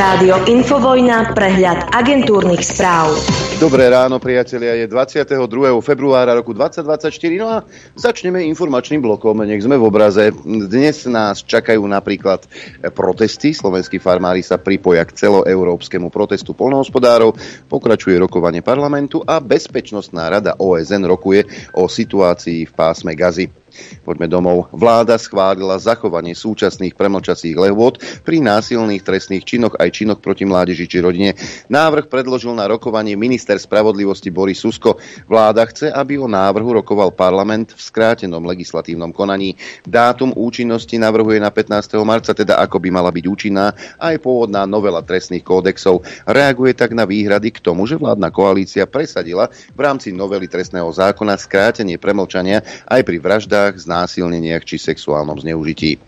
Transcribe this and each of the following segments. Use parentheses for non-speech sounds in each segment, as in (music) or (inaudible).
Rádio Infovojna, prehľad agentúrnych správ. Dobré ráno, priatelia, je 22. februára roku 2024, no a začneme informačným blokom, nech sme v obraze. Dnes nás čakajú napríklad protesty, slovenskí farmári sa pripoja k celoeurópskemu protestu polnohospodárov, pokračuje rokovanie parlamentu a Bezpečnostná rada OSN rokuje o situácii v pásme Gazy. Poďme domov. Vláda schválila zachovanie súčasných premlčacích lehôd pri násilných trestných činoch aj činoch proti mládeži či rodine. Návrh predložil na rokovanie minister spravodlivosti Boris Susko. Vláda chce, aby o návrhu rokoval parlament v skrátenom legislatívnom konaní. Dátum účinnosti navrhuje na 15. marca, teda ako by mala byť účinná aj pôvodná novela trestných kódexov. Reaguje tak na výhrady k tomu, že vládna koalícia presadila v rámci novely trestného zákona skrátenie premlčania aj pri vraždách vraždách, znásilneniach či sexuálnom zneužití.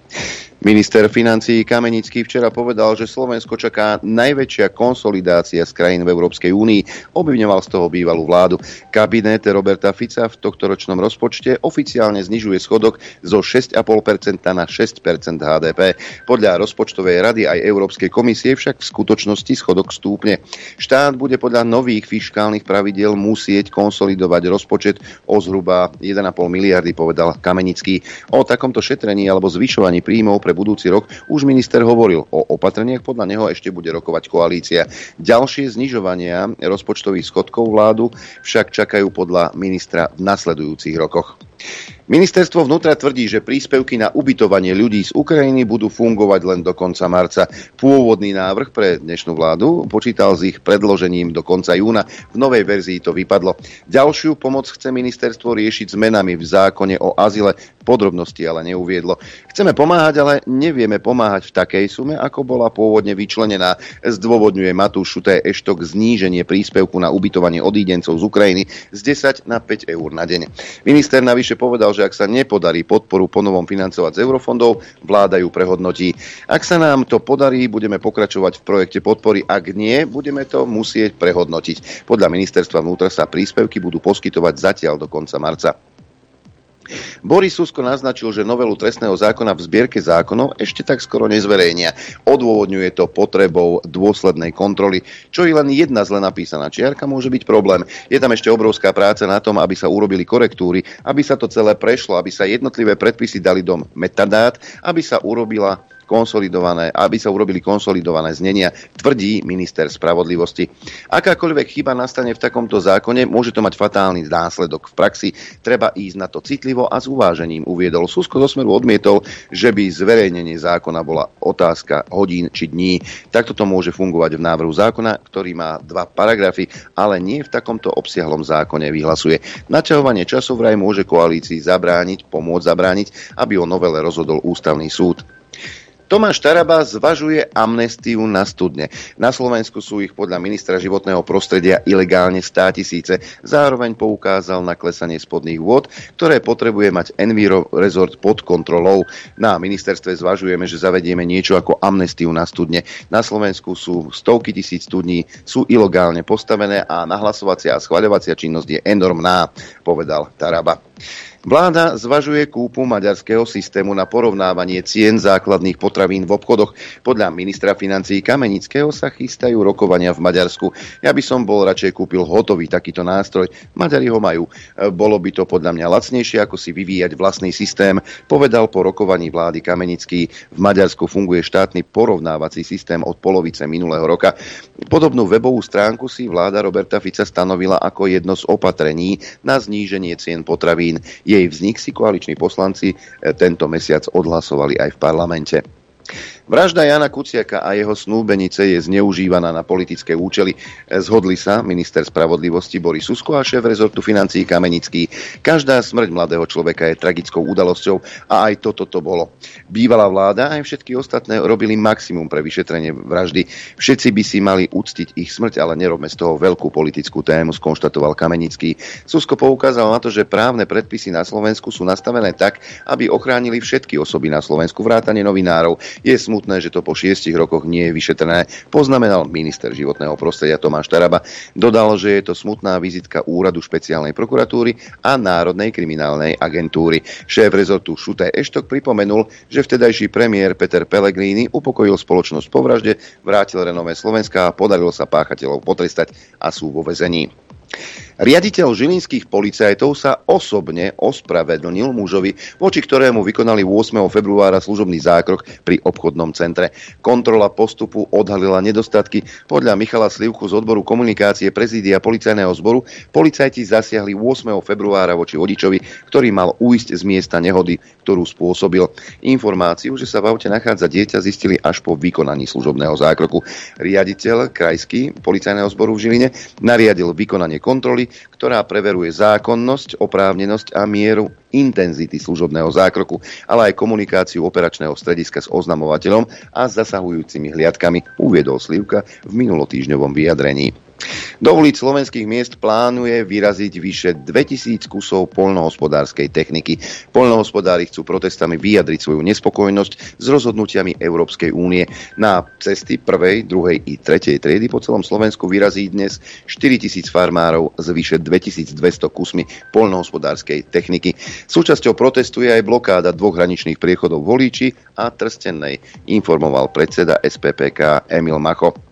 Minister financí Kamenický včera povedal, že Slovensko čaká najväčšia konsolidácia z krajín v Európskej únii. Obvinoval z toho bývalú vládu. Kabinet Roberta Fica v tohtoročnom rozpočte oficiálne znižuje schodok zo 6,5% na 6% HDP. Podľa rozpočtovej rady aj Európskej komisie však v skutočnosti schodok stúpne. Štát bude podľa nových fiskálnych pravidiel musieť konsolidovať rozpočet o zhruba 1,5 miliardy, povedal Kamenický. O takomto šetrení alebo zvyšovaní príjmov pre pre budúci rok už minister hovoril o opatreniach, podľa neho ešte bude rokovať koalícia. Ďalšie znižovania rozpočtových schodkov vládu však čakajú podľa ministra v nasledujúcich rokoch. Ministerstvo vnútra tvrdí, že príspevky na ubytovanie ľudí z Ukrajiny budú fungovať len do konca marca. Pôvodný návrh pre dnešnú vládu počítal s ich predložením do konca júna. V novej verzii to vypadlo. Ďalšiu pomoc chce ministerstvo riešiť zmenami v zákone o azile. Podrobnosti ale neuviedlo. Chceme pomáhať, ale nevieme pomáhať v takej sume, ako bola pôvodne vyčlenená. Zdôvodňuje Matúš Šuté Eštok zníženie príspevku na ubytovanie odídencov z Ukrajiny z 10 na 5 eur na deň. Minister navyše povedal, že ak sa nepodarí podporu ponovom financovať z eurofondov, vláda ju prehodnotí. Ak sa nám to podarí, budeme pokračovať v projekte podpory. Ak nie, budeme to musieť prehodnotiť. Podľa ministerstva vnútra sa príspevky budú poskytovať zatiaľ do konca marca. Boris Susko naznačil, že novelu trestného zákona v zbierke zákonov ešte tak skoro nezverejnia. Odôvodňuje to potrebou dôslednej kontroly, čo je len jedna zle napísaná čiarka, môže byť problém. Je tam ešte obrovská práca na tom, aby sa urobili korektúry, aby sa to celé prešlo, aby sa jednotlivé predpisy dali do metadát, aby sa urobila konsolidované, aby sa urobili konsolidované znenia, tvrdí minister spravodlivosti. Akákoľvek chyba nastane v takomto zákone, môže to mať fatálny následok v praxi. Treba ísť na to citlivo a s uvážením, uviedol. Susko zo Smeru odmietol, že by zverejnenie zákona bola otázka hodín či dní. Takto to môže fungovať v návrhu zákona, ktorý má dva paragrafy, ale nie v takomto obsiahlom zákone vyhlasuje. Naťahovanie času vraj môže koalícii zabrániť, pomôcť zabrániť, aby o novele rozhodol ústavný súd. Tomáš Taraba zvažuje amnestiu na studne. Na Slovensku sú ich podľa ministra životného prostredia ilegálne 100 tisíce. Zároveň poukázal na klesanie spodných vôd, ktoré potrebuje mať Enviro Resort pod kontrolou. Na ministerstve zvažujeme, že zavedieme niečo ako amnestiu na studne. Na Slovensku sú stovky tisíc studní, sú ilegálne postavené a nahlasovacia a schvaľovacia činnosť je enormná, povedal Taraba. Vláda zvažuje kúpu maďarského systému na porovnávanie cien základných potravín v obchodoch. Podľa ministra financí Kamenického sa chystajú rokovania v Maďarsku. Ja by som bol radšej kúpil hotový takýto nástroj. Maďari ho majú. Bolo by to podľa mňa lacnejšie, ako si vyvíjať vlastný systém, povedal po rokovaní vlády Kamenický. V Maďarsku funguje štátny porovnávací systém od polovice minulého roka. Podobnú webovú stránku si vláda Roberta Fica stanovila ako jedno z opatrení na zníženie cien potravín. Jej vznik si koaliční poslanci eh, tento mesiac odhlasovali aj v parlamente. Vražda Jana Kuciaka a jeho snúbenice je zneužívaná na politické účely. Zhodli sa minister spravodlivosti Boris Susko a šéf rezortu financií Kamenický. Každá smrť mladého človeka je tragickou udalosťou a aj toto to bolo. Bývalá vláda aj všetky ostatné robili maximum pre vyšetrenie vraždy. Všetci by si mali uctiť ich smrť, ale nerobme z toho veľkú politickú tému, skonštatoval Kamenický. Susko poukázal na to, že právne predpisy na Slovensku sú nastavené tak, aby ochránili všetky osoby na Slovensku, vrátane novinárov. Je smutné, smutné, že to po šiestich rokoch nie je vyšetrené, poznamenal minister životného prostredia Tomáš Taraba. Dodal, že je to smutná vizitka úradu špeciálnej prokuratúry a Národnej kriminálnej agentúry. Šéf rezortu Šutaj Eštok pripomenul, že vtedajší premiér Peter Pellegrini upokojil spoločnosť po vražde, vrátil renové Slovenska a podarilo sa páchateľov potrestať a sú vo vezení. Riaditeľ žilinských policajtov sa osobne ospravedlnil mužovi, voči ktorému vykonali 8. februára služobný zákrok pri obchodnom centre. Kontrola postupu odhalila nedostatky. Podľa Michala Slivku z odboru komunikácie prezídia policajného zboru policajti zasiahli 8. februára voči vodičovi, ktorý mal uísť z miesta nehody, ktorú spôsobil. Informáciu, že sa v aute nachádza dieťa, zistili až po vykonaní služobného zákroku. Riaditeľ krajský policajného zboru v Žiline nariadil vykonanie kontroly, ktorá preveruje zákonnosť, oprávnenosť a mieru intenzity služobného zákroku, ale aj komunikáciu operačného strediska s oznamovateľom a zasahujúcimi hliadkami, uviedol Slivka v minulotýžňovom vyjadrení. Do ulic slovenských miest plánuje vyraziť vyše 2000 kusov poľnohospodárskej techniky. Poľnohospodári chcú protestami vyjadriť svoju nespokojnosť s rozhodnutiami Európskej únie. Na cesty prvej, druhej i tretej triedy po celom Slovensku vyrazí dnes 4000 farmárov s vyše 2200 kusmi poľnohospodárskej techniky. Súčasťou protestu je aj blokáda dvoch hraničných priechodov Volíči a Trstennej, informoval predseda SPPK Emil Macho.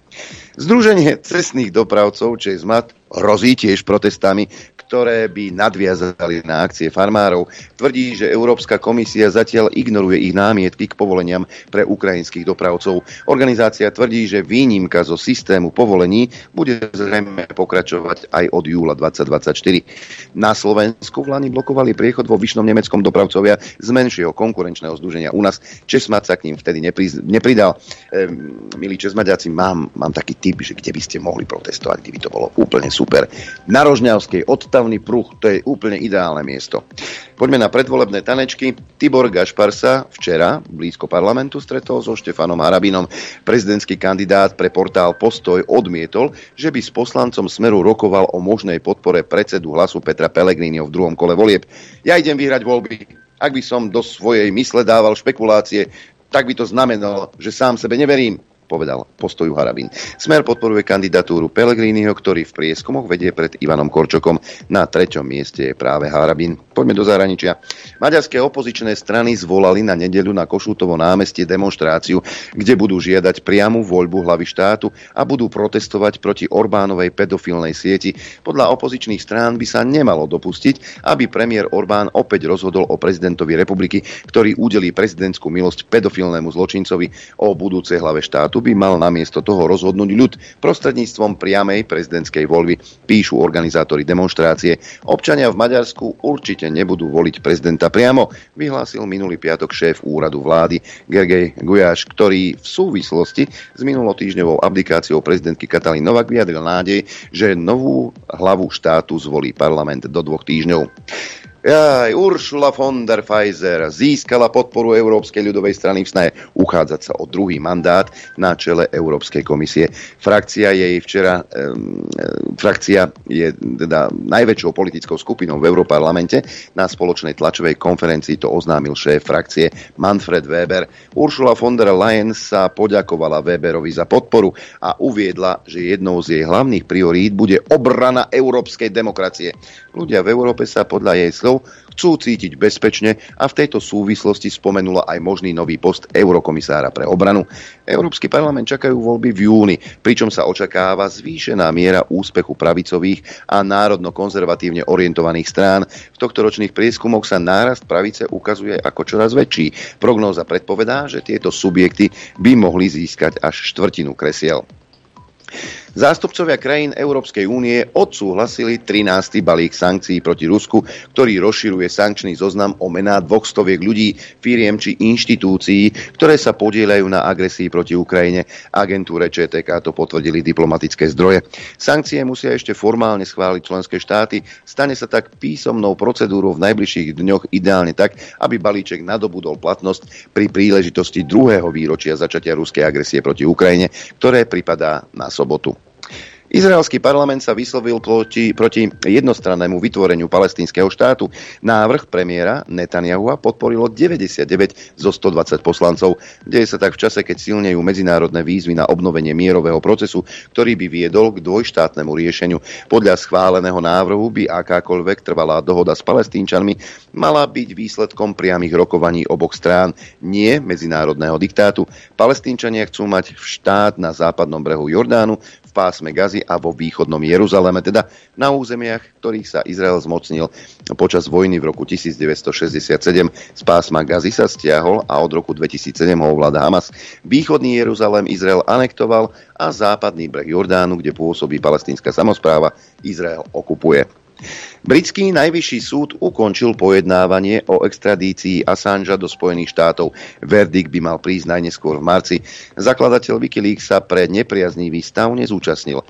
Združenie cestných dopravcov Česmat hrozí tiež protestami, ktoré by nadviazali na akcie farmárov. Tvrdí, že Európska komisia zatiaľ ignoruje ich námietky k povoleniam pre ukrajinských dopravcov. Organizácia tvrdí, že výnimka zo systému povolení bude zrejme pokračovať aj od júla 2024. Na Slovensku v blokovali priechod vo vyšnom nemeckom dopravcovia z menšieho konkurenčného združenia u nás. Česmať sa k ním vtedy nepridal. Ehm, milí Česmaďáci, mám, mám taký tip, že kde by ste mohli protestovať, kde by to bolo úplne super. Na Rožňavskej odstav ústavný pruh, to je úplne ideálne miesto. Poďme na predvolebné tanečky. Tibor Gašpar sa včera blízko parlamentu stretol so Štefanom Harabinom. Prezidentský kandidát pre portál Postoj odmietol, že by s poslancom Smeru rokoval o možnej podpore predsedu hlasu Petra Pellegriniho v druhom kole volieb. Ja idem vyhrať voľby. Ak by som do svojej mysle dával špekulácie, tak by to znamenalo, že sám sebe neverím povedal postoju Harabin. Smer podporuje kandidatúru Pelegriniho, ktorý v prieskumoch vedie pred Ivanom Korčokom. Na treťom mieste je práve Harabin. Poďme do zahraničia. Maďarské opozičné strany zvolali na nedeľu na Košútovo námestie demonstráciu, kde budú žiadať priamu voľbu hlavy štátu a budú protestovať proti Orbánovej pedofilnej sieti. Podľa opozičných strán by sa nemalo dopustiť, aby premiér Orbán opäť rozhodol o prezidentovi republiky, ktorý udelí prezidentskú milosť pedofilnému zločincovi o budúcej hlave štátu by mal namiesto toho rozhodnúť ľud prostredníctvom priamej prezidentskej voľby, píšu organizátori demonstrácie. Občania v Maďarsku určite nebudú voliť prezidenta priamo, vyhlásil minulý piatok šéf úradu vlády Gergej Gujáš, ktorý v súvislosti s minulotýždňovou abdikáciou prezidentky Katalín Novak vyjadril nádej, že novú hlavu štátu zvolí parlament do dvoch týždňov. Aj Ursula von der Pfizer získala podporu Európskej ľudovej strany v snahe uchádzať sa o druhý mandát na čele Európskej komisie. Frakcia jej včera, um, frakcia je teda najväčšou politickou skupinou v Európarlamente. Na spoločnej tlačovej konferencii to oznámil šéf frakcie Manfred Weber. Ursula von der Leyen sa poďakovala Weberovi za podporu a uviedla, že jednou z jej hlavných priorít bude obrana európskej demokracie. Ľudia v Európe sa podľa jej slov chcú cítiť bezpečne a v tejto súvislosti spomenula aj možný nový post eurokomisára pre obranu. Európsky parlament čakajú voľby v júni, pričom sa očakáva zvýšená miera úspechu pravicových a národno-konzervatívne orientovaných strán. V tohtoročných prieskumoch sa nárast pravice ukazuje ako čoraz väčší. Prognóza predpovedá, že tieto subjekty by mohli získať až štvrtinu kresiel. Zástupcovia krajín Európskej únie odsúhlasili 13. balík sankcií proti Rusku, ktorý rozširuje sankčný zoznam o mená dvoch stoviek ľudí, firiem či inštitúcií, ktoré sa podielajú na agresii proti Ukrajine. Agentúre ČTK to potvrdili diplomatické zdroje. Sankcie musia ešte formálne schváliť členské štáty. Stane sa tak písomnou procedúrou v najbližších dňoch ideálne tak, aby balíček nadobudol platnosť pri príležitosti druhého výročia začatia ruskej agresie proti Ukrajine, ktoré pripadá na sobotu. Izraelský parlament sa vyslovil proti, proti jednostrannému vytvoreniu palestínskeho štátu. Návrh premiéra Netanyahu podporilo 99 zo 120 poslancov. Deje sa tak v čase, keď silnejú medzinárodné výzvy na obnovenie mierového procesu, ktorý by viedol k dvojštátnemu riešeniu. Podľa schváleného návrhu by akákoľvek trvalá dohoda s palestínčanmi mala byť výsledkom priamých rokovaní oboch strán, nie medzinárodného diktátu. Palestínčania chcú mať štát na západnom brehu Jordánu, v pásme Gazy a vo východnom Jeruzaleme, teda na územiach, ktorých sa Izrael zmocnil počas vojny v roku 1967. Z pásma Gazy sa stiahol a od roku 2007 ho ovláda Hamas. Východný Jeruzalem Izrael anektoval a západný breh Jordánu, kde pôsobí palestínska samozpráva, Izrael okupuje. Britský najvyšší súd ukončil pojednávanie o extradícii Assangea do Spojených štátov. Verdikt by mal prísť najneskôr v marci. Zakladateľ Wikileaks sa pre nepriaznivý stav nezúčastnil.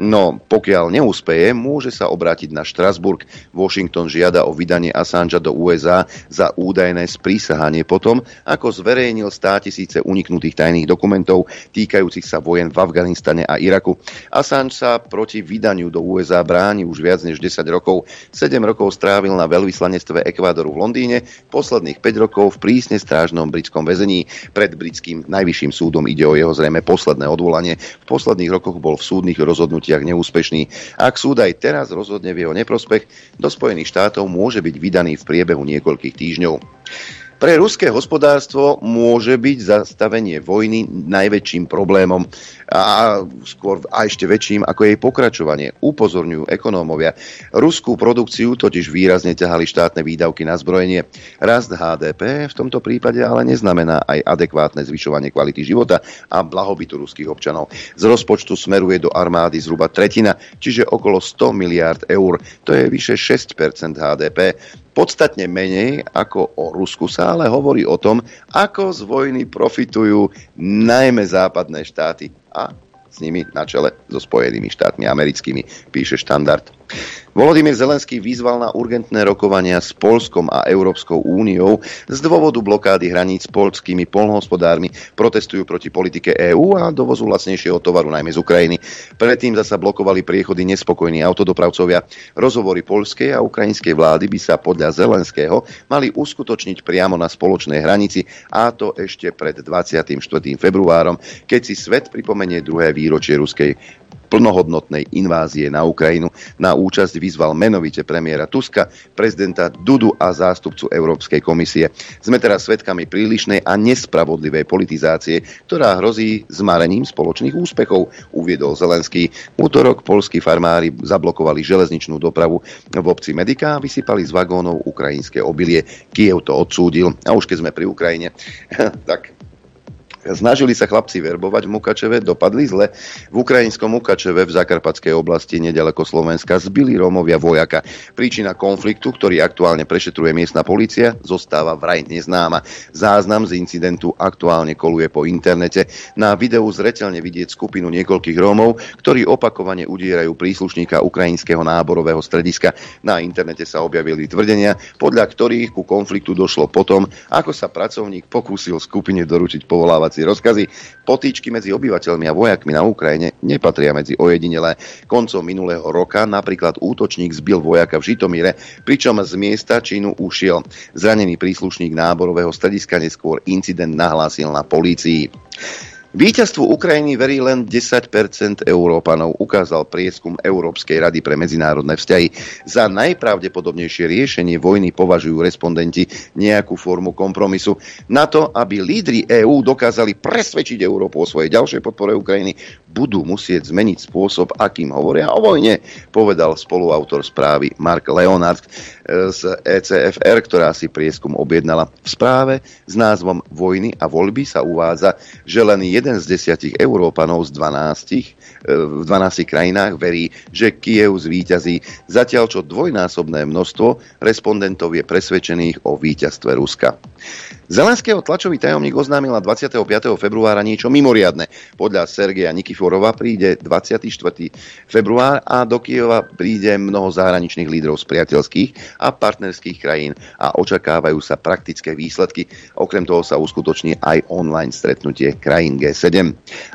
No, pokiaľ neúspeje, môže sa obrátiť na Štrasburg. Washington žiada o vydanie Assangea do USA za údajné sprísahanie potom, ako zverejnil 100 tisíce uniknutých tajných dokumentov týkajúcich sa vojen v Afganistane a Iraku. Assange sa proti vydaniu do USA bráni už viac než 10 rokov. 7 rokov strávil na veľvyslanectve Ekvádoru v Londýne, posledných 5 rokov v prísne strážnom britskom väzení. Pred britským najvyšším súdom ide o jeho zrejme posledné odvolanie. V posledných rokoch bol v súdnych rozhodnutiach neúspešný. Ak súd aj teraz rozhodne v jeho neprospech, do Spojených štátov môže byť vydaný v priebehu niekoľkých týždňov. Pre ruské hospodárstvo môže byť zastavenie vojny najväčším problémom a skôr a ešte väčším ako jej pokračovanie. Upozorňujú ekonómovia. Ruskú produkciu totiž výrazne ťahali štátne výdavky na zbrojenie. Rast HDP v tomto prípade ale neznamená aj adekvátne zvyšovanie kvality života a blahobytu ruských občanov. Z rozpočtu smeruje do armády zhruba tretina, čiže okolo 100 miliárd eur. To je vyše 6% HDP podstatne menej ako o Rusku sa ale hovorí o tom, ako z vojny profitujú najmä západné štáty a s nimi na čele so Spojenými štátmi americkými, píše štandard. Volodymyr Zelenský vyzval na urgentné rokovania s Polskom a Európskou úniou z dôvodu blokády hraníc s polskými polnohospodármi. Protestujú proti politike EÚ a dovozu lacnejšieho tovaru najmä z Ukrajiny. Predtým zasa blokovali priechody nespokojní autodopravcovia. Rozhovory polskej a ukrajinskej vlády by sa podľa Zelenského mali uskutočniť priamo na spoločnej hranici a to ešte pred 24. februárom, keď si svet pripomenie druhé výročie ruskej plnohodnotnej invázie na Ukrajinu. Na účasť vyzval menovite premiéra Tuska, prezidenta Dudu a zástupcu Európskej komisie. Sme teraz svedkami prílišnej a nespravodlivej politizácie, ktorá hrozí zmarením spoločných úspechov, uviedol Zelenský. Útorok polskí farmári zablokovali železničnú dopravu v obci Medika a vysypali z vagónov ukrajinské obilie. Kiev to odsúdil. A už keď sme pri Ukrajine, (laughs) tak Snažili sa chlapci verbovať v Mukačeve, dopadli zle. V ukrajinskom Mukačeve v Zakarpatskej oblasti nedaleko Slovenska zbili Rómovia vojaka. Príčina konfliktu, ktorý aktuálne prešetruje miestna policia, zostáva vraj neznáma. Záznam z incidentu aktuálne koluje po internete. Na videu zreteľne vidieť skupinu niekoľkých Rómov, ktorí opakovane udierajú príslušníka ukrajinského náborového strediska. Na internete sa objavili tvrdenia, podľa ktorých ku konfliktu došlo potom, ako sa pracovník pokúsil skupine doručiť povolávať vykonávacie rozkazy. Potýčky medzi obyvateľmi a vojakmi na Ukrajine nepatria medzi ojedinelé. Koncom minulého roka napríklad útočník zbil vojaka v Žitomíre, pričom z miesta činu ušiel. Zranený príslušník náborového strediska neskôr incident nahlásil na polícii. Víťazstvu Ukrajiny verí len 10% Európanov, ukázal prieskum Európskej rady pre medzinárodné vzťahy. Za najpravdepodobnejšie riešenie vojny považujú respondenti nejakú formu kompromisu. Na to, aby lídri EÚ dokázali presvedčiť Európu o svojej ďalšej podpore Ukrajiny, budú musieť zmeniť spôsob, akým hovoria o vojne, povedal spoluautor správy Mark Leonard z ECFR, ktorá si prieskum objednala. V správe s názvom Vojny a voľby sa uvádza, že len jeden z desiatich Európanov z 12 v 12 krajinách verí, že Kiev zvíťazí, zatiaľ čo dvojnásobné množstvo respondentov je presvedčených o víťazstve Ruska. Zelenského tlačový tajomník oznámil na 25. februára niečo mimoriadne. Podľa Sergeja Nikiforova príde 24. február a do Kieva príde mnoho zahraničných lídrov z priateľských a partnerských krajín a očakávajú sa praktické výsledky. Okrem toho sa uskutoční aj online stretnutie krajín G7.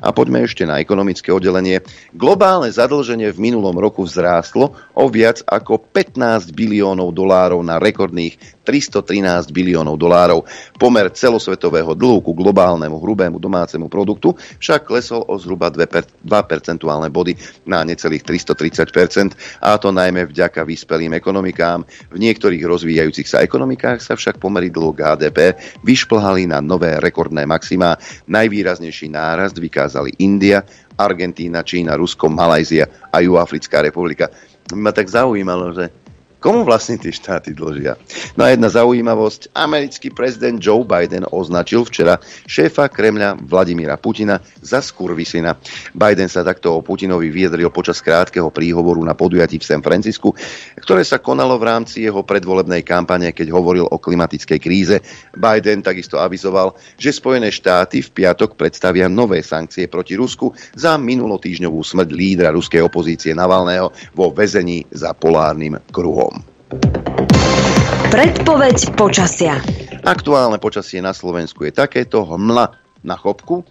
A poďme ešte na ekonomické oddelenie. Globálne zadlženie v minulom roku vzrástlo o viac ako 15 biliónov dolárov na rekordných 313 biliónov dolárov. Pomer celosvetového dlhu ku globálnemu hrubému domácemu produktu však klesol o zhruba 2, per, 2 percentuálne body na necelých 330% a to najmä vďaka vyspelým ekonomikám. V niektorých rozvíjajúcich sa ekonomikách sa však pomery dlhu HDP vyšplhali na nové rekordné maxima. Najvýraznejší nárast vykázali India, Argentína, Čína, Rusko, Malajzia a Juafrická republika. Ma tak zaujímalo, že Komu vlastne tie štáty dlžia? No a jedna zaujímavosť. Americký prezident Joe Biden označil včera šéfa Kremľa Vladimíra Putina za skurvisina. Biden sa takto o Putinovi vyjadril počas krátkeho príhovoru na podujatí v San Francisku, ktoré sa konalo v rámci jeho predvolebnej kampane, keď hovoril o klimatickej kríze. Biden takisto avizoval, že Spojené štáty v piatok predstavia nové sankcie proti Rusku za minulotýžňovú smrť lídra ruskej opozície Navalného vo väzení za polárnym kruhom. Predpoveď počasia. Aktuálne počasie na Slovensku je takéto hmla na chopku,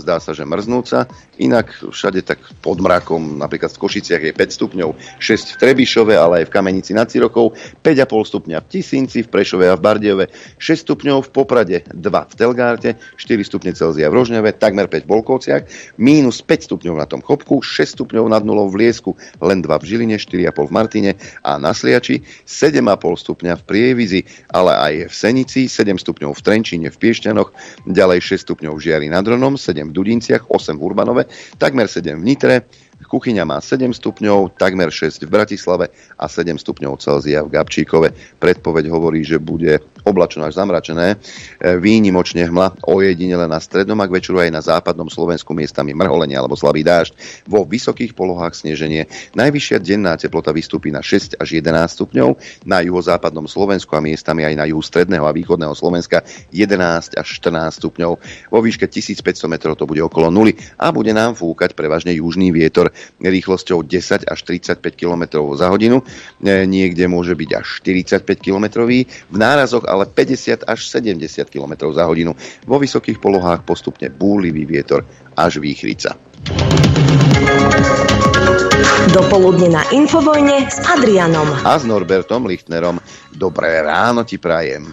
zdá sa, že mrznúca. Inak všade tak pod mrakom, napríklad v Košiciach je 5 stupňov, 6 v Trebišove, ale aj v Kamenici nad Cirokou, 5,5 stupňa v Tisinci, v Prešove a v Bardejove, 6 stupňov v Poprade, 2 v Telgárte, 4 stupne Celzia v Rožňave, takmer 5 v Bolkovciach, mínus 5 stupňov na tom Chopku, 6 stupňov nad nulou v Liesku, len 2 v Žiline, 4,5 v Martine a na Sliači, 7,5 stupňa v Prievizi, ale aj v Senici, 7 stupňov v Trenčíne, v Piešťanoch, ďalej 6 stupňov v Žiari nad Ronom, 7 v Dudinciach, 8 v Urbanove, takmer 7 v Nitre, Kuchyňa má 7 stupňov, takmer 6 v Bratislave a 7 stupňov Celzia v Gabčíkove. Predpoveď hovorí, že bude oblačno až zamračené, e, výnimočne hmla, ojedinele na strednom a k večeru aj na západnom Slovensku miestami mrholenie alebo slabý dážď. Vo vysokých polohách sneženie. Najvyššia denná teplota vystúpi na 6 až 11 stupňov, na juhozápadnom Slovensku a miestami aj na juhu stredného a východného Slovenska 11 až 14 stupňov. Vo výške 1500 metrov to bude okolo nuly a bude nám fúkať prevažne južný vietor rýchlosťou 10 až 35 km za hodinu. E, niekde môže byť až 45 km, v nárazoch ale 50 až 70 km za hodinu. Vo vysokých polohách postupne búlivý vietor až výchrica. Dopoludne na Infovojne s Adrianom. A s Norbertom Lichtnerom. Dobré ráno ti prajem.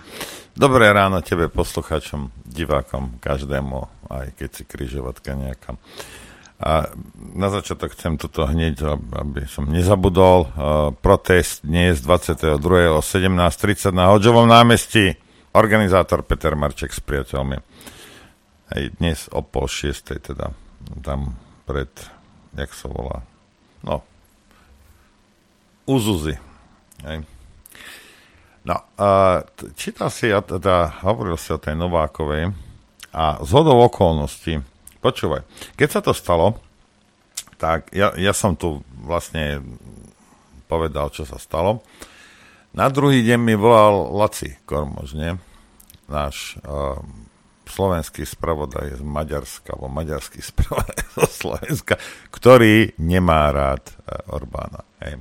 Dobré ráno tebe, poslucháčom, divákom, každému, aj keď si križovatka nejaká. A na začiatok chcem toto hneď, aby som nezabudol. Protest dnes 22. o 17.30 na Hodžovom námestí. Organizátor Peter Marček s priateľmi. Aj dnes o pol šiestej, teda tam pred, jak sa volá, no, Uzuzi. Hej. No, čítal si, teda hovoril si o tej Novákovej a z hodou okolností Počúvaj, keď sa to stalo, tak ja, ja som tu vlastne povedal, čo sa stalo. Na druhý deň mi volal Laci Kormož, nie? Náš uh, slovenský spravodaj z Maďarska, alebo maďarský (laughs) spravodaj zo Slovenska, ktorý nemá rád uh, Orbána. Hej.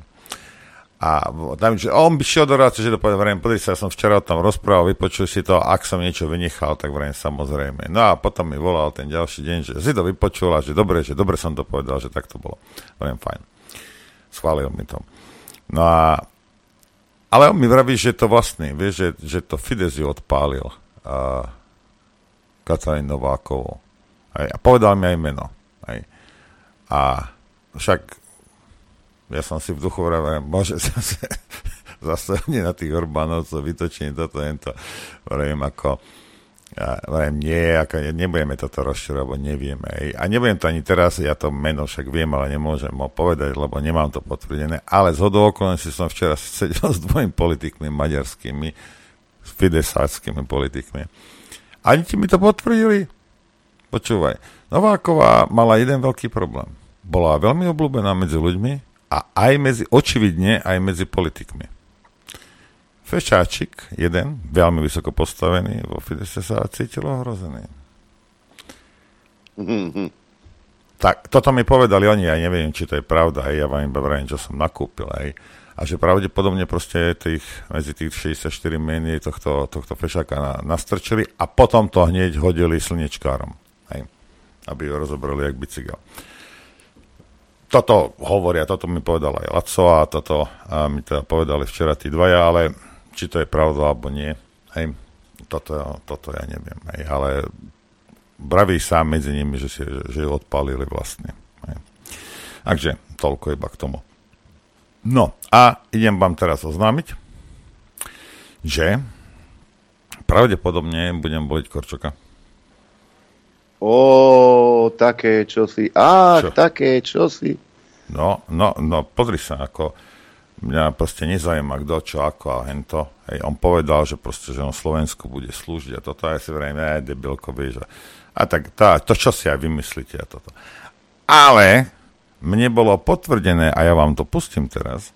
A tam, že on by šiel do ráce, že to povedal, vrejme, podri sa, ja som včera o tom rozprával, vypočuj si to, ak som niečo vynechal, tak vrejme, samozrejme. No a potom mi volal ten ďalší deň, že si to vypočul a že dobre, že dobre som to povedal, že tak to bolo. Vrejme, fajn. Schválil mi to. No a ale on mi vraví, že to vlastný, vieš, že, že to Fides ju odpálil uh, Katarín Novákovou. A povedal mi aj meno. Aj. A však ja som si v duchu vravel, môže (laughs) zase, zase na tých Orbánovcov vytočím toto, to, vravím ako, ja vravím, nie, ako, nebudeme toto rozširovať, lebo nevieme. A nebudem to ani teraz, ja to meno však viem, ale nemôžem ho povedať, lebo nemám to potvrdené. Ale z hodou som včera (laughs) sedel s dvojimi politikmi maďarskými, s fidesáckými politikmi. Ani ti mi to potvrdili? Počúvaj, Nováková mala jeden veľký problém. Bola veľmi obľúbená medzi ľuďmi, a aj medzi, očividne aj medzi politikmi. Fešáčik, jeden, veľmi vysoko postavený, vo Fidese sa cítil ohrozený. tak toto mi povedali oni, ja neviem, či to je pravda, hej, ja vám iba vrajím, čo som nakúpil, hej. A že pravdepodobne proste tých, medzi tých 64 mení tohto, tohto fešáka na, nastrčili a potom to hneď hodili slnečkárom, hej, aby ho rozobrali jak bicykel. Toto hovoria, toto mi povedal aj Laco a toto a mi teda povedali včera tí dvaja, ale či to je pravda alebo nie, hej, toto, toto ja neviem, hej, ale braví sám medzi nimi, že, si, že ju odpálili vlastne. Hej. Takže toľko iba k tomu. No a idem vám teraz oznámiť, že pravdepodobne budem voliť Korčoka. Ó, také čosi. Á, Čo? také čosi. No, no, no, pozri sa, ako mňa proste nezaujíma kto, čo, ako a hento. Hej, on povedal, že proste, že on Slovensku bude slúžiť a toto, a ja si vrajím, ne, debilko, vieš, a a tak tá, to, čo si aj vymyslíte a toto. Ale mne bolo potvrdené, a ja vám to pustím teraz,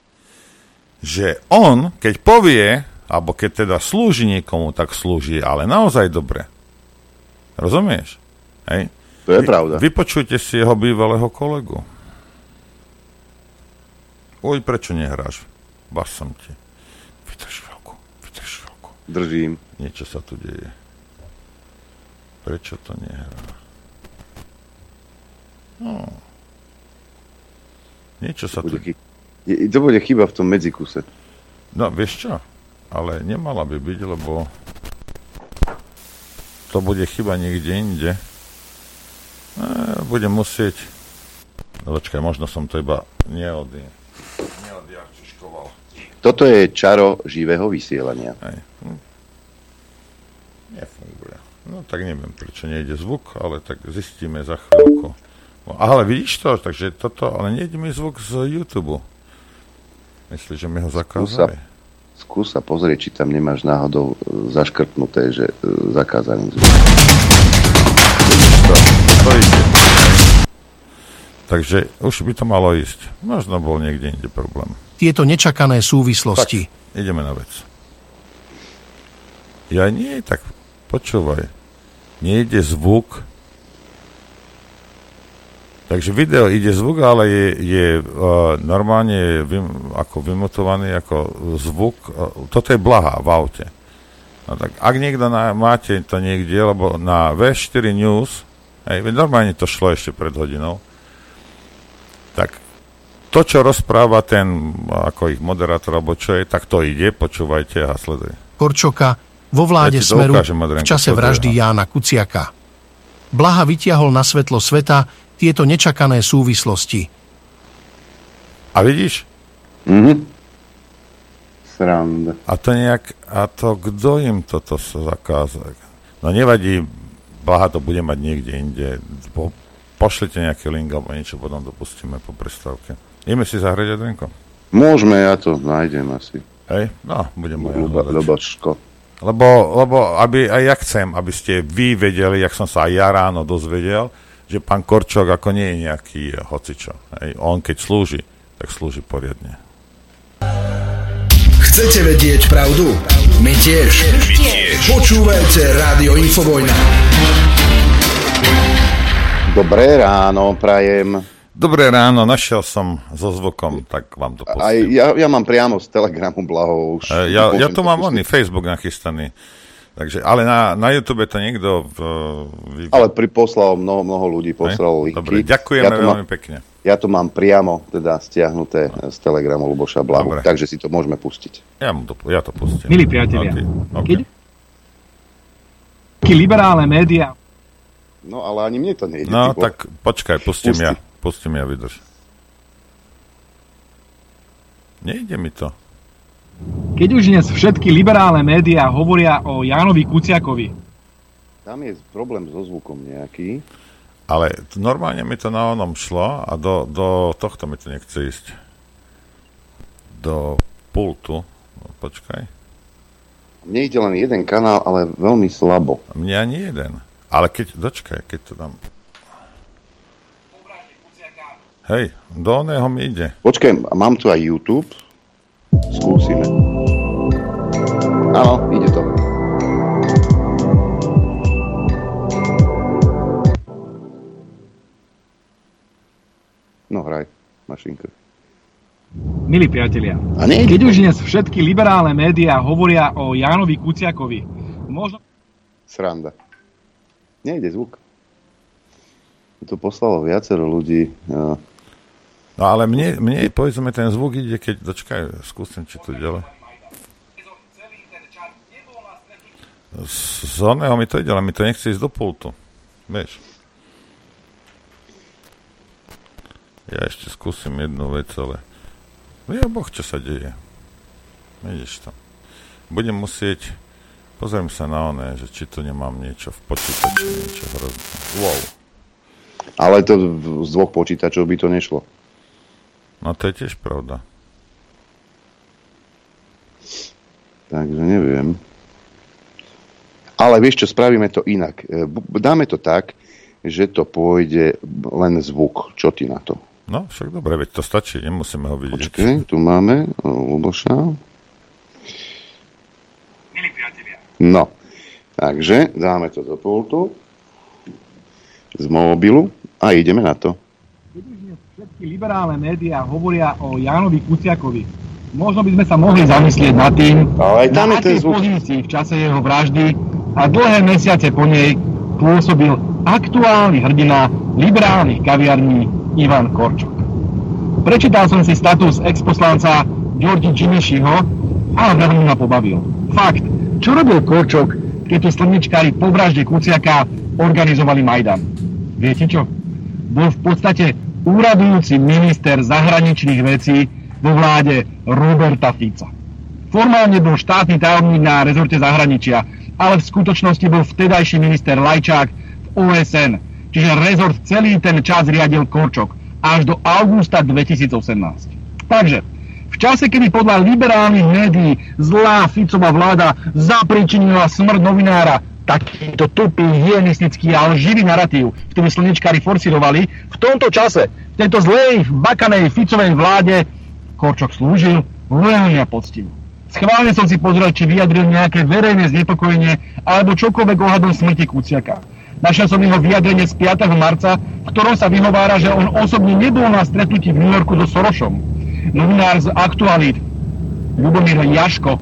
že on, keď povie, alebo keď teda slúži niekomu, tak slúži, ale naozaj dobre. Rozumieš? Hej? To je Vy, pravda. Vypočujte si jeho bývalého kolegu. Uj, prečo nehráš? Bas som ti. Vydrž chvíľku, vydrž chvíľku. Držím. Niečo sa tu deje. Prečo to nehrá? No. Niečo sa tu... Chy... To bude chyba v tom medzikuse. No, vieš čo? Ale nemala by byť, lebo to bude chyba niekde inde. E, budem musieť... No, počkaj, možno som to iba neodie. neodjarčiškoval. Toto je čaro živého vysielania. Hej. Hm. Nefunguje. No tak neviem, prečo nejde zvuk, ale tak zistíme za chvíľku. No, ale vidíš to, takže toto, ale nejde mi zvuk z YouTube. Myslíš, že mi ho zakázali? Skús sa pozrieť, či tam nemáš náhodou e, zaškrtnuté, že e, zakázaný zvuk. To, to ide. Takže už by to malo ísť. Možno bol niekde inde problém. Tieto nečakané súvislosti. Tak, ideme na vec. Ja nie, tak Počúvaj. Nejde zvuk. Takže video ide zvuk, ale je, je uh, normálne vym, ako vymotovaný ako zvuk. Uh, toto je blaha v aute. No tak ak niekto na, máte to niekde, lebo na V4 News, hej, normálne to šlo ešte pred hodinou, tak to, čo rozpráva ten, ako ich moderátor, alebo čo je, tak to ide, počúvajte a sleduj. Korčoka vo vláde ja Smeru ukážem, Adrianko, v čase vraždy Jána Kuciaka. Blaha vytiahol na svetlo sveta tieto nečakané súvislosti. A vidíš? Mhm. Sranda. A to nejak, a to kto im toto zakázal? No nevadí, Blaha to bude mať niekde inde. Po, pošlite nejaký link alebo niečo, potom to pustíme po prestávke. Ideme si zahrať, Adrianko? Môžeme, ja to nájdem asi. Hej, no, budem moja Ľubačko. Lebo, lebo aby, aj ja chcem, aby ste vy vedeli, jak som sa aj ja ráno dozvedel, že pán Korčok ako nie je nejaký hocičo. Hej. On keď slúži, tak slúži poriadne. Chcete vedieť pravdu? My tiež. My tiež. Počúvajte Rádio Infovojna. Dobré ráno, prajem. Dobré ráno, našiel som so zvukom, tak vám to pustím. Aj ja, ja mám priamo z Telegramu blaho už. E, ja, ja to mám oný Facebook nachystaný. Takže, ale na, na YouTube to niekto... V, v... Ale priposlal, mnoho, mnoho ľudí poslalo linky. Dobre, ďakujeme ja veľmi mám, pekne. Ja to mám priamo teda stiahnuté z Telegramu Luboša Blahu, Dobre. takže si to môžeme pustiť. Ja, to, ja to pustím. Milí priatelia, okay. keď liberálne médiá... No ale ani mne to nejde. No tak počkaj, pustím Pusti. ja. Pustím ja, vydrž. Nejde mi to. Keď už dnes všetky liberálne médiá hovoria o Jánovi Kuciakovi. Tam je problém so zvukom nejaký. Ale normálne mi to na onom šlo a do, do tohto mi to nechce ísť. Do pultu. No, počkaj. Mne ide len jeden kanál, ale veľmi slabo. Mne ani jeden. Ale keď, dočkaj, keď to dám Hej, do oného mi ide. Počkaj, mám tu aj YouTube. Skúsime. Áno, ide to. No hraj, mašinka. Milí priatelia, A nie? keď už dnes všetky liberálne médiá hovoria o Jánovi Kuciakovi, možno... Sranda. Nejde zvuk. To poslalo viacero ľudí. Ja. No ale mne, mne povedzme ten zvuk ide, keď... Dočkaj, skúsim, či to ďalej. Z oného mi to ide, ale mi to nechce ísť do pultu. Vieš. Ja ešte skúsim jednu vec, ale... Ja boh, čo sa deje. Vidíš to. Budem musieť... Pozriem sa na oné, že či tu nemám niečo v počítači, niečo hrozné. Wow. Ale to z dvoch počítačov by to nešlo. No to je tiež pravda. Takže neviem. Ale vieš čo, spravíme to inak. E, dáme to tak, že to pôjde len zvuk. Čo ty na to? No, však dobre, veď to stačí, nemusíme ho vidieť. Počkej, tu máme Luboša. No, takže dáme to do pultu z mobilu a ideme na to. Dnes všetky liberálne médiá hovoria o Jánovi Kuciakovi, možno by sme sa mohli zamyslieť nad tým, Ale aj tam na je ten akej zvuk. pozícii v čase jeho vraždy a dlhé mesiace po nej pôsobil aktuálny hrdina liberálnych kaviarní Ivan Korčok. Prečítal som si status exposlanca Georgi Čimišiho a veľmi ma pobavil. Fakt, čo robil Korčok, keď tu slnečkári po vražde Kuciaka organizovali Majdan? Viete čo? Bol v podstate úradujúci minister zahraničných vecí vo vláde Roberta Fica. Formálne bol štátny tajomník na rezorte zahraničia, ale v skutočnosti bol vtedajší minister Lajčák v OSN, čiže rezort celý ten čas riadil Korčok až do augusta 2018. Takže, v čase, kedy podľa liberálnych médií zlá Ficová vláda zapričinila smrť novinára, takýto tupý, hyenistický a lživý narratív, ktorý slnečkári forcirovali, v tomto čase, v tejto zlej, bakanej Ficovej vláde, Korčok slúžil lojálne a poctivo. Schválne som si pozrel, či vyjadril nejaké verejné znepokojenie alebo čokoľvek ohľadom smrti Kuciaka. Našiel som jeho vyjadrenie z 5. marca, v ktorom sa vyhovára, že on osobne nebol na stretnutí v New Yorku so Sorošom. Novinár z Aktualit, Ľubomír Jaško,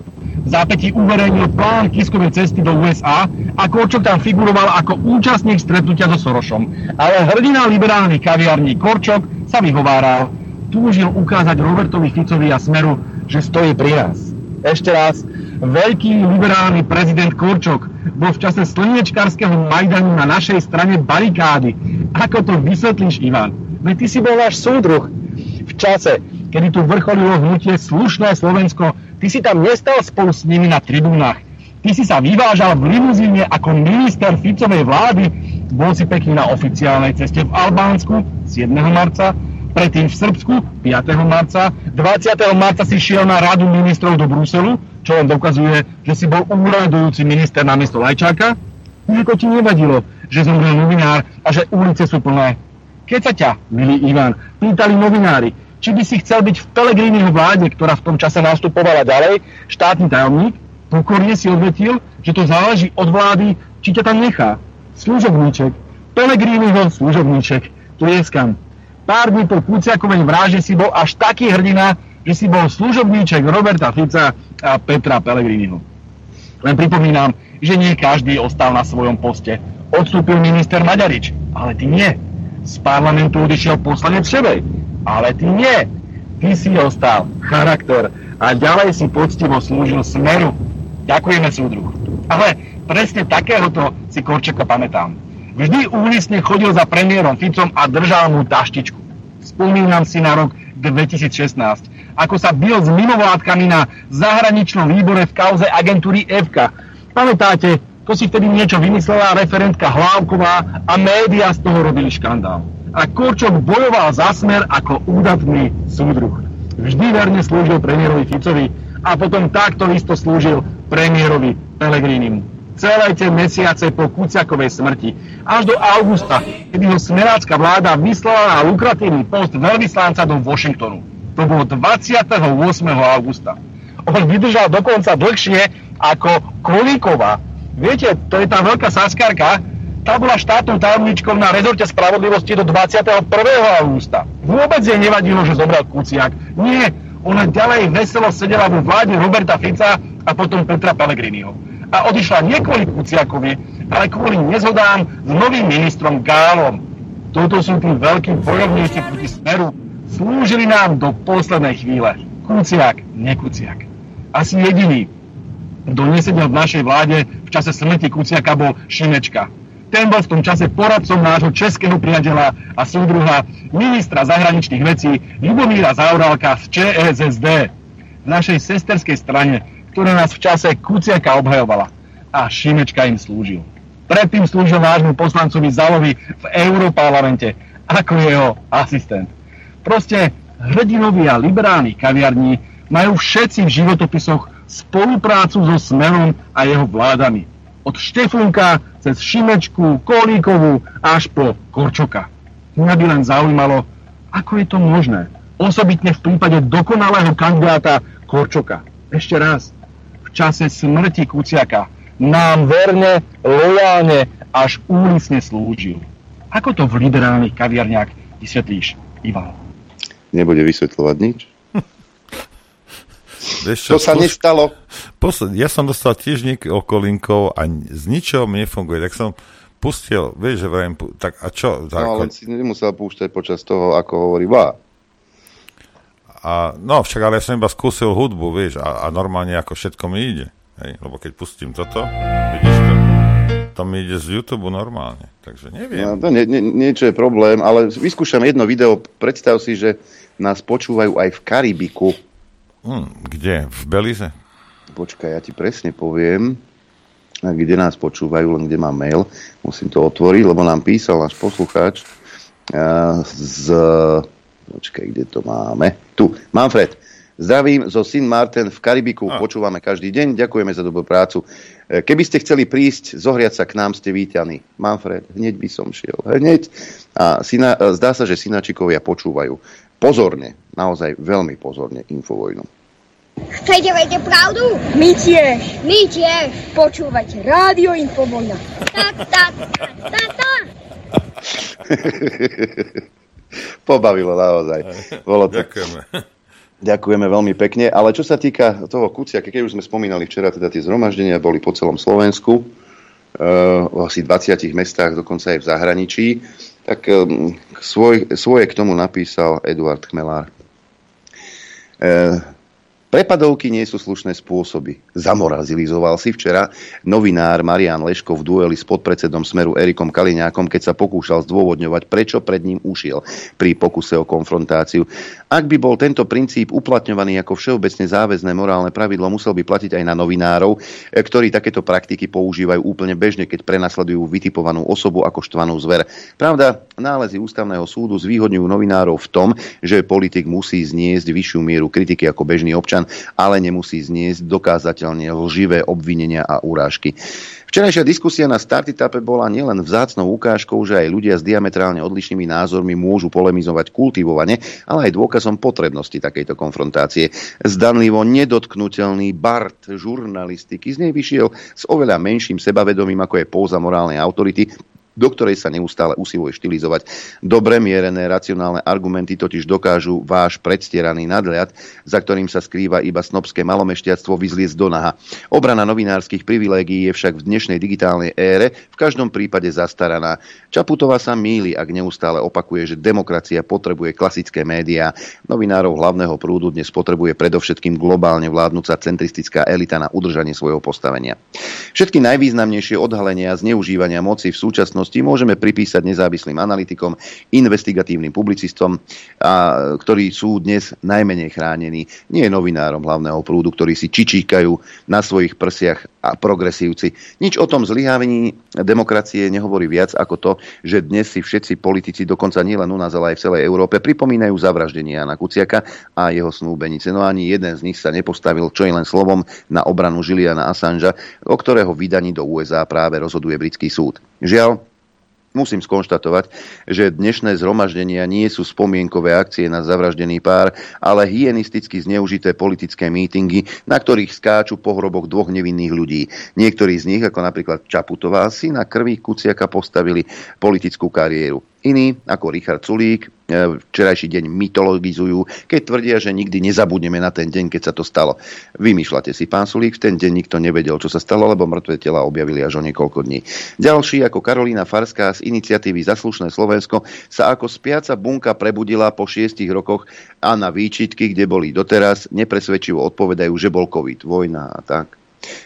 v zápätí uverejnil plán Kiskovej cesty do USA a Korčok tam figuroval ako účastník stretnutia so Sorošom. Ale hrdina liberálnych kaviarní Korčok sa vyhováral. Túžil ukázať Robertovi Ficovi a Smeru, že stojí pri nás. Ešte raz, veľký liberálny prezident Korčok bol v čase slniečkarského Majdanu na našej strane barikády. Ako to vysvetlíš, Ivan? Veď ty si bol náš súdruh. V čase, kedy tu vrcholilo hnutie Slušné Slovensko, ty si tam nestal spolu s nimi na tribúnach. Ty si sa vyvážal v limuzíne ako minister Ficovej vlády, bol si pekný na oficiálnej ceste v Albánsku 7. marca, predtým v Srbsku 5. marca, 20. marca si šiel na radu ministrov do Bruselu, čo len dokazuje, že si bol úradujúci minister namiesto Lajčáka. Niko ti nevadilo, že zomrel novinár a že ulice sú plné. Keď sa ťa, milý Ivan, pýtali novinári, či by si chcel byť v Pelegríniho vláde, ktorá v tom čase nastupovala ďalej, štátny tajomník, pokorne si odvetil, že to záleží od vlády, či ťa tam nechá. Služobníček, Pelegríniho služobníček, tlieskam. Pár dní po Kuciakovej vražde si bol až taký hrdina, že si bol služobníček Roberta Fica a Petra Pellegriniho. Len pripomínam, že nie každý ostal na svojom poste. Odstúpil minister Maďarič, ale ty nie. Z parlamentu odišiel poslanec Šebej, ale ty nie. Ty si ostal, charakter a ďalej si poctivo slúžil smeru. Ďakujeme, súdruh. Ale presne takéhoto si Korčeka pamätám. Vždy úlisne chodil za premiérom Ficom a držal mu taštičku. Spomínam si na rok 2016, ako sa bil s mimovládkami na zahraničnom výbore v kauze agentúry FK. Pamätáte, to si vtedy niečo vymyslela referentka Hlávková a médiá z toho robili škandál. A Korčok bojoval za smer ako údatný súdruh. Vždy verne slúžil premiérovi Ficovi a potom takto isto slúžil premiérovi Pellegrinimu celé tie mesiace po Kuciakovej smrti. Až do augusta, kedy ho smerácka vláda vyslala na lukratívny post veľvyslanca do Washingtonu. To bolo 28. augusta. On vydržal dokonca dlhšie ako Kolíková. Viete, to je tá veľká saskarka, Tá bola štátnou tajomničkou na rezorte spravodlivosti do 21. augusta. Vôbec jej nevadilo, že zobral Kuciak. Nie, ona ďalej veselo sedela vo vláde Roberta Fica a potom Petra Pellegriniho. A odišla nie kvôli Kuciakovi, ale kvôli nezhodám s novým ministrom Gálom. Toto sú tí veľkí bojovníci proti smeru. Slúžili nám do poslednej chvíle. Kuciak, nekuciak. Asi jediný, kto nesedel v našej vláde v čase smrti Kuciaka, bol Šimečka ten bol v tom čase poradcom nášho českého priateľa a súdruha ministra zahraničných vecí Ljubomíra Zaurálka z ČSSD, v našej sesterskej strane, ktorá nás v čase Kuciaka obhajovala. A Šimečka im slúžil. Predtým slúžil nášmu poslancovi Zalovi v Európarlamente ako jeho asistent. Proste hrdinovia liberálnych kaviarní majú všetci v životopisoch spoluprácu so Smerom a jeho vládami od Štefunka cez Šimečku, Kolíkovú až po Korčoka. Mňa by len zaujímalo, ako je to možné. Osobitne v prípade dokonalého kandidáta Korčoka. Ešte raz, čase smrti Kuciaka nám verne, lojálne až úlisne slúžil. Ako to v liberálnych kaviarniach vysvetlíš, Ivan? Nebude vysvetľovať nič. (laughs) Vieš čo, to sa nestalo. Posled, ja som dostal tiež niekoľko linkov a z ničoho mi nefunguje. Tak som pustil, vieš, že vrajím, tak a čo? Tak, no, ale si nemusel púšťať počas toho, ako hovorí. A, no, však ale ja som iba skúsil hudbu, vieš, a, a normálne ako všetko mi ide. Hej, lebo keď pustím toto, vidíš to, to mi ide z YouTube normálne, takže neviem. No, to nie, nie, niečo je problém, ale vyskúšam jedno video, predstav si, že nás počúvajú aj v Karibiku. Hmm, kde? V Belize? Počkaj, ja ti presne poviem, kde nás počúvajú, len kde mám mail. Musím to otvoriť, lebo nám písal náš poslucháč z... Počkaj, kde to máme? Tu, Manfred. Zdravím zo Sin Martin v Karibiku. A. Počúvame každý deň. Ďakujeme za dobrú prácu. E, keby ste chceli prísť, zohriať sa k nám, ste vítaní. Manfred, hneď by som šiel. Hneď. A syna, e, zdá sa, že synačikovia počúvajú pozorne, naozaj veľmi pozorne Infovojnu. Chcete vedieť pravdu? My tiež. My tiež. Počúvať Rádio Infovojna. Tak, tak, tak, tak. (laughs) (laughs) Pobavilo naozaj. Bolo to... Ďakujeme. Ďakujeme veľmi pekne, ale čo sa týka toho Kuciaka, keď už sme spomínali včera, teda tie zhromaždenia boli po celom Slovensku, uh, v asi 20 mestách, dokonca aj v zahraničí. Tak um, svoj, svoje k tomu napísal Eduard Chmelár. Prepadovky nie sú slušné spôsoby. Zamorazilizoval si včera novinár Marian Leško v dueli s podpredsedom Smeru Erikom Kaliňákom, keď sa pokúšal zdôvodňovať, prečo pred ním ušiel pri pokuse o konfrontáciu. Ak by bol tento princíp uplatňovaný ako všeobecne záväzné morálne pravidlo, musel by platiť aj na novinárov, ktorí takéto praktiky používajú úplne bežne, keď prenasledujú vytipovanú osobu ako štvanú zver. Pravda, nálezy ústavného súdu zvýhodňujú novinárov v tom, že politik musí zniesť vyššiu mieru kritiky ako bežný občan občan, ale nemusí zniesť dokázateľne lživé obvinenia a urážky. Včerajšia diskusia na Startitape bola nielen vzácnou ukážkou, že aj ľudia s diametrálne odlišnými názormi môžu polemizovať kultivovane, ale aj dôkazom potrebnosti takejto konfrontácie. Zdanlivo nedotknutelný Bart žurnalistiky z nej vyšiel s oveľa menším sebavedomím, ako je pouza morálnej autority, do ktorej sa neustále usiluje štilizovať. Dobre mierené racionálne argumenty totiž dokážu váš predstieraný nadhľad, za ktorým sa skrýva iba snobské malomešťactvo, vyzliecť do naha. Obrana novinárskych privilégií je však v dnešnej digitálnej ére v každom prípade zastaraná. Čaputová sa míli, ak neustále opakuje, že demokracia potrebuje klasické médiá. Novinárov hlavného prúdu dnes potrebuje predovšetkým globálne vládnúca centristická elita na udržanie svojho postavenia. Všetky najvýznamnejšie odhalenia a zneužívania moci v súčasnosti skutočnosti môžeme pripísať nezávislým analytikom, investigatívnym publicistom, a, ktorí sú dnes najmenej chránení. Nie novinárom hlavného prúdu, ktorí si čičíkajú na svojich prsiach a progresívci. Nič o tom zlyhávení demokracie nehovorí viac ako to, že dnes si všetci politici, dokonca nielen u nás, ale aj v celej Európe, pripomínajú zavraždenie Jana Kuciaka a jeho snúbenice. No ani jeden z nich sa nepostavil čo len slovom na obranu Juliana Assangea, o ktorého vydaní do USA práve rozhoduje britský súd. Žiaľ, Musím skonštatovať, že dnešné zhromaždenia nie sú spomienkové akcie na zavraždený pár, ale hyenisticky zneužité politické mítingy, na ktorých skáču po hroboch dvoch nevinných ľudí. Niektorí z nich, ako napríklad Čaputová, si na krvi Kuciaka postavili politickú kariéru. Iní, ako Richard Sulík, e, včerajší deň mytologizujú, keď tvrdia, že nikdy nezabudneme na ten deň, keď sa to stalo. Vymýšľate si, pán Sulík, v ten deň nikto nevedel, čo sa stalo, lebo mŕtve tela objavili až o niekoľko dní. Ďalší, ako Karolína Farská z iniciatívy Zaslušné Slovensko, sa ako spiaca bunka prebudila po šiestich rokoch a na výčitky, kde boli doteraz, nepresvedčivo odpovedajú, že bol COVID, vojna a tak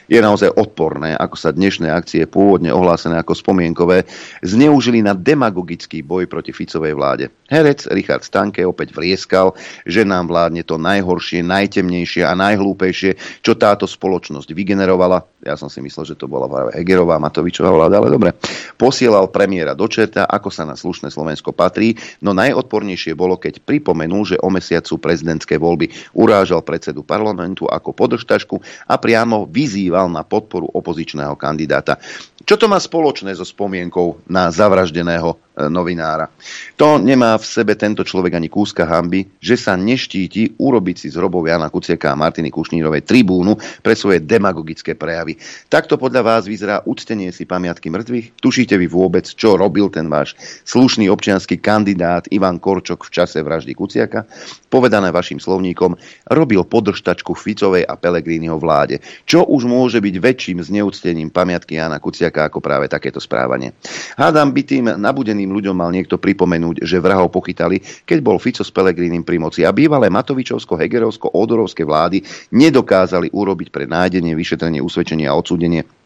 je naozaj odporné, ako sa dnešné akcie, pôvodne ohlásené ako spomienkové, zneužili na demagogický boj proti Ficovej vláde. Herec Richard Stanke opäť vrieskal, že nám vládne to najhoršie, najtemnejšie a najhlúpejšie, čo táto spoločnosť vygenerovala. Ja som si myslel, že to bola Hegerová, Matovičová vláda, ale dobre. Posielal premiéra do čerta, ako sa na slušné Slovensko patrí, no najodpornejšie bolo, keď pripomenul, že o mesiac sú prezidentské voľby. Urážal predsedu parlamentu ako podržtašku a priamo vy vyzýval na podporu opozičného kandidáta. Čo to má spoločné so spomienkou na zavraždeného novinára? To nemá v sebe tento človek ani kúska hamby, že sa neštíti urobiť si z hrobov Jana Kuciaka a Martiny Kušnírovej tribúnu pre svoje demagogické prejavy. Takto podľa vás vyzerá uctenie si pamiatky mŕtvych? Tušíte vy vôbec, čo robil ten váš slušný občianský kandidát Ivan Korčok v čase vraždy Kuciaka? Povedané vašim slovníkom, robil podržtačku Ficovej a Pelegrínyho vláde. Čo už môže byť väčším zneúctením pamiatky Jana Kuciaka ako práve takéto správanie. Hádam by tým nabudeným ľuďom mal niekto pripomenúť, že vrahov pochytali, keď bol Fico s Pelegrínim pri moci. A bývalé Matovičovsko, Hegerovsko, Odorovské vlády nedokázali urobiť pre nájdenie, vyšetrenie, usvedčenie a odsúdenie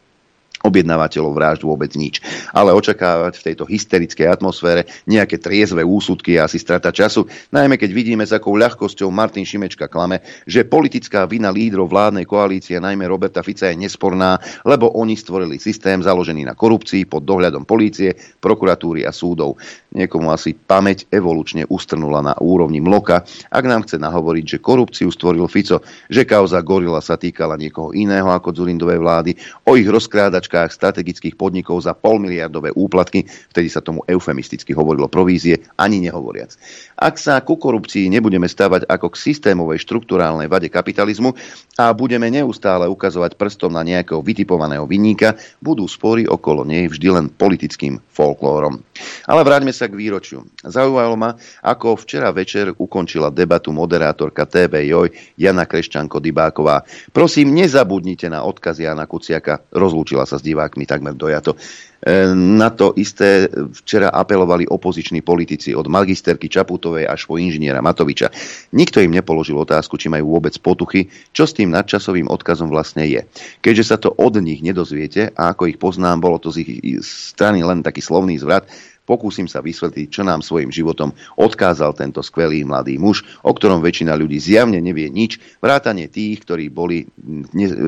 objednávateľov vražd vôbec nič. Ale očakávať v tejto hysterickej atmosfére nejaké triezve úsudky je asi strata času, najmä keď vidíme, s akou ľahkosťou Martin Šimečka klame, že politická vina lídrov vládnej koalície, najmä Roberta Fica, je nesporná, lebo oni stvorili systém založený na korupcii pod dohľadom polície, prokuratúry a súdov. Niekomu asi pamäť evolučne ustrnula na úrovni mloka, ak nám chce nahovoriť, že korupciu stvoril Fico, že kauza Gorila sa týkala niekoho iného ako Zurindovej vlády, o ich rozkrádač prevádzkach strategických podnikov za polmiliardové úplatky, vtedy sa tomu eufemisticky hovorilo provízie, ani nehovoriac. Ak sa ku korupcii nebudeme stavať ako k systémovej štruktúrálnej vade kapitalizmu a budeme neustále ukazovať prstom na nejakého vytipovaného vinníka, budú spory okolo nej vždy len politickým folklórom. Ale vráťme sa k výročiu. Zaujímalo ma, ako včera večer ukončila debatu moderátorka TV Joj Jana Kreščanko-Dybáková. Prosím, nezabudnite na odkaz Jana Kuciaka. Rozlúčila sa s divákmi takmer dojato. E, na to isté včera apelovali opoziční politici od magisterky Čaputovej až po inžiniera Matoviča. Nikto im nepoložil otázku, či majú vôbec potuchy, čo s tým nadčasovým odkazom vlastne je. Keďže sa to od nich nedozviete a ako ich poznám, bolo to z ich strany len taký slovný zvrat, Pokúsim sa vysvetliť, čo nám svojim životom odkázal tento skvelý mladý muž, o ktorom väčšina ľudí zjavne nevie nič, vrátane tých, ktorí boli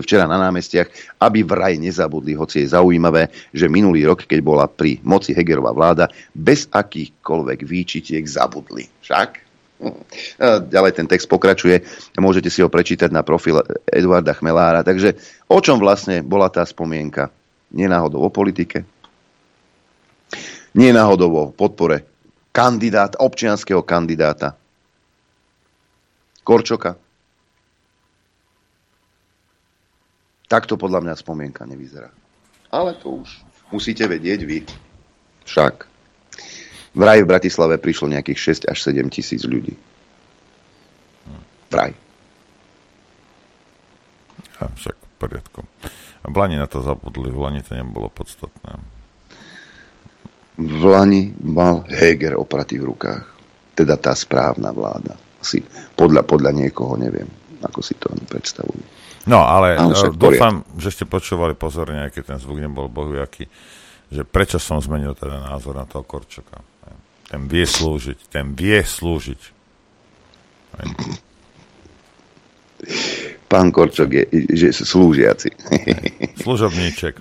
včera na námestiach, aby vraj nezabudli, hoci je zaujímavé, že minulý rok, keď bola pri moci Hegerová vláda, bez akýchkoľvek výčitiek zabudli. Však? Ďalej ten text pokračuje, môžete si ho prečítať na profil Eduarda Chmelára. Takže o čom vlastne bola tá spomienka? Nenáhodou o politike, nie náhodou o podpore kandidát, občianského kandidáta Korčoka. Takto podľa mňa spomienka nevyzerá. Ale to už musíte vedieť vy. Však. Vraj v Bratislave prišlo nejakých 6 až 7 tisíc ľudí. Vraj. Ja, však v poriadku. Lani na to zabudli, v Lani to nebolo podstatné v Lani mal Heger opratý v rukách. Teda tá správna vláda. Asi podľa, podľa niekoho, neviem, ako si to predstavujú. No, ale, ale e, dúfam, že ste počúvali pozorne, aj keď ten zvuk nebol bohujaký, že prečo som zmenil teda názor na toho Korčoka. Ten vie slúžiť, ten vie slúžiť. Pán Korčok je že slúžiaci. Služobníček.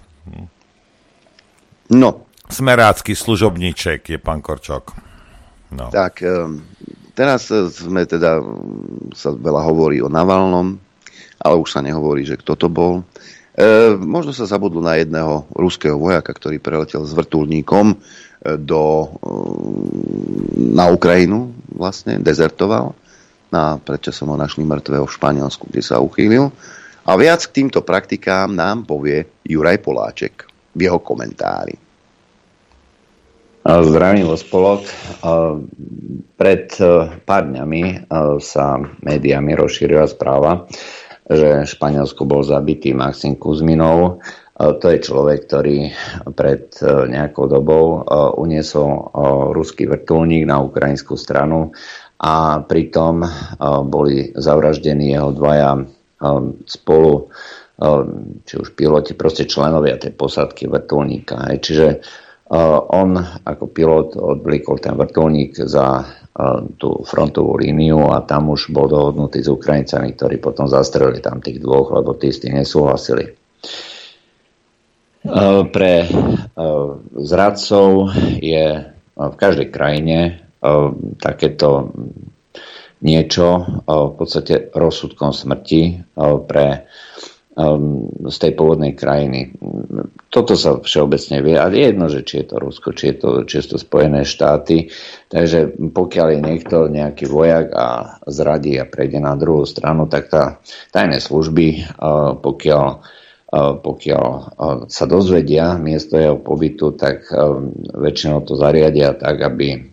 No, Smerácky služobníček je pán Korčok. No. Tak, teraz e, sme teda, sa veľa hovorí o Navalnom, ale už sa nehovorí, že kto to bol. E, možno sa zabudlo na jedného ruského vojaka, ktorý preletel s vrtulníkom do, na Ukrajinu vlastne, dezertoval. Na, predčasom ho našli mŕtvého v Španielsku, kde sa uchýlil. A viac k týmto praktikám nám povie Juraj Poláček v jeho komentári. Zdravím vo spolok. Pred pár dňami sa médiami rozšírila správa, že Španielsko bol zabitý Maxim Kuzminov. To je človek, ktorý pred nejakou dobou uniesol ruský vrtulník na ukrajinskú stranu a pritom boli zavraždení jeho dvaja spolu či už piloti, proste členovia tej posadky vrtulníka. Čiže on ako pilot odblikol ten vrtulník za tú frontovú líniu a tam už bol dohodnutý s Ukrajincami, ktorí potom zastrelili tam tých dvoch, lebo tí s tým nesúhlasili. Pre zradcov je v každej krajine takéto niečo v podstate rozsudkom smrti pre z tej pôvodnej krajiny. Toto sa všeobecne vie a je jedno, že či je to Rusko, či je to, či Spojené štáty. Takže pokiaľ je niekto nejaký vojak a zradí a prejde na druhú stranu, tak tá tajné služby, uh, pokiaľ uh, pokiaľ uh, sa dozvedia miesto jeho pobytu, tak um, väčšinou to zariadia tak, aby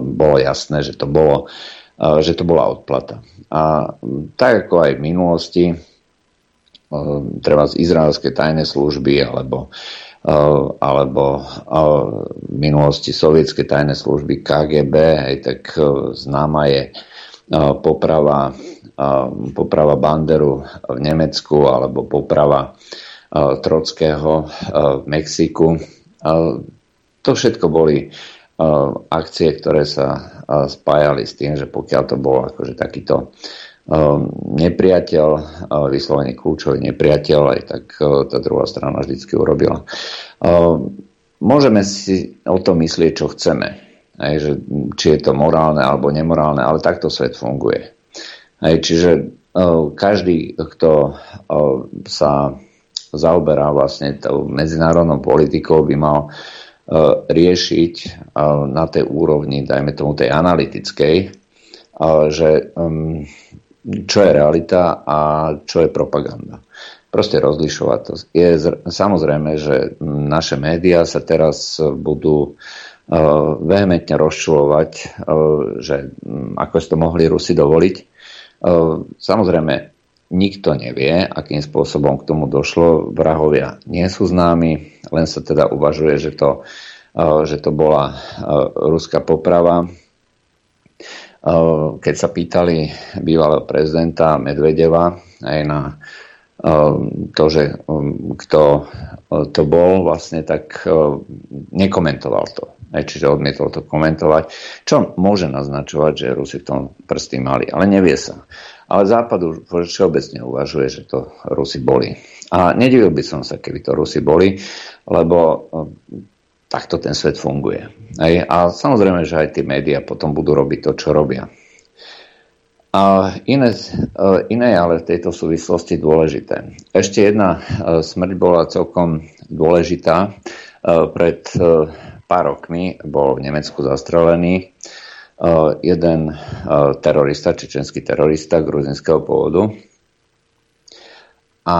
bolo jasné, že to, bolo, že to bola odplata. A tak ako aj v minulosti, treba z izraelskej tajnej služby alebo, ehm, alebo ehm, v minulosti sovietskej tajnej služby KGB, aj tak známa je poprava, poprava Banderu v Nemecku alebo poprava Trockého v Mexiku. To všetko boli akcie, ktoré sa spájali s tým, že pokiaľ to bol akože takýto Ehm, nepriateľ, vyslovene kľúčový nepriateľ, aj tak e, tá druhá strana vždycky urobila. Ehm, môžeme si o tom myslieť, čo chceme. Aj, že, či je to morálne alebo nemorálne, ale takto svet funguje. Aj, čiže e, každý, kto e, sa zaoberá vlastne tou medzinárodnou politikou, by mal riešiť na tej úrovni, dajme tomu tej analytickej, že ehm, čo je realita a čo je propaganda. Proste rozlišovať to. Je samozrejme, že naše médiá sa teraz budú uh, vehementne rozčulovať, uh, že ako si to mohli Rusi dovoliť. Uh, samozrejme, nikto nevie, akým spôsobom k tomu došlo. Vrahovia nie sú známi, len sa teda uvažuje, že to, že to bola ruská poprava keď sa pýtali bývalého prezidenta Medvedeva aj na to, že kto to bol vlastne, tak nekomentoval to. Čiže odmietol to komentovať, čo môže naznačovať, že Rusi v tom prsty mali, ale nevie sa. Ale Západ už všeobecne uvažuje, že to Rusi boli. A nedivil by som sa, keby to Rusi boli, lebo takto ten svet funguje. Hej? A samozrejme, že aj tie médiá potom budú robiť to, čo robia. A iné, e, iné ale v tejto súvislosti dôležité. Ešte jedna e, smrť bola celkom dôležitá. E, pred pár rokmi bol v Nemecku zastrelený jeden terorista, čečenský terorista gruzinského pôvodu, a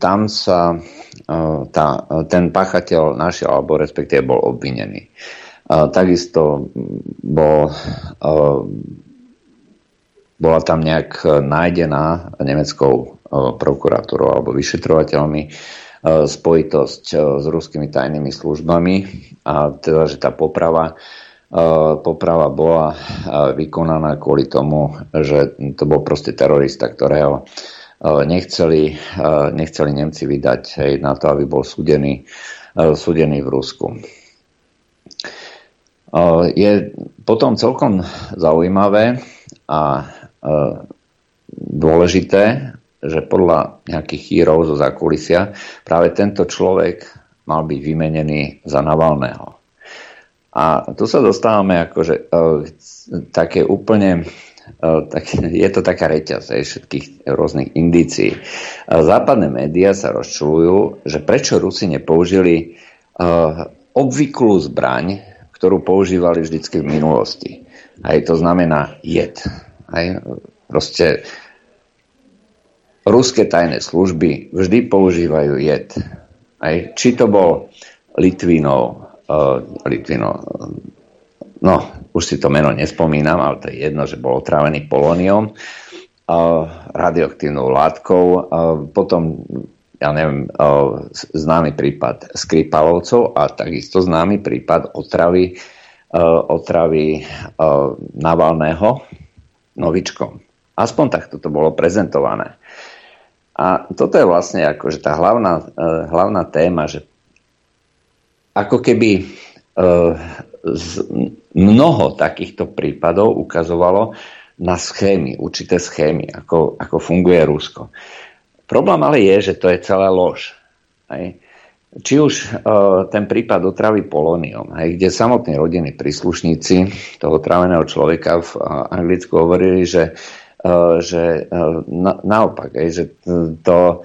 tam sa tá, ten pachateľ našiel, alebo respektíve bol obvinený. Uh, takisto bol, bola tam nejak nájdená nemeckou prokuratúrou alebo vyšetrovateľmi spojitosť s ruskými tajnými službami a teda, že tá poprava poprava bola vykonaná kvôli tomu, že to bol proste terorista, ktorého nechceli, nechceli Nemci vydať hej, na to, aby bol súdený, súdený v Rusku. Je potom celkom zaujímavé a dôležité, že podľa nejakých chýrov zo zákulisia práve tento človek mal byť vymenený za Navalného. A tu sa dostávame akože také úplne tak (laughs) je to taká reťaz aj všetkých rôznych indícií. Západné médiá sa rozčulujú, že prečo Rusi nepoužili obvyklú zbraň, ktorú používali vždycky v minulosti. Aj to znamená jed. Aj proste ruské tajné služby vždy používajú jed. Aj, či to bol Litvinov, uh, Litvinov, no už si to meno nespomínam, ale to je jedno, že bol otrávený polóniom, uh, radioaktívnou látkou, uh, potom ja neviem, známy prípad Skripalovcov a takisto známy prípad otravy, otravy Navalného novičkom. Aspoň takto to bolo prezentované. A toto je vlastne akože tá hlavná, hlavná téma, že ako keby mnoho takýchto prípadov ukazovalo na schémy, určité schémy, ako, ako funguje Rusko. Problém ale je, že to je celé lož. Hej. Či už uh, ten prípad otravy polóniom, hej, kde samotní rodiny príslušníci toho traveného človeka v uh, Anglicku hovorili, že, uh, že uh, na, naopak, hej, že to,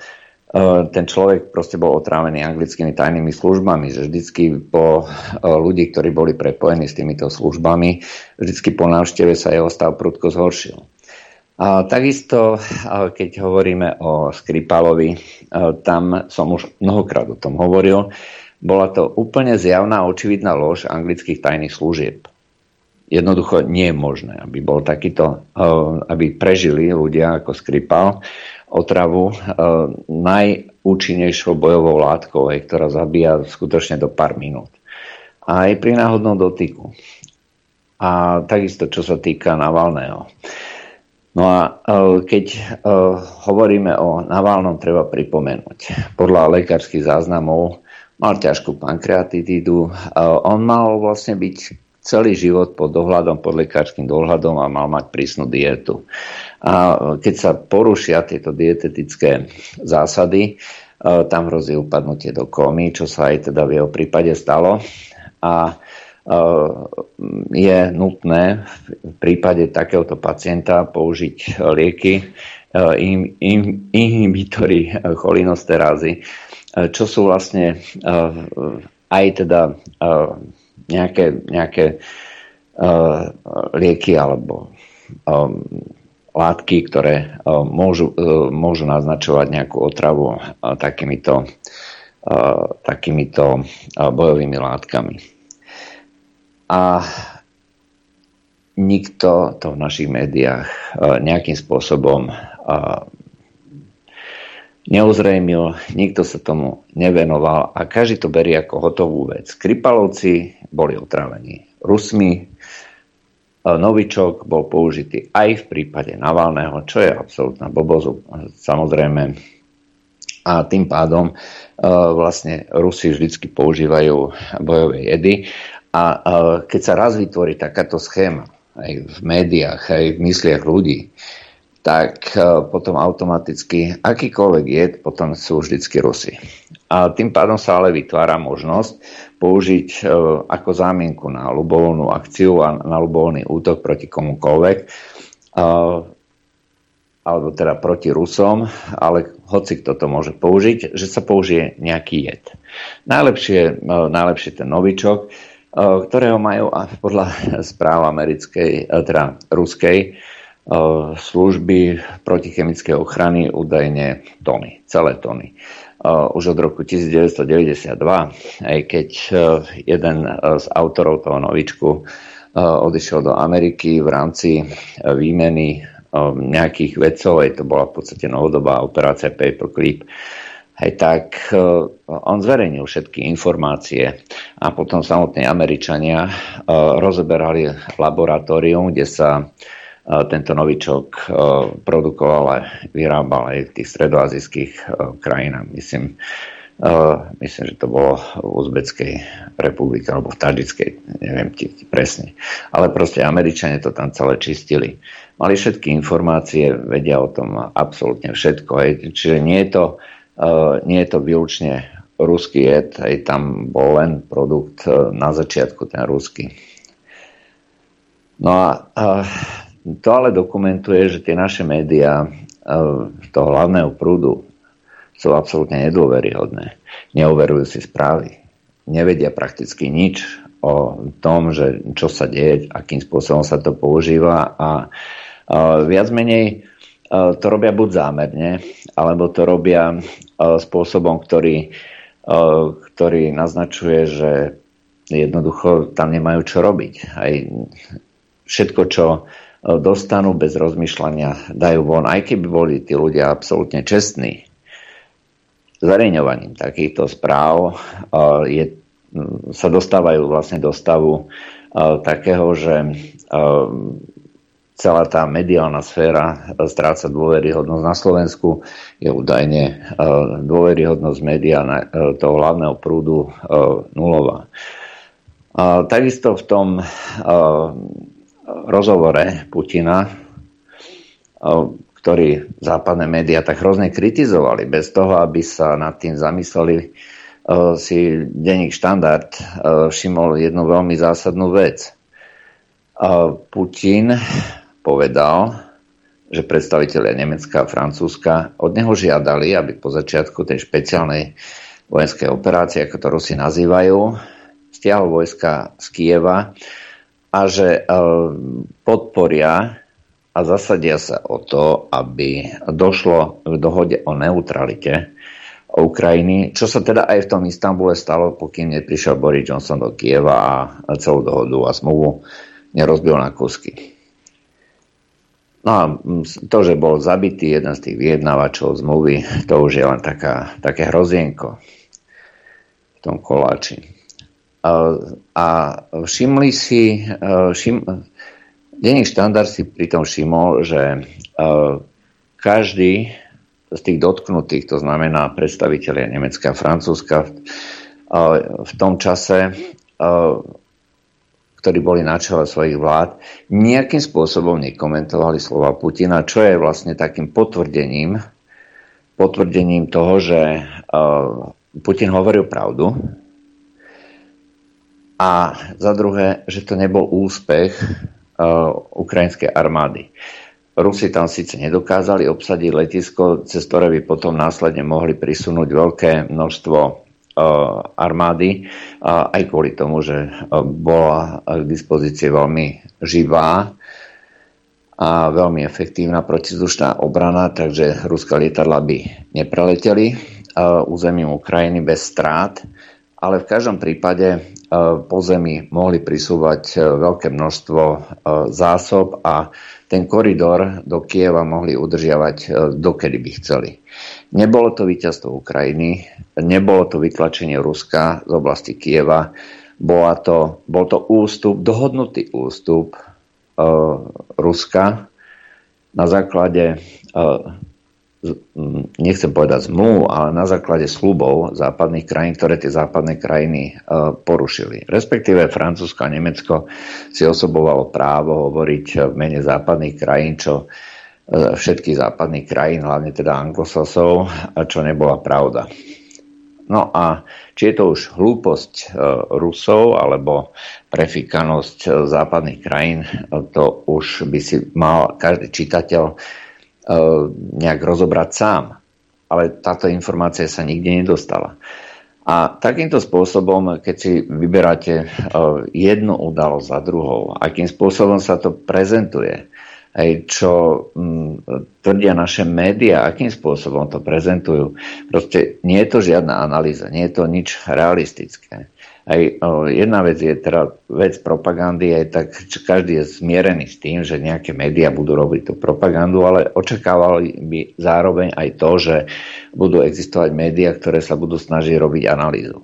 ten človek proste bol otrávený anglickými tajnými službami, že vždycky po uh, ľudí, ktorí boli prepojení s týmito službami, vždycky po návšteve sa jeho stav prudko zhoršil. A takisto, keď hovoríme o Skripalovi, tam som už mnohokrát o tom hovoril, bola to úplne zjavná očividná lož anglických tajných služieb. Jednoducho nie je možné, aby bol takýto, aby prežili ľudia ako Skripal otravu najúčinnejšou bojovou látkou, ktorá zabíja skutočne do pár minút. Aj pri náhodnom dotyku. A takisto, čo sa týka Navalného. No a e, keď e, hovoríme o Navalnom, treba pripomenúť. Podľa lekárskych záznamov mal ťažkú pankreatitídu. E, on mal vlastne byť celý život pod dohľadom, pod lekárským dohľadom a mal mať prísnu dietu. A keď sa porušia tieto dietetické zásady, tam hrozí upadnutie do komy, čo sa aj teda v jeho prípade stalo. A Eh, je nutné v prípade takéhoto pacienta použiť lieky, eh, inhibitory cholinosterázy, čo sú vlastne aj teda nejaké, nejaké lieky alebo látky, ktoré môžu, môžu naznačovať nejakú otravu takýmito, takýmito bojovými látkami a nikto to v našich médiách e, nejakým spôsobom e, neuzrejmil, nikto sa tomu nevenoval a každý to berie ako hotovú vec. Kripalovci boli otrávení Rusmi, e, Novičok bol použitý aj v prípade Navalného, čo je absolútna bobozu, samozrejme. A tým pádom vlastne Rusi vždy používajú bojové jedy a keď sa raz vytvorí takáto schéma aj v médiách, aj v mysliach ľudí, tak e, potom automaticky akýkoľvek jed potom sú vždycky Rusy. A tým pádom sa ale vytvára možnosť použiť e, ako zámienku na ľubovolnú akciu a na ľubovolný útok proti komukoľvek, e, alebo teda proti Rusom, ale hoci kto to môže použiť, že sa použije nejaký jed. Najlepšie, najlepšie ten novičok, ktorého majú podľa (laughs) správ americkej, teda ruskej služby protichemickej ochrany údajne tony, celé tony. Už od roku 1992, aj keď jeden z autorov toho novičku odišiel do Ameriky v rámci výmeny nejakých vedcov, aj to bola v podstate novodobá operácia Paperclip, hej, tak on zverejnil všetky informácie a potom samotní Američania rozeberali laboratórium, kde sa tento novičok uh, produkoval a vyrábal aj v tých stredoazijských uh, krajinách. Myslím, myslím, že to bolo v Uzbeckej republike alebo v Tadžickej, neviem ti, presne. Ale proste Američania to tam celé čistili. Mali všetky informácie, vedia o tom absolútne všetko. Hej. Čiže nie je to nie je to výlučne ruský jed, aj tam bol len produkt na začiatku, ten ruský. No a to ale dokumentuje, že tie naše médiá toho hlavného prúdu sú absolútne nedôveryhodné. Neuverujú si správy. nevedia prakticky nič o tom, že čo sa deje, akým spôsobom sa to používa a viac menej to robia buď zámerne, alebo to robia spôsobom, ktorý, ktorý naznačuje, že jednoducho tam nemajú čo robiť. Aj všetko, čo dostanú bez rozmýšľania, dajú von, aj keby boli tí ľudia absolútne čestní. Zverejňovaním takýchto správ je, sa dostávajú vlastne do stavu takého, že celá tá mediálna sféra stráca dôveryhodnosť na Slovensku. Je údajne dôveryhodnosť média toho hlavného prúdu nulová. Takisto v tom rozhovore Putina, ktorý západné médiá tak hrozne kritizovali, bez toho, aby sa nad tým zamysleli, si denník štandard všimol jednu veľmi zásadnú vec. Putin povedal, že predstavitelia Nemecka a Francúzska od neho žiadali, aby po začiatku tej špeciálnej vojenskej operácie, ako to Rusi nazývajú, stiahol vojska z Kieva a že e, podporia a zasadia sa o to, aby došlo k dohode o neutralite Ukrajiny, čo sa teda aj v tom Istambule stalo, pokým neprišiel Boris Johnson do Kieva a celú dohodu a zmluvu nerozbil na kusky. No a to, že bol zabitý jeden z tých vyjednávačov zmluvy, to už je len taká, také hrozienko v tom koláči a všimli si, všim, denní štandard si pritom všimol, že každý z tých dotknutých, to znamená predstavitelia Nemecka a Francúzska v tom čase, ktorí boli na čele svojich vlád, nejakým spôsobom nekomentovali slova Putina, čo je vlastne takým potvrdením, potvrdením toho, že Putin hovoril pravdu, a za druhé, že to nebol úspech uh, ukrajinskej armády. Rusi tam síce nedokázali obsadiť letisko, cez ktoré by potom následne mohli prisunúť veľké množstvo uh, armády, uh, aj kvôli tomu, že uh, bola k dispozícii veľmi živá a veľmi efektívna protizdušná obrana, takže ruské lietadla by nepreleteli uh, územím Ukrajiny bez strát, ale v každom prípade po zemi mohli prisúvať e, veľké množstvo e, zásob a ten koridor do Kieva mohli udržiavať dokedy by chceli. Nebolo to víťazstvo Ukrajiny, nebolo to vytlačenie Ruska z oblasti Kieva, bola to, bol to ústup, dohodnutý ústup Ruska na základe nechcem povedať zmluv, ale na základe slubov západných krajín, ktoré tie západné krajiny e, porušili. Respektíve Francúzsko a Nemecko si osobovalo právo hovoriť v mene západných krajín, čo e, všetkých západných krajín, hlavne teda anglosasov, čo nebola pravda. No a či je to už hlúposť e, Rusov alebo prefikanosť západných krajín, to už by si mal každý čitateľ nejak rozobrať sám. Ale táto informácia sa nikde nedostala. A takýmto spôsobom, keď si vyberáte e, jednu udalosť za druhou, akým spôsobom sa to prezentuje, aj čo m, tvrdia naše médiá, akým spôsobom to prezentujú. Proste nie je to žiadna analýza, nie je to nič realistické. Aj o, jedna vec je teda vec propagandy, aj tak každý je zmierený s tým, že nejaké médiá budú robiť tú propagandu, ale očakávali by zároveň aj to, že budú existovať médiá, ktoré sa budú snažiť robiť analýzu.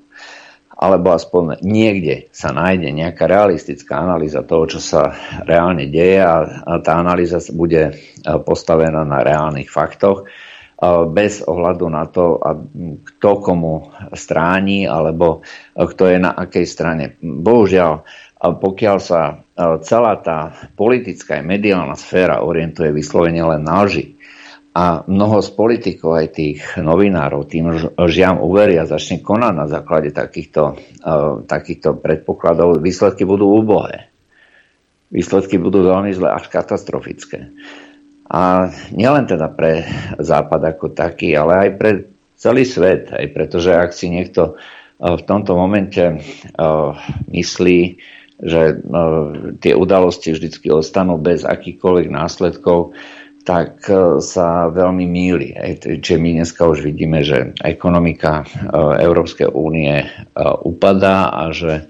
Alebo aspoň niekde sa nájde nejaká realistická analýza toho, čo sa reálne deje a, a tá analýza bude postavená na reálnych faktoch bez ohľadu na to, kto komu stráni alebo kto je na akej strane. Bohužiaľ, pokiaľ sa celá tá politická a mediálna sféra orientuje vyslovene len na lži a mnoho z politikov, aj tých novinárov, tým žiam uveria, začne konať na základe takýchto, takýchto predpokladov, výsledky budú úbohé. Výsledky budú veľmi zlé až katastrofické. A nielen teda pre Západ ako taký, ale aj pre celý svet. Aj pretože ak si niekto v tomto momente myslí, že tie udalosti vždy ostanú bez akýchkoľvek následkov, tak sa veľmi míli. Čiže my dneska už vidíme, že ekonomika Európskej únie upadá a že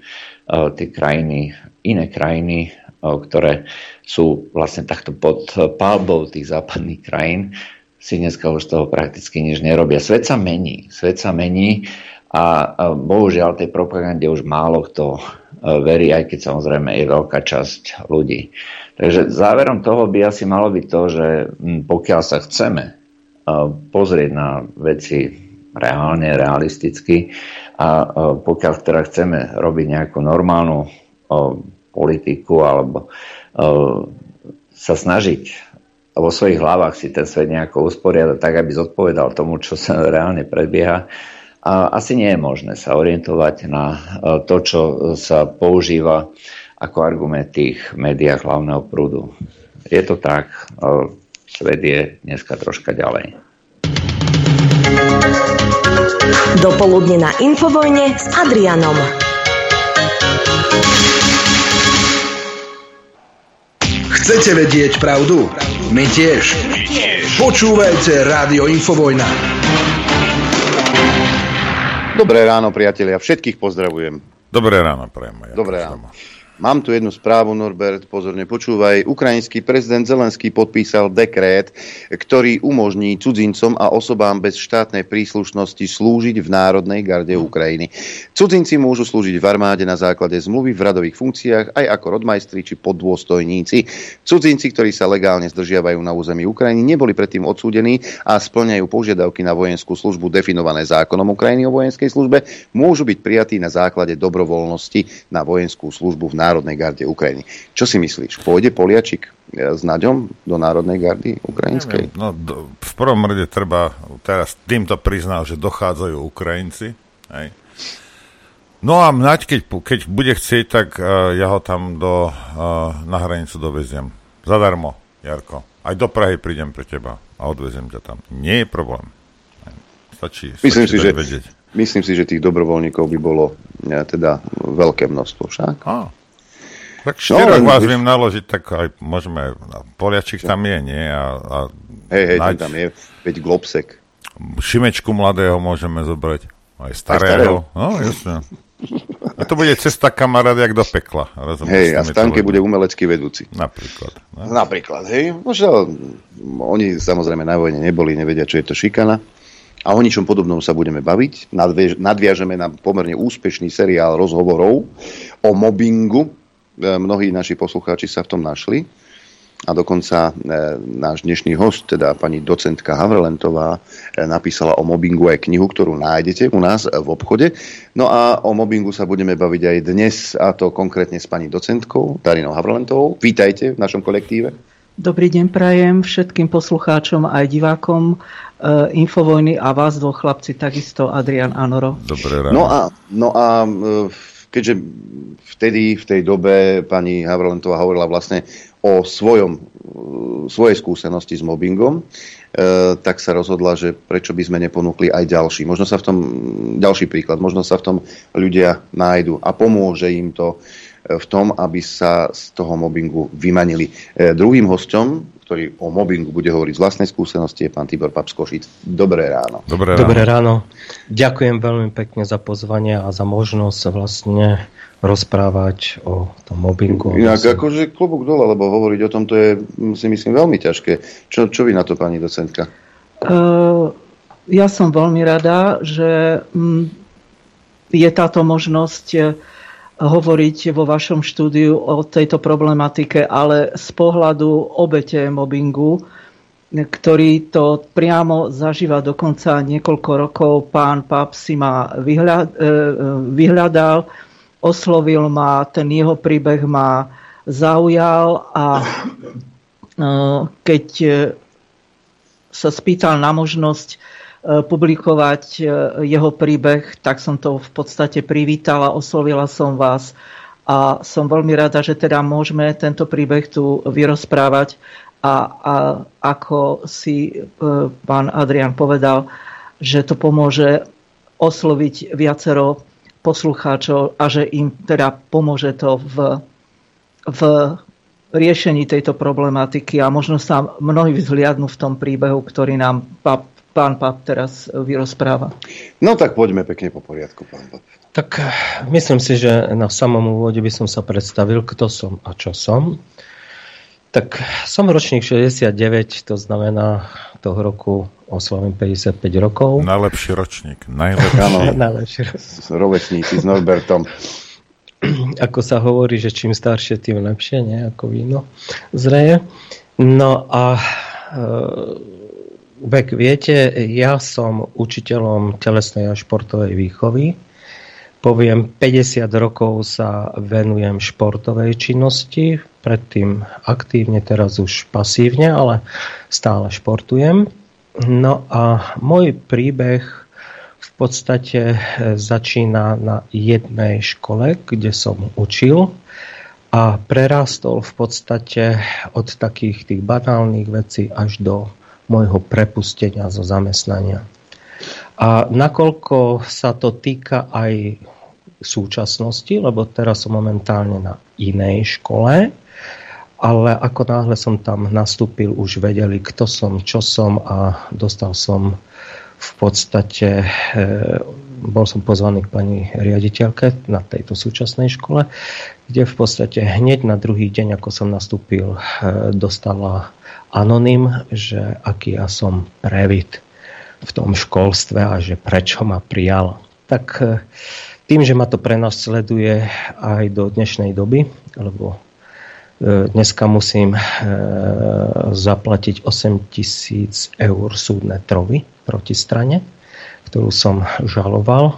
tie krajiny, iné krajiny, ktoré sú vlastne takto pod palbou tých západných krajín, si dneska už z toho prakticky nič nerobia. Svet sa mení, svet sa mení a bohužiaľ tej propagande už málo kto e, verí, aj keď samozrejme je veľká časť ľudí. Takže záverom toho by asi malo byť to, že pokiaľ sa chceme e, pozrieť na veci reálne, realisticky a e, pokiaľ teda chceme robiť nejakú normálnu politiku alebo sa snažiť vo svojich hlavách si ten svet nejako usporiadať tak, aby zodpovedal tomu, čo sa (laughs) reálne predbieha. A asi nie je možné sa orientovať na e, to, čo sa používa ako argument tých médiách hlavného prúdu. Je to tak, e, svet je dneska troška ďalej. Dopoludne na Infovojne s Adrianom. Chcete vedieť pravdu? My tiež. Počúvajte Rádio Infovojna. Dobré ráno, priatelia. Všetkých pozdravujem. Dobré ráno, prajem. Dobré ráno. Mám tu jednu správu, Norbert, pozorne počúvaj. Ukrajinský prezident Zelenský podpísal dekrét, ktorý umožní cudzincom a osobám bez štátnej príslušnosti slúžiť v Národnej garde Ukrajiny. Cudzinci môžu slúžiť v armáde na základe zmluvy v radových funkciách aj ako rodmajstri či poddôstojníci. Cudzinci, ktorí sa legálne zdržiavajú na území Ukrajiny, neboli predtým odsúdení a splňajú požiadavky na vojenskú službu definované zákonom Ukrajiny o vojenskej službe, môžu byť prijatí na základe dobrovoľnosti na vojenskú službu v Národnej Národnej garde Ukrajiny. Čo si myslíš? Pôjde Poliačik e, s Naďom do Národnej gardy ukrajinskej? no, do, v prvom rade treba teraz týmto priznal, že dochádzajú Ukrajinci. Hej. No a Naď, keď, keď bude chcieť, tak uh, ja ho tam do, uh, na hranicu doveziem. Zadarmo, Jarko. Aj do Prahy prídem pre teba a odvezem ťa tam. Nie je problém. Stačí, Myslím stačí si, že, vedieť. Myslím si, že tých dobrovoľníkov by bolo ja, teda veľké množstvo však. Á, tak štyroch no, vás viem naložiť, tak aj môžeme, Poliačik tam je, nie? A, a hej, hej, naď, tam je, veď Globsek. Šimečku mladého môžeme zobrať, aj starého. Aj starého. No, jasne. A to bude cesta kamarát jak do pekla. Rozumiem, hej, a Stanke bude umelecký vedúci. Napríklad. No? Napríklad, hej. Možno, oni samozrejme na vojne neboli, nevedia, čo je to šikana. A o ničom podobnom sa budeme baviť. Nadviažeme na pomerne úspešný seriál rozhovorov o mobbingu mnohí naši poslucháči sa v tom našli. A dokonca e, náš dnešný host, teda pani docentka Havrelentová, e, napísala o mobbingu aj knihu, ktorú nájdete u nás v obchode. No a o mobbingu sa budeme baviť aj dnes, a to konkrétne s pani docentkou Darinou Havrelentovou. Vítajte v našom kolektíve. Dobrý deň prajem všetkým poslucháčom aj divákom uh, Infovojny a vás dvoch chlapci, takisto Adrian Anoro. Dobré ráno. No a, no a uh, keďže vtedy, v tej dobe pani Havrolentová hovorila vlastne o svojom, svojej skúsenosti s mobbingom, e, tak sa rozhodla, že prečo by sme neponúkli aj ďalší. Možno sa v tom, ďalší príklad, možno sa v tom ľudia nájdu a pomôže im to e, v tom, aby sa z toho mobbingu vymanili. E, druhým hostom ktorý o mobbingu bude hovoriť z vlastnej skúsenosti, je pán Tibor Papskošic. Dobré ráno. Dobré ráno. Dobré ráno. Ďakujem veľmi pekne za pozvanie a za možnosť vlastne rozprávať o tom mobbingu. Inak akože klobúk dole, lebo hovoriť o tom to je, si myslím, veľmi ťažké. Čo, čo vy na to, pani docentka? Uh, ja som veľmi rada, že um, je táto možnosť hovoriť vo vašom štúdiu o tejto problematike, ale z pohľadu obete mobbingu, ktorý to priamo zažíva dokonca niekoľko rokov. Pán Pap si ma e, vyhľadal, oslovil ma, ten jeho príbeh ma zaujal a e, keď sa spýtal na možnosť E, publikovať e, jeho príbeh, tak som to v podstate privítala, oslovila som vás a som veľmi rada, že teda môžeme tento príbeh tu vyrozprávať a, a ako si e, pán Adrian povedal, že to pomôže osloviť viacero poslucháčov a že im teda pomôže to v, v riešení tejto problematiky a možno sa mnohí vzhliadnú v tom príbehu, ktorý nám pán Pap teraz vyrozpráva. No tak poďme pekne po poriadku, pán Pap. Tak myslím si, že na samom úvode by som sa predstavil, kto som a čo som. Tak som ročník 69, to znamená toho roku oslavím 55 rokov. Najlepší ročník. Najlepší. Áno, (laughs) najlepší Rovesníci s Norbertom. (clears throat) ako sa hovorí, že čím staršie, tým lepšie, nie? Ako víno zreje. No a e, vek, viete, ja som učiteľom telesnej a športovej výchovy. Poviem, 50 rokov sa venujem športovej činnosti, predtým aktívne, teraz už pasívne, ale stále športujem. No a môj príbeh v podstate e, začína na jednej škole, kde som učil a prerastol v podstate od takých tých banálnych vecí až do môjho prepustenia zo zamestnania. A nakoľko sa to týka aj súčasnosti, lebo teraz som momentálne na inej škole, ale ako náhle som tam nastúpil, už vedeli, kto som, čo som a dostal som v podstate, e, bol som pozvaný k pani riaditeľke na tejto súčasnej škole, kde v podstate hneď na druhý deň, ako som nastúpil, e, dostala anonym, že aký ja som previt v tom školstve a že prečo ma prijala. Tak e, tým, že ma to pre nás sleduje aj do dnešnej doby, lebo E, dneska musím e, zaplatiť 8 tisíc eur súdne trovy proti strane, ktorú som žaloval.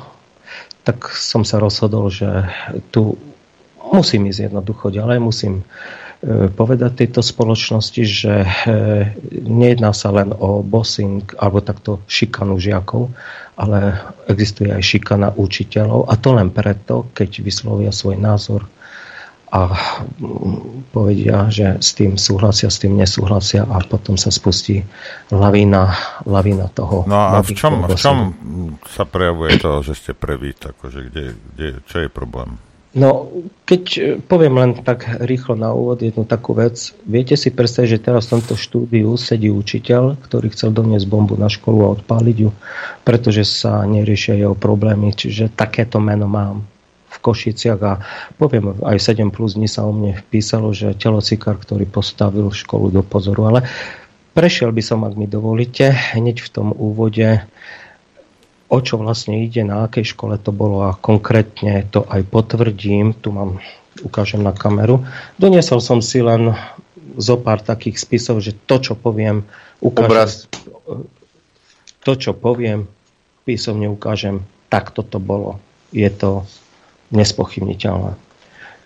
Tak som sa rozhodol, že tu musím ísť jednoducho ďalej, musím e, povedať tejto spoločnosti, že nejedná sa len o bossing alebo takto šikanu žiakov, ale existuje aj šikana učiteľov a to len preto, keď vyslovia svoj názor a povedia, že s tým súhlasia, s tým nesúhlasia a potom sa spustí lavína, lavína toho. No a v čom, v čom sa prejavuje to, že ste prvý, akože kde, kde, čo je problém? No, keď e, poviem len tak rýchlo na úvod jednu takú vec. Viete si predstaviť, že teraz v tomto štúdiu sedí učiteľ, ktorý chcel doniesť bombu na školu a odpáliť ju, pretože sa neriešia jeho problémy. Čiže takéto meno mám v Košiciach a poviem, aj 7 plus dní sa o mne písalo, že telocikár, ktorý postavil školu do pozoru, ale prešiel by som, ak mi dovolíte, hneď v tom úvode o čo vlastne ide, na akej škole to bolo a konkrétne to aj potvrdím, tu mám, ukážem na kameru. Doniesol som si len zo pár takých spisov, že to, čo poviem, ukážem, to, čo poviem, písomne ukážem, tak toto bolo. Je to nespochybniteľná.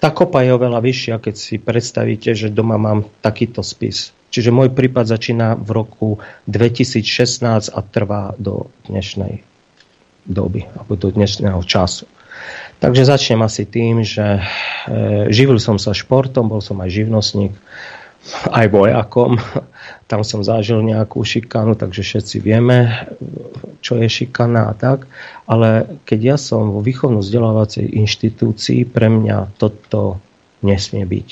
Tá kopa je oveľa vyššia, keď si predstavíte, že doma mám takýto spis. Čiže môj prípad začína v roku 2016 a trvá do dnešnej doby, alebo do dnešného času. Takže začnem asi tým, že e, živil som sa športom, bol som aj živnostník, aj vojakom. (laughs) Tam som zažil nejakú šikanu, takže všetci vieme, čo je šikana a tak. Ale keď ja som vo výchovno-vzdelávacej inštitúcii, pre mňa toto nesmie byť.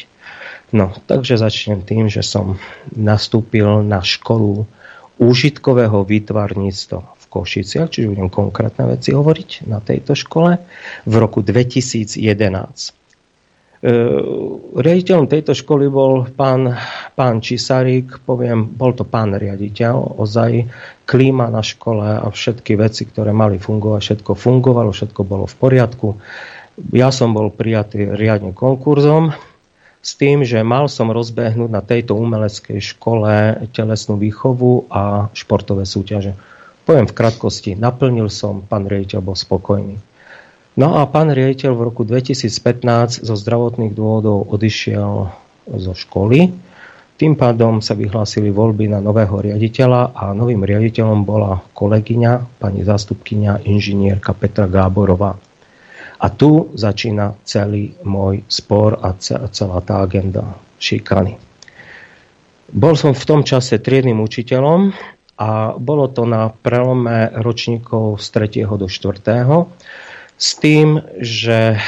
No, takže začnem tým, že som nastúpil na školu úžitkového výtvarníctva v Košiciach, čiže budem konkrétne veci hovoriť na tejto škole, v roku 2011. E, riaditeľom tejto školy bol pán, pán Čisarík, poviem, bol to pán riaditeľ, ozaj klíma na škole a všetky veci, ktoré mali fungovať, všetko fungovalo, všetko bolo v poriadku. Ja som bol prijatý riadne konkurzom s tým, že mal som rozbehnúť na tejto umeleckej škole telesnú výchovu a športové súťaže. Poviem v krátkosti, naplnil som, pán riaditeľ bol spokojný. No a pán riaditeľ v roku 2015 zo zdravotných dôvodov odišiel zo školy. Tým pádom sa vyhlásili voľby na nového riaditeľa a novým riaditeľom bola kolegyňa, pani zástupkynia inžinierka Petra Gáborová. A tu začína celý môj spor a celá tá agenda šikany. Bol som v tom čase triednym učiteľom a bolo to na prelome ročníkov z 3. do 4 s tým, že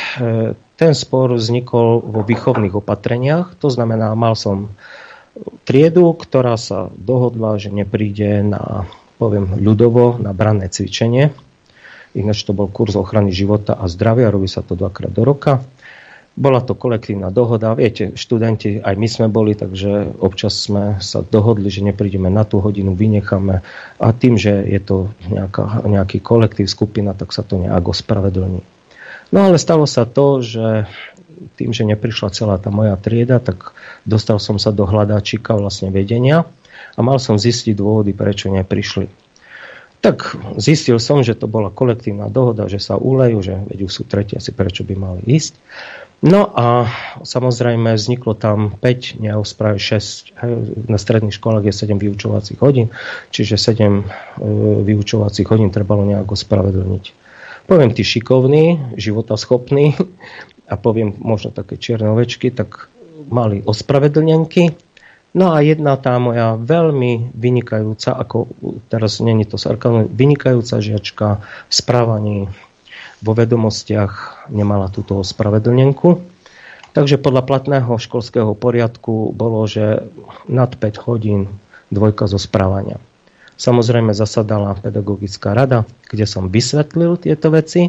ten spor vznikol vo výchovných opatreniach. To znamená, mal som triedu, ktorá sa dohodla, že nepríde na, poviem ľudovo, na branné cvičenie. Ináč to bol kurz ochrany života a zdravia, robí sa to dvakrát do roka. Bola to kolektívna dohoda, viete, študenti, aj my sme boli, takže občas sme sa dohodli, že neprídeme na tú hodinu, vynecháme a tým, že je to nejaká, nejaký kolektív, skupina, tak sa to nejak ospravedlní. No ale stalo sa to, že tým, že neprišla celá tá moja trieda, tak dostal som sa do hľadáčika vlastne vedenia a mal som zistiť dôvody, prečo neprišli. Tak zistil som, že to bola kolektívna dohoda, že sa ulejú, že veď sú tretiaci, prečo by mali ísť. No a samozrejme vzniklo tam 5, neospraví 6, na stredných školách je 7 vyučovacích hodín, čiže 7 e, vyučovacích hodín trebalo nejak ospravedlniť. Poviem tí šikovní, životaschopní (laughs) a poviem možno také čiernovečky, tak mali ospravedlnenky. No a jedna tá moja veľmi vynikajúca, ako teraz není to sarkazm, vynikajúca žiačka v správaní vo vedomostiach nemala túto ospravedlnenku. Takže podľa platného školského poriadku bolo, že nad 5 hodín dvojka zo správania. Samozrejme zasadala pedagogická rada, kde som vysvetlil tieto veci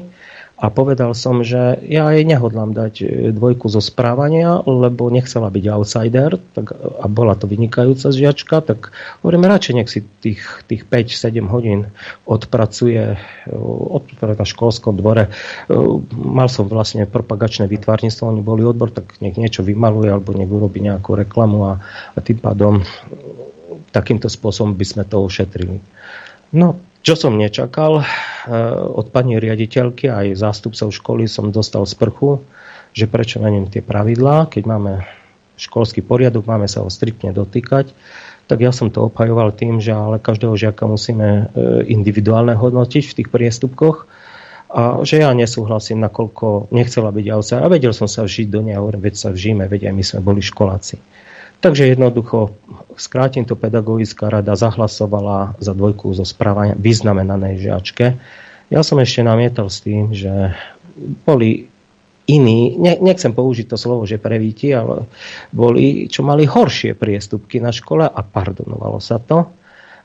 a povedal som, že ja jej nehodlám dať e, dvojku zo správania, lebo nechcela byť outsider tak, a bola to vynikajúca žiačka, tak hovorím, radšej nech si tých, tých 5-7 hodín odpracuje e, od, na školskom dvore. E, mal som vlastne propagačné vytvárnictvo, oni boli odbor, tak nech niečo vymaluje alebo nech urobí nejakú reklamu a, a tým pádom takýmto spôsobom by sme to ušetrili. No, čo som nečakal, eh, od pani riaditeľky aj zástupcov školy som dostal sprchu, že prečo ňom tie pravidlá, keď máme školský poriadok, máme sa ho striktne dotýkať, tak ja som to obhajoval tým, že ale každého žiaka musíme eh, individuálne hodnotiť v tých priestupkoch a že ja nesúhlasím, nakoľko nechcela byť outsider. A vedel som sa vžiť do neho, veď sa vžíme, veď aj my sme boli školáci. Takže jednoducho, skrátim to, pedagogická rada zahlasovala za dvojku zo správania vyznamenanej žiačke. Ja som ešte namietal s tým, že boli iní, ne, nechcem použiť to slovo, že prevíti, ale boli, čo mali horšie priestupky na škole a pardonovalo sa to.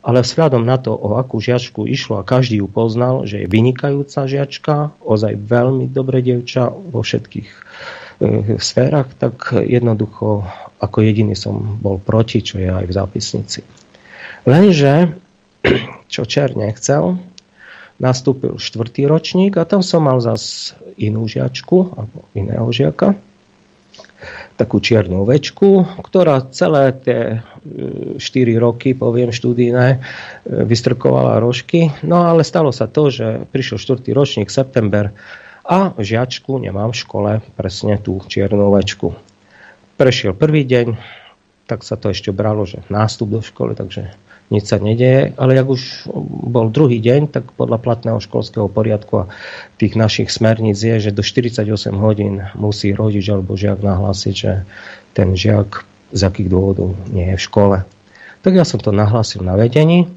Ale vzhľadom na to, o akú žiačku išlo a každý ju poznal, že je vynikajúca žiačka, ozaj veľmi dobre devča vo všetkých sférach, tak jednoducho ako jediný som bol proti, čo je aj v zápisnici. Lenže, (clears throat) čo Čer nechcel, nastúpil štvrtý ročník a tam som mal zas inú žiačku, alebo iného žiaka, takú čiernu večku, ktorá celé tie 4 e, roky, poviem študijné, e, vystrkovala rožky. No ale stalo sa to, že prišiel štvrtý ročník, september, a žiačku nemám v škole, presne tú čiernu večku. Prešiel prvý deň, tak sa to ešte bralo, že nástup do školy, takže nič sa nedeje, ale ak už bol druhý deň, tak podľa platného školského poriadku a tých našich smerníc je, že do 48 hodín musí rodič alebo žiak nahlásiť, že ten žiak z akých dôvodov nie je v škole. Tak ja som to nahlásil na vedení,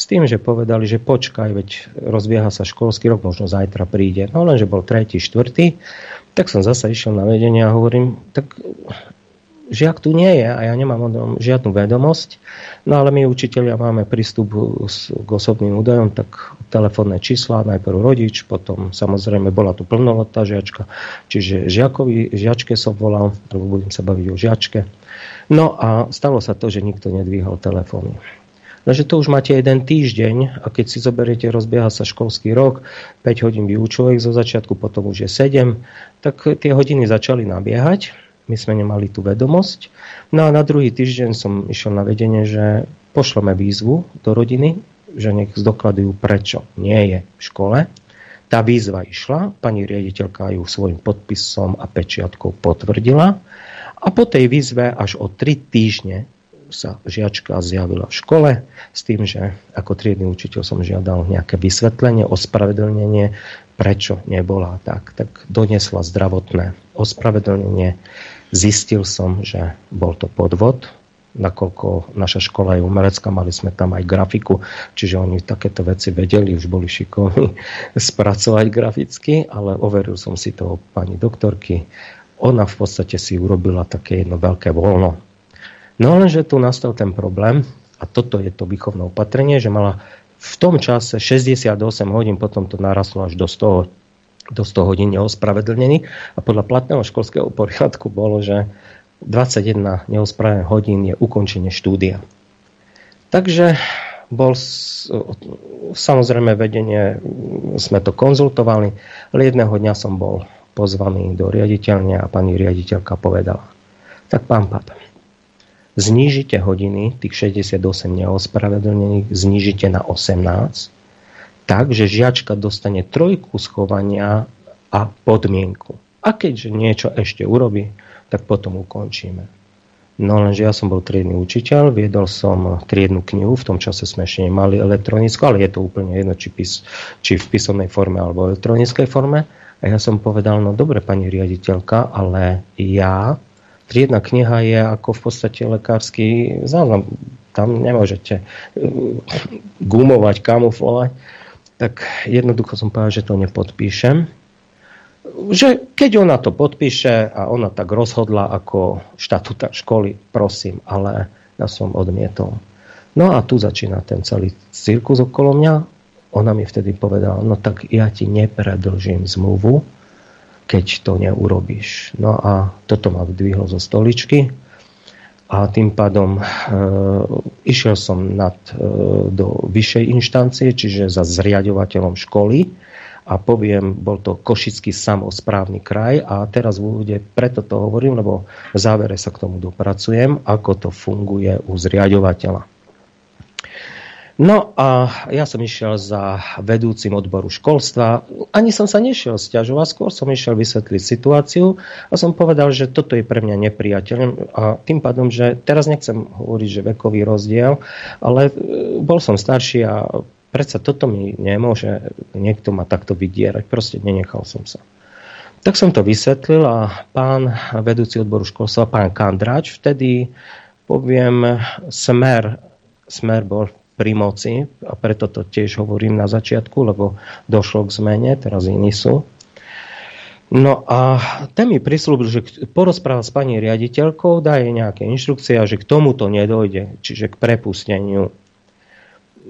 s tým, že povedali, že počkaj, veď rozbieha sa školský rok, možno zajtra príde. No lenže bol tretí, štvrtý, tak som zase išiel na vedenie a hovorím, tak žiak tu nie je a ja nemám žiadnu vedomosť, no ale my učiteľia máme prístup k osobným údajom, tak telefónne čísla, najprv rodič, potom samozrejme bola tu plnoletá žiačka, čiže žiakovi, žiačke som volal, lebo budem sa baviť o žiačke. No a stalo sa to, že nikto nedvíhal telefóny. Takže to už máte jeden týždeň a keď si zoberiete, rozbieha sa školský rok, 5 hodín vyučovek zo začiatku, potom už je 7, tak tie hodiny začali nabiehať my sme nemali tú vedomosť. No a na druhý týždeň som išiel na vedenie, že pošleme výzvu do rodiny, že nech zdokladujú, prečo nie je v škole. Tá výzva išla, pani riaditeľka ju svojim podpisom a pečiatkou potvrdila a po tej výzve až o tri týždne sa žiačka zjavila v škole s tým, že ako triedny učiteľ som žiadal nejaké vysvetlenie, ospravedlnenie, prečo nebola tak. Tak donesla zdravotné ospravedlnenie Zistil som, že bol to podvod, nakoľko naša škola je umelecká, mali sme tam aj grafiku, čiže oni takéto veci vedeli, už boli šikovní (laughs) spracovať graficky, ale overil som si to pani doktorky. Ona v podstate si urobila také jedno veľké voľno. No lenže tu nastal ten problém, a toto je to výchovné opatrenie, že mala v tom čase 68 hodín, potom to narastlo až do 100, do 100 hodín neospravedlnený a podľa platného školského poriadku bolo, že 21 neospravených hodín je ukončenie štúdia. Takže bol samozrejme vedenie, sme to konzultovali, ale jedného dňa som bol pozvaný do riaditeľne a pani riaditeľka povedala, tak pán Pat, znížite hodiny, tých 68 neospravedlnených, znížite na 18, tak, že žiačka dostane trojku schovania a podmienku. A keďže niečo ešte urobí, tak potom ukončíme. No lenže ja som bol triedny učiteľ, viedol som triednu knihu, v tom čase sme ešte nemali elektronickú, ale je to úplne jedno, či, pis, či v písomnej forme alebo elektronickej forme. A ja som povedal, no dobre pani riaditeľka, ale ja, triedna kniha je ako v podstate lekársky záznam, tam nemôžete uh, gumovať, kamuflovať, tak jednoducho som povedal, že to nepodpíšem že keď ona to podpíše a ona tak rozhodla ako štatúta školy, prosím, ale ja som odmietol. No a tu začína ten celý cirkus okolo mňa. Ona mi vtedy povedala, no tak ja ti nepredlžím zmluvu, keď to neurobíš. No a toto ma vdvihlo zo stoličky a tým pádom e, išiel som nad, e, do vyššej inštancie, čiže za zriadovateľom školy a poviem, bol to Košický samozprávny kraj a teraz bude, preto to hovorím, lebo v závere sa k tomu dopracujem, ako to funguje u zriadovateľa. No a ja som išiel za vedúcim odboru školstva. Ani som sa nešiel stiažovať, skôr som išiel vysvetliť situáciu a som povedal, že toto je pre mňa nepriateľné a tým pádom, že teraz nechcem hovoriť, že vekový rozdiel, ale e, bol som starší a Predsa toto mi nemôže niekto ma takto vydierať. Proste nenechal som sa. Tak som to vysvetlil a pán vedúci odboru školstva, pán Kandrač, vtedy poviem, smer, smer bol pri moci a preto to tiež hovorím na začiatku, lebo došlo k zmene, teraz iní sú. No a ten mi prislúbil, že porozpráva s pani riaditeľkou, dá jej nejaké inštrukcie že k tomuto nedojde, čiže k prepusteniu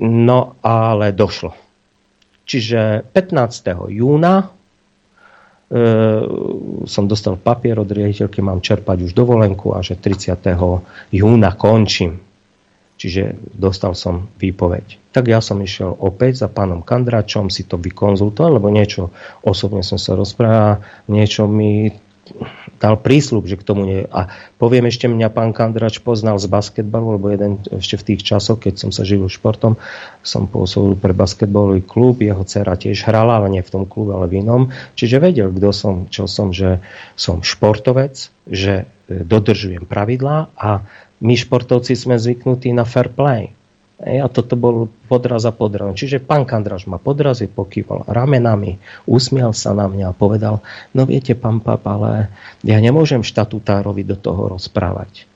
No ale došlo. Čiže 15. júna e, som dostal papier od riaditeľky, mám čerpať už dovolenku a že 30. júna končím. Čiže dostal som výpoveď. Tak ja som išiel opäť za pánom Kandračom si to vykonzultovať, lebo niečo osobne som sa rozprával, niečo mi dal prísľub, že k tomu nie. A poviem ešte, mňa pán Kandrač poznal z basketbalu, lebo jeden ešte v tých časoch, keď som sa živil športom, som pôsobil pre basketbalový klub, jeho dcera tiež hrala, ale nie v tom klube, ale v inom. Čiže vedel, kto som, čo som, že som športovec, že e, dodržujem pravidlá a my športovci sme zvyknutí na fair play. A toto bol podraz a podraz. Čiže pán Kandraž ma podrazil, pokýval ramenami, usmial sa na mňa a povedal, no viete, pán pap, ale ja nemôžem štatutárovi do toho rozprávať.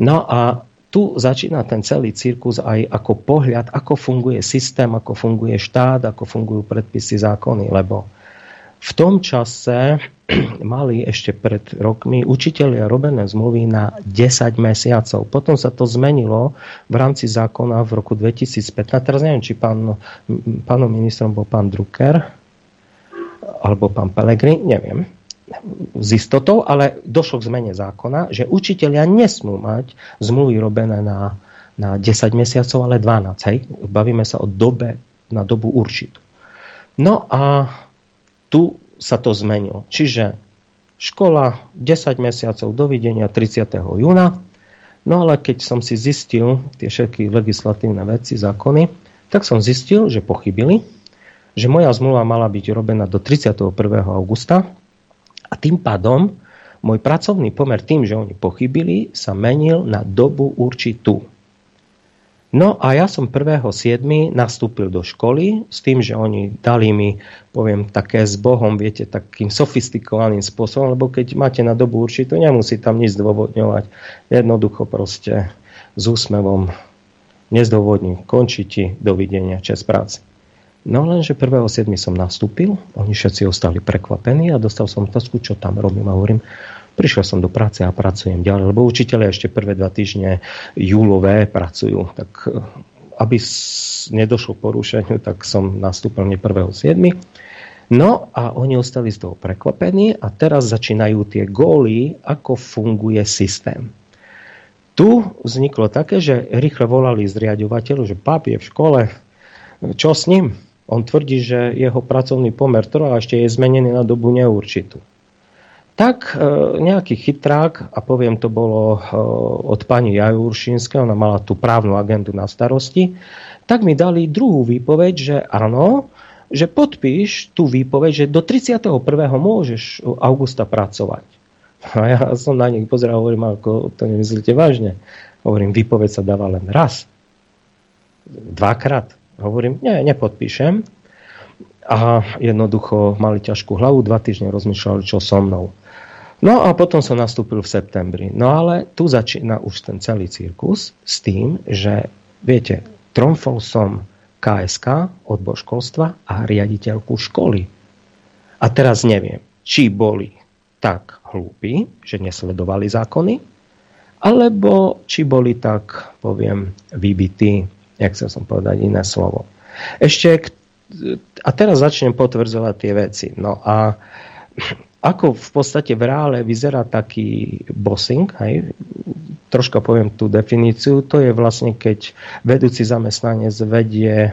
No a tu začína ten celý cirkus aj ako pohľad, ako funguje systém, ako funguje štát, ako fungujú predpisy, zákony, lebo v tom čase (clears throat) mali ešte pred rokmi učiteľia robené zmluvy na 10 mesiacov. Potom sa to zmenilo v rámci zákona v roku 2015. Teraz neviem, či pán, pánom ministrom bol pán Drucker alebo pán Pelegri, neviem s istotou, ale došlo k zmene zákona, že učiteľia nesmú mať zmluvy robené na, na 10 mesiacov, ale 12. Hej? Bavíme sa o dobe na dobu určitú. No a tu sa to zmenilo. Čiže škola 10 mesiacov dovidenia 30. júna, no ale keď som si zistil tie všetky legislatívne veci, zákony, tak som zistil, že pochybili, že moja zmluva mala byť robená do 31. augusta a tým pádom môj pracovný pomer tým, že oni pochybili, sa menil na dobu určitú. No a ja som 1.7. nastúpil do školy s tým, že oni dali mi, poviem, také s Bohom, viete, takým sofistikovaným spôsobom, lebo keď máte na dobu určitú, nemusí tam nič zdôvodňovať. Jednoducho proste s úsmevom nezdôvodním, končí ti, dovidenia, čas práce. No lenže 1.7. som nastúpil, oni všetci ostali prekvapení a dostal som otázku, čo tam robím a hovorím, prišiel som do práce a pracujem ďalej, lebo učiteľe ešte prvé dva týždne júlové pracujú, tak eh, aby nedošlo k porušeniu, tak som nastúpil ne 1.7. No a oni ostali z toho prekvapení a teraz začínajú tie góly, ako funguje systém. Tu vzniklo také, že rýchle volali zriadovateľu, že pap je v škole, čo s ním? On tvrdí, že jeho pracovný pomer trvá a ešte je zmenený na dobu neurčitú. Tak e, nejaký chytrák, a poviem to bolo e, od pani Jajuršinskej, ona mala tú právnu agendu na starosti, tak mi dali druhú výpoveď, že áno, že podpíš tú výpoveď, že do 31. môžeš augusta pracovať. A ja som na nich pozeral, hovorím, ako to nemyslíte vážne. Hovorím, výpoveď sa dáva len raz. Dvakrát. Hovorím, nie, nepodpíšem. A jednoducho mali ťažkú hlavu, dva týždne rozmýšľali, čo so mnou. No a potom som nastúpil v septembri. No ale tu začína už ten celý cirkus s tým, že viete, tromfol som KSK, odbor školstva a riaditeľku školy. A teraz neviem, či boli tak hlúpi, že nesledovali zákony, alebo či boli tak, poviem, vybití nechcel som povedať iné slovo. Ešte, a teraz začnem potvrdzovať tie veci. No a ako v podstate v reále vyzerá taký bossing, hej, troška poviem tú definíciu, to je vlastne, keď vedúci zamestnanec vedie e,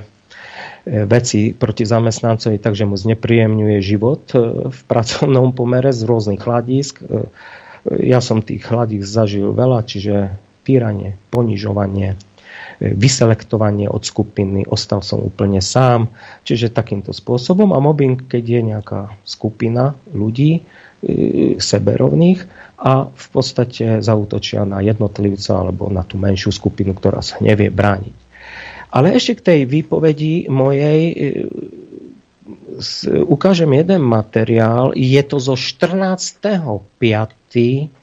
veci proti zamestnancovi, takže mu znepríjemňuje život e, v pracovnom pomere z rôznych hľadisk. E, ja som tých hľadisk zažil veľa, čiže týranie, ponižovanie, vyselektovanie od skupiny, ostal som úplne sám. Čiže takýmto spôsobom. A mobbing, keď je nejaká skupina ľudí, e, seberovných a v podstate zautočia na jednotlivca alebo na tú menšiu skupinu, ktorá sa nevie brániť. Ale ešte k tej výpovedi mojej e, ukážem jeden materiál. Je to zo 14.5.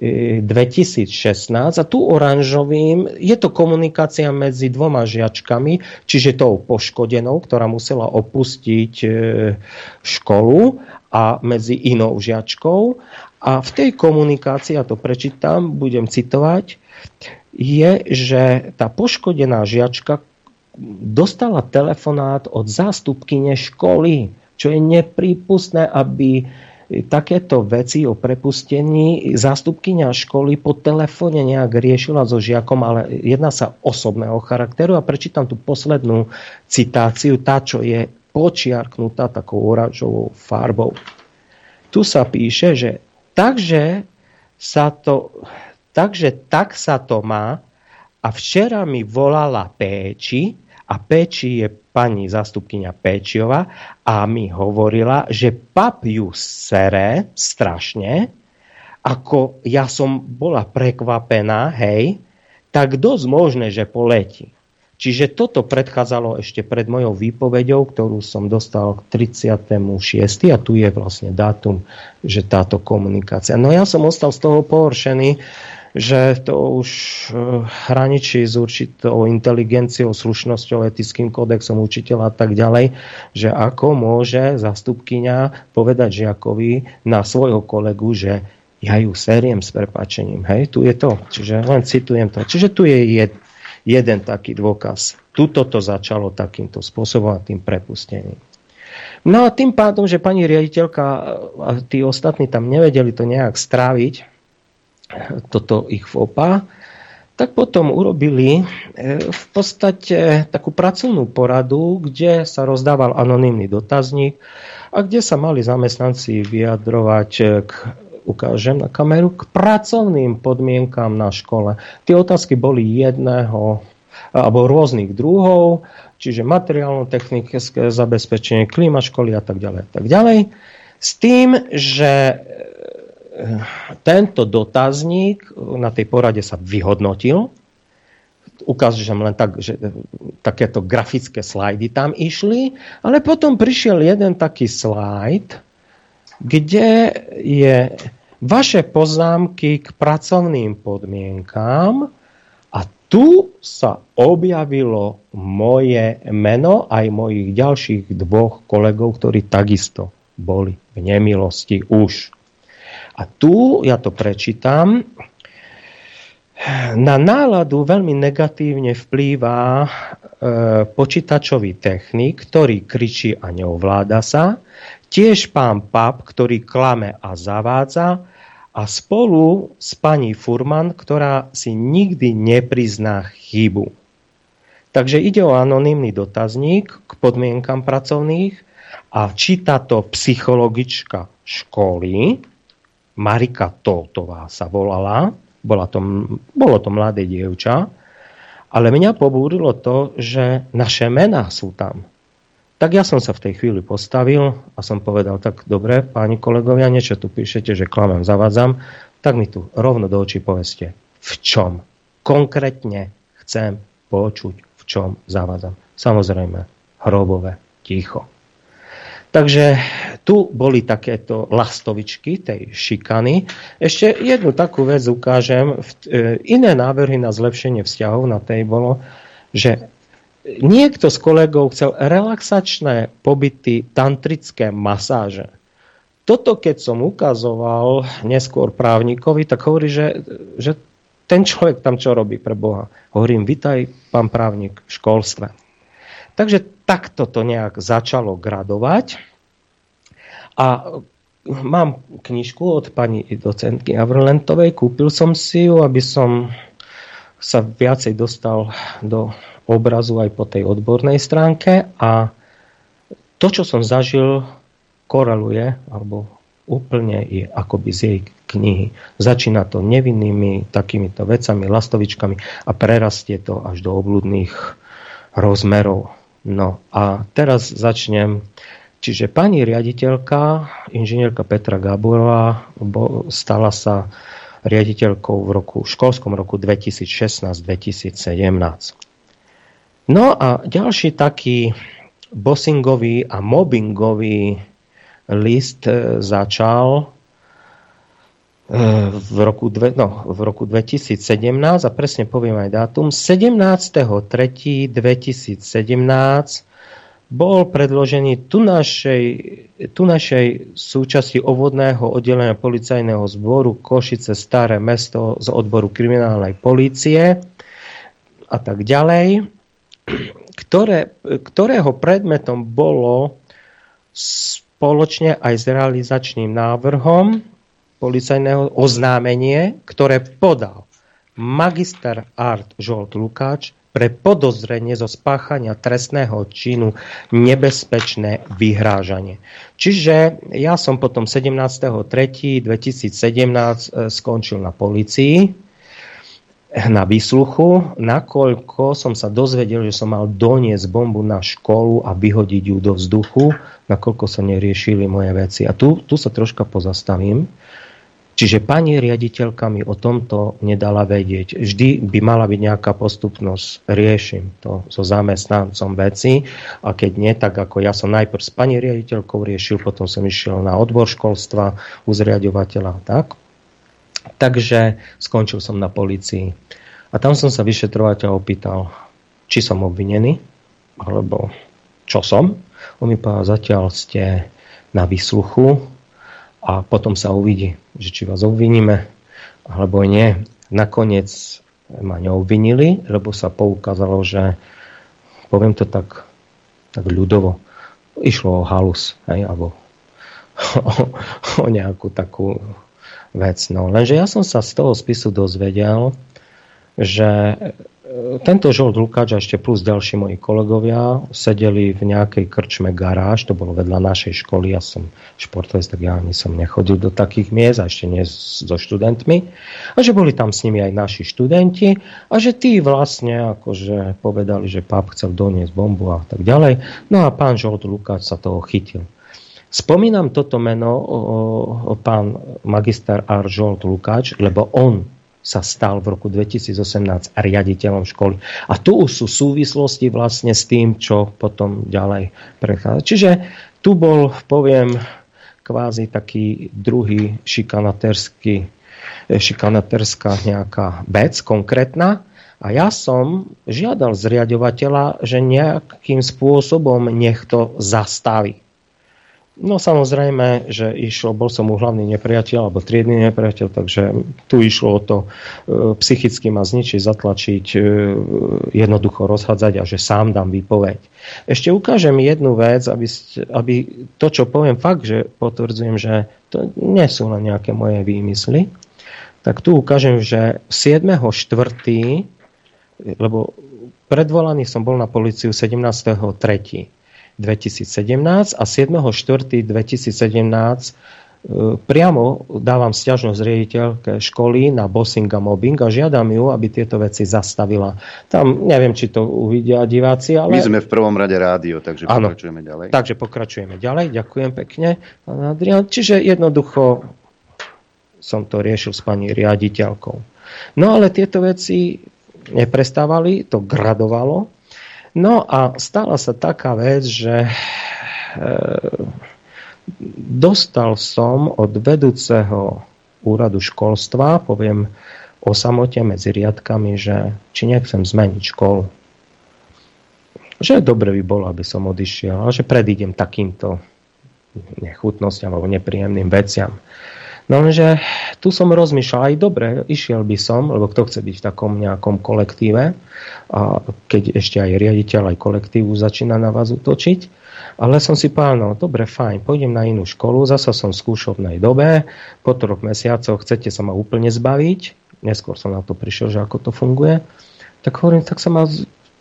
2016 a tu oranžovým je to komunikácia medzi dvoma žiačkami, čiže tou poškodenou, ktorá musela opustiť e, školu a medzi inou žiačkou. A v tej komunikácii, ja to prečítam, budem citovať, je, že tá poškodená žiačka dostala telefonát od zástupkyne školy, čo je neprípustné, aby takéto veci o prepustení zástupkynia školy po telefóne nejak riešila so žiakom, ale jedná sa osobného charakteru a prečítam tú poslednú citáciu, tá, čo je počiarknutá takou oranžovou farbou. Tu sa píše, že takže sa to, takže tak sa to má a včera mi volala Péči a Péči je pani zástupkynia Péčiova a mi hovorila, že pap ju sere strašne, ako ja som bola prekvapená, hej, tak dosť možné, že poletí. Čiže toto predchádzalo ešte pred mojou výpovedou, ktorú som dostal k 36. a tu je vlastne dátum, že táto komunikácia. No ja som ostal z toho pohoršený, že to už eh, hraničí s určitou inteligenciou, slušnosťou, etickým kódexom učiteľa a tak ďalej, že ako môže zastupkyňa povedať žiakovi na svojho kolegu, že ja ju seriem s prepačením. Hej, tu je to. Čiže len citujem to. Čiže tu je jed, jeden taký dôkaz. Tuto to začalo takýmto spôsobom a tým prepustením. No a tým pádom, že pani riaditeľka a tí ostatní tam nevedeli to nejak stráviť, toto ich FOPA, tak potom urobili e, v podstate takú pracovnú poradu, kde sa rozdával anonymný dotazník a kde sa mali zamestnanci vyjadrovať k ukážem na kameru, k pracovným podmienkám na škole. Tie otázky boli jedného alebo rôznych druhov, čiže materiálno-technické zabezpečenie, klíma školy a tak ďalej. Tak ďalej. S tým, že tento dotazník na tej porade sa vyhodnotil. Ukážem len tak, že takéto grafické slajdy tam išli, ale potom prišiel jeden taký slajd, kde je vaše poznámky k pracovným podmienkám a tu sa objavilo moje meno aj mojich ďalších dvoch kolegov, ktorí takisto boli v nemilosti už. A tu, ja to prečítam, na náladu veľmi negatívne vplýva e, počítačový technik, ktorý kričí a neovláda sa, tiež pán Pap, ktorý klame a zavádza, a spolu s pani Furman, ktorá si nikdy neprizná chybu. Takže ide o anonymný dotazník k podmienkam pracovných a číta to psychologička školy, Marika Totová sa volala, bola to, bolo to mladé dievča, ale mňa pobúrilo to, že naše mená sú tam. Tak ja som sa v tej chvíli postavil a som povedal, tak dobre, páni kolegovia, niečo tu píšete, že klamem, zavadzam, tak mi tu rovno do očí poveste, v čom konkrétne chcem počuť, v čom zavadzam. Samozrejme, hrobové, ticho. Takže tu boli takéto lastovičky tej šikany. Ešte jednu takú vec ukážem. E, iné návrhy na zlepšenie vzťahov na tej bolo, že niekto z kolegov chcel relaxačné pobyty, tantrické masáže. Toto, keď som ukazoval neskôr právnikovi, tak hovorí, že, že ten človek tam čo robí pre Boha. Hovorím, vitaj, pán právnik, v školstve. Takže takto to nejak začalo gradovať. A mám knižku od pani docentky Avrlentovej, kúpil som si ju, aby som sa viacej dostal do obrazu aj po tej odbornej stránke a to, čo som zažil, koreluje alebo úplne je akoby z jej knihy. Začína to nevinnými takýmito vecami, lastovičkami a prerastie to až do obludných rozmerov. No a teraz začnem. Čiže pani riaditeľka, inžinierka Petra Gaborová, stala sa riaditeľkou v roku, v školskom roku 2016-2017. No a ďalší taký bossingový a mobbingový list e, začal v roku, dve, no, v roku 2017 a presne poviem aj dátum 17.3.2017 bol predložený tu našej, tu našej súčasti obvodného oddelenia policajného zboru Košice Staré mesto z odboru kriminálnej polície a tak ďalej ktoré, ktorého predmetom bolo spoločne aj s realizačným návrhom policajného oznámenie, ktoré podal magister Art Žolt Lukáč pre podozrenie zo spáchania trestného činu nebezpečné vyhrážanie. Čiže ja som potom 17.3.2017 eh, skončil na policii na výsluchu, nakoľko som sa dozvedel, že som mal doniesť bombu na školu a vyhodiť ju do vzduchu, nakoľko sa neriešili moje veci. A tu, tu sa troška pozastavím. Čiže pani riaditeľka mi o tomto nedala vedieť. Vždy by mala byť nejaká postupnosť. Riešim to so zamestnancom veci a keď nie, tak ako ja som najprv s pani riaditeľkou riešil, potom som išiel na odbor školstva, uzriadovateľa tak. Takže skončil som na policii. A tam som sa vyšetrovateľ opýtal, či som obvinený, alebo čo som. On mi povedal, zatiaľ ste na výsluchu a potom sa uvidí, že či vás obviníme, alebo nie. Nakoniec ma neobvinili, lebo sa poukázalo, že poviem to tak, tak ľudovo, išlo o halus, hej, alebo o, (laughs) o nejakú takú vec. No, lenže ja som sa z toho spisu dozvedel, že tento Žolt Lukáč a ešte plus ďalší moji kolegovia sedeli v nejakej krčme garáž, to bolo vedľa našej školy, ja som športovec, tak ja ani som nechodil do takých miest a ešte nie so študentmi. A že boli tam s nimi aj naši študenti a že tí vlastne akože povedali, že pap chcel doniesť bombu a tak ďalej. No a pán Žolt Lukáč sa toho chytil. Spomínam toto meno o, o pán magister Aržolt Lukáč, lebo on sa stal v roku 2018 riaditeľom školy. A tu sú súvislosti vlastne s tým, čo potom ďalej prechádza. Čiže tu bol, poviem, kvázi taký druhý šikanaterský, šikanaterská nejaká vec konkrétna. A ja som žiadal zriadovateľa, že nejakým spôsobom nech to zastaví. No samozrejme, že išlo, bol som mu hlavný nepriateľ alebo triedny nepriateľ, takže tu išlo o to e, psychicky ma zničiť, zatlačiť, e, jednoducho rozhádzať a že sám dám výpoveď. Ešte ukážem jednu vec, aby, aby to, čo poviem fakt, že potvrdzujem, že to nie sú len nejaké moje výmysly, tak tu ukážem, že 7.4., lebo predvolaný som bol na policiu 17.3., 2017 a 7.4.2017 e, priamo dávam stiažnosť riaditeľke školy na bossing a mobbing a žiadam ju, aby tieto veci zastavila. Tam neviem, či to uvidia diváci, ale... My sme v prvom rade rádio, takže ano, pokračujeme ďalej. Takže pokračujeme ďalej. Ďakujem pekne, pán Adrian. Čiže jednoducho som to riešil s pani riaditeľkou. No ale tieto veci neprestávali, to gradovalo No a stala sa taká vec, že e, dostal som od vedúceho úradu školstva, poviem o samote medzi riadkami, že či nechcem zmeniť školu. Že dobre by bolo, aby som odišiel, ale že predídem takýmto nechutnostiam alebo nepríjemným veciam. No lenže tu som rozmýšľal aj dobre, išiel by som, lebo kto chce byť v takom nejakom kolektíve, a keď ešte aj riaditeľ, aj kolektívu začína na vás utočiť. Ale som si povedal, no dobre, fajn, pôjdem na inú školu, zasa som v skúšovnej dobe, po troch mesiacoch chcete sa ma úplne zbaviť, neskôr som na to prišiel, že ako to funguje, tak hovorím, tak sa ma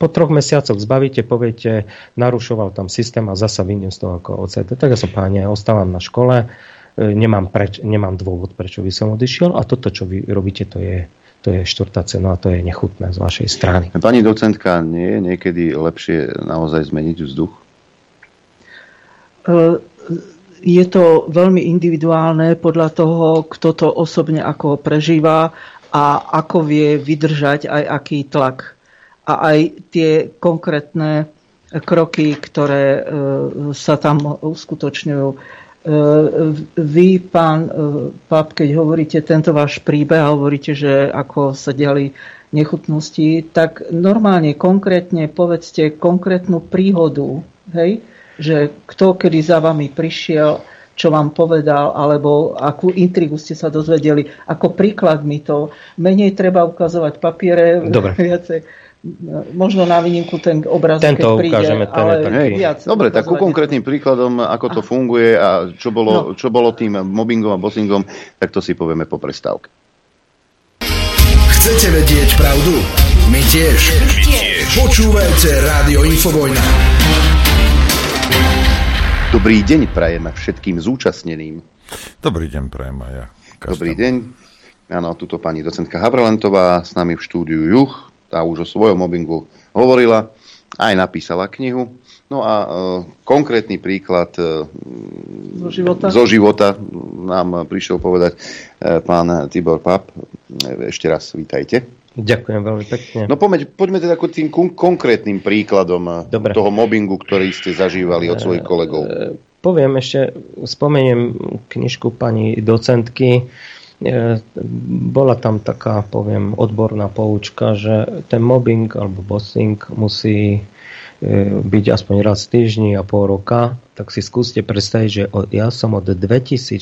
po troch mesiacoch zbavíte, poviete, narušoval tam systém a zasa vyniesť toho ako OCT. Tak ja som páne, ostávam na škole, nemám, preč, nemám dôvod, prečo by som odišiel a toto, čo vy robíte, to je, to je štvrtá cena a to je nechutné z vašej strany. Pani docentka, nie je niekedy lepšie naozaj zmeniť vzduch? E, je to veľmi individuálne podľa toho, kto to osobne ako prežíva a ako vie vydržať aj aký tlak. A aj tie konkrétne kroky, ktoré e, sa tam uskutočňujú. E, vy, pán e, Pap, keď hovoríte tento váš príbeh a hovoríte, že ako sa diali nechutnosti, tak normálne, konkrétne povedzte konkrétnu príhodu, hej, že kto kedy za vami prišiel, čo vám povedal, alebo akú intrigu ste sa dozvedeli. Ako príklad mi to. Menej treba ukazovať papiere, Dobre. viacej možno na výnimku ten obraz, Tento keď príde, ukážeme, ten ale je viac. Dobre, tak ku konkrétnym príkladom, ako to funguje a čo bolo, no. čo bolo tým mobbingom a bossingom, tak to si povieme po prestávke. Chcete vedieť pravdu? My tiež. My tiež. Počúvajte Rádio Infovojna. Dobrý deň prajeme všetkým zúčastneným. Dobrý deň prajem aj ja. Dobrý deň. Áno, tuto pani docentka Havralentová s nami v štúdiu Juch tá už o svojom mobbingu hovorila, aj napísala knihu. No a e, konkrétny príklad e, zo, života? zo života nám prišiel povedať e, pán Tibor Pap. E, ešte raz vítajte. Ďakujem veľmi pekne. No poďme, poďme teda k tým konkrétnym príkladom e, Dobre. toho mobbingu, ktorý ste zažívali od svojich kolegov. E, poviem ešte, spomeniem knižku pani docentky E, bola tam taká, poviem, odborná poučka, že ten mobbing alebo bossing musí e, byť aspoň raz týždni a pol roka, tak si skúste predstaviť, že ja som od 2016,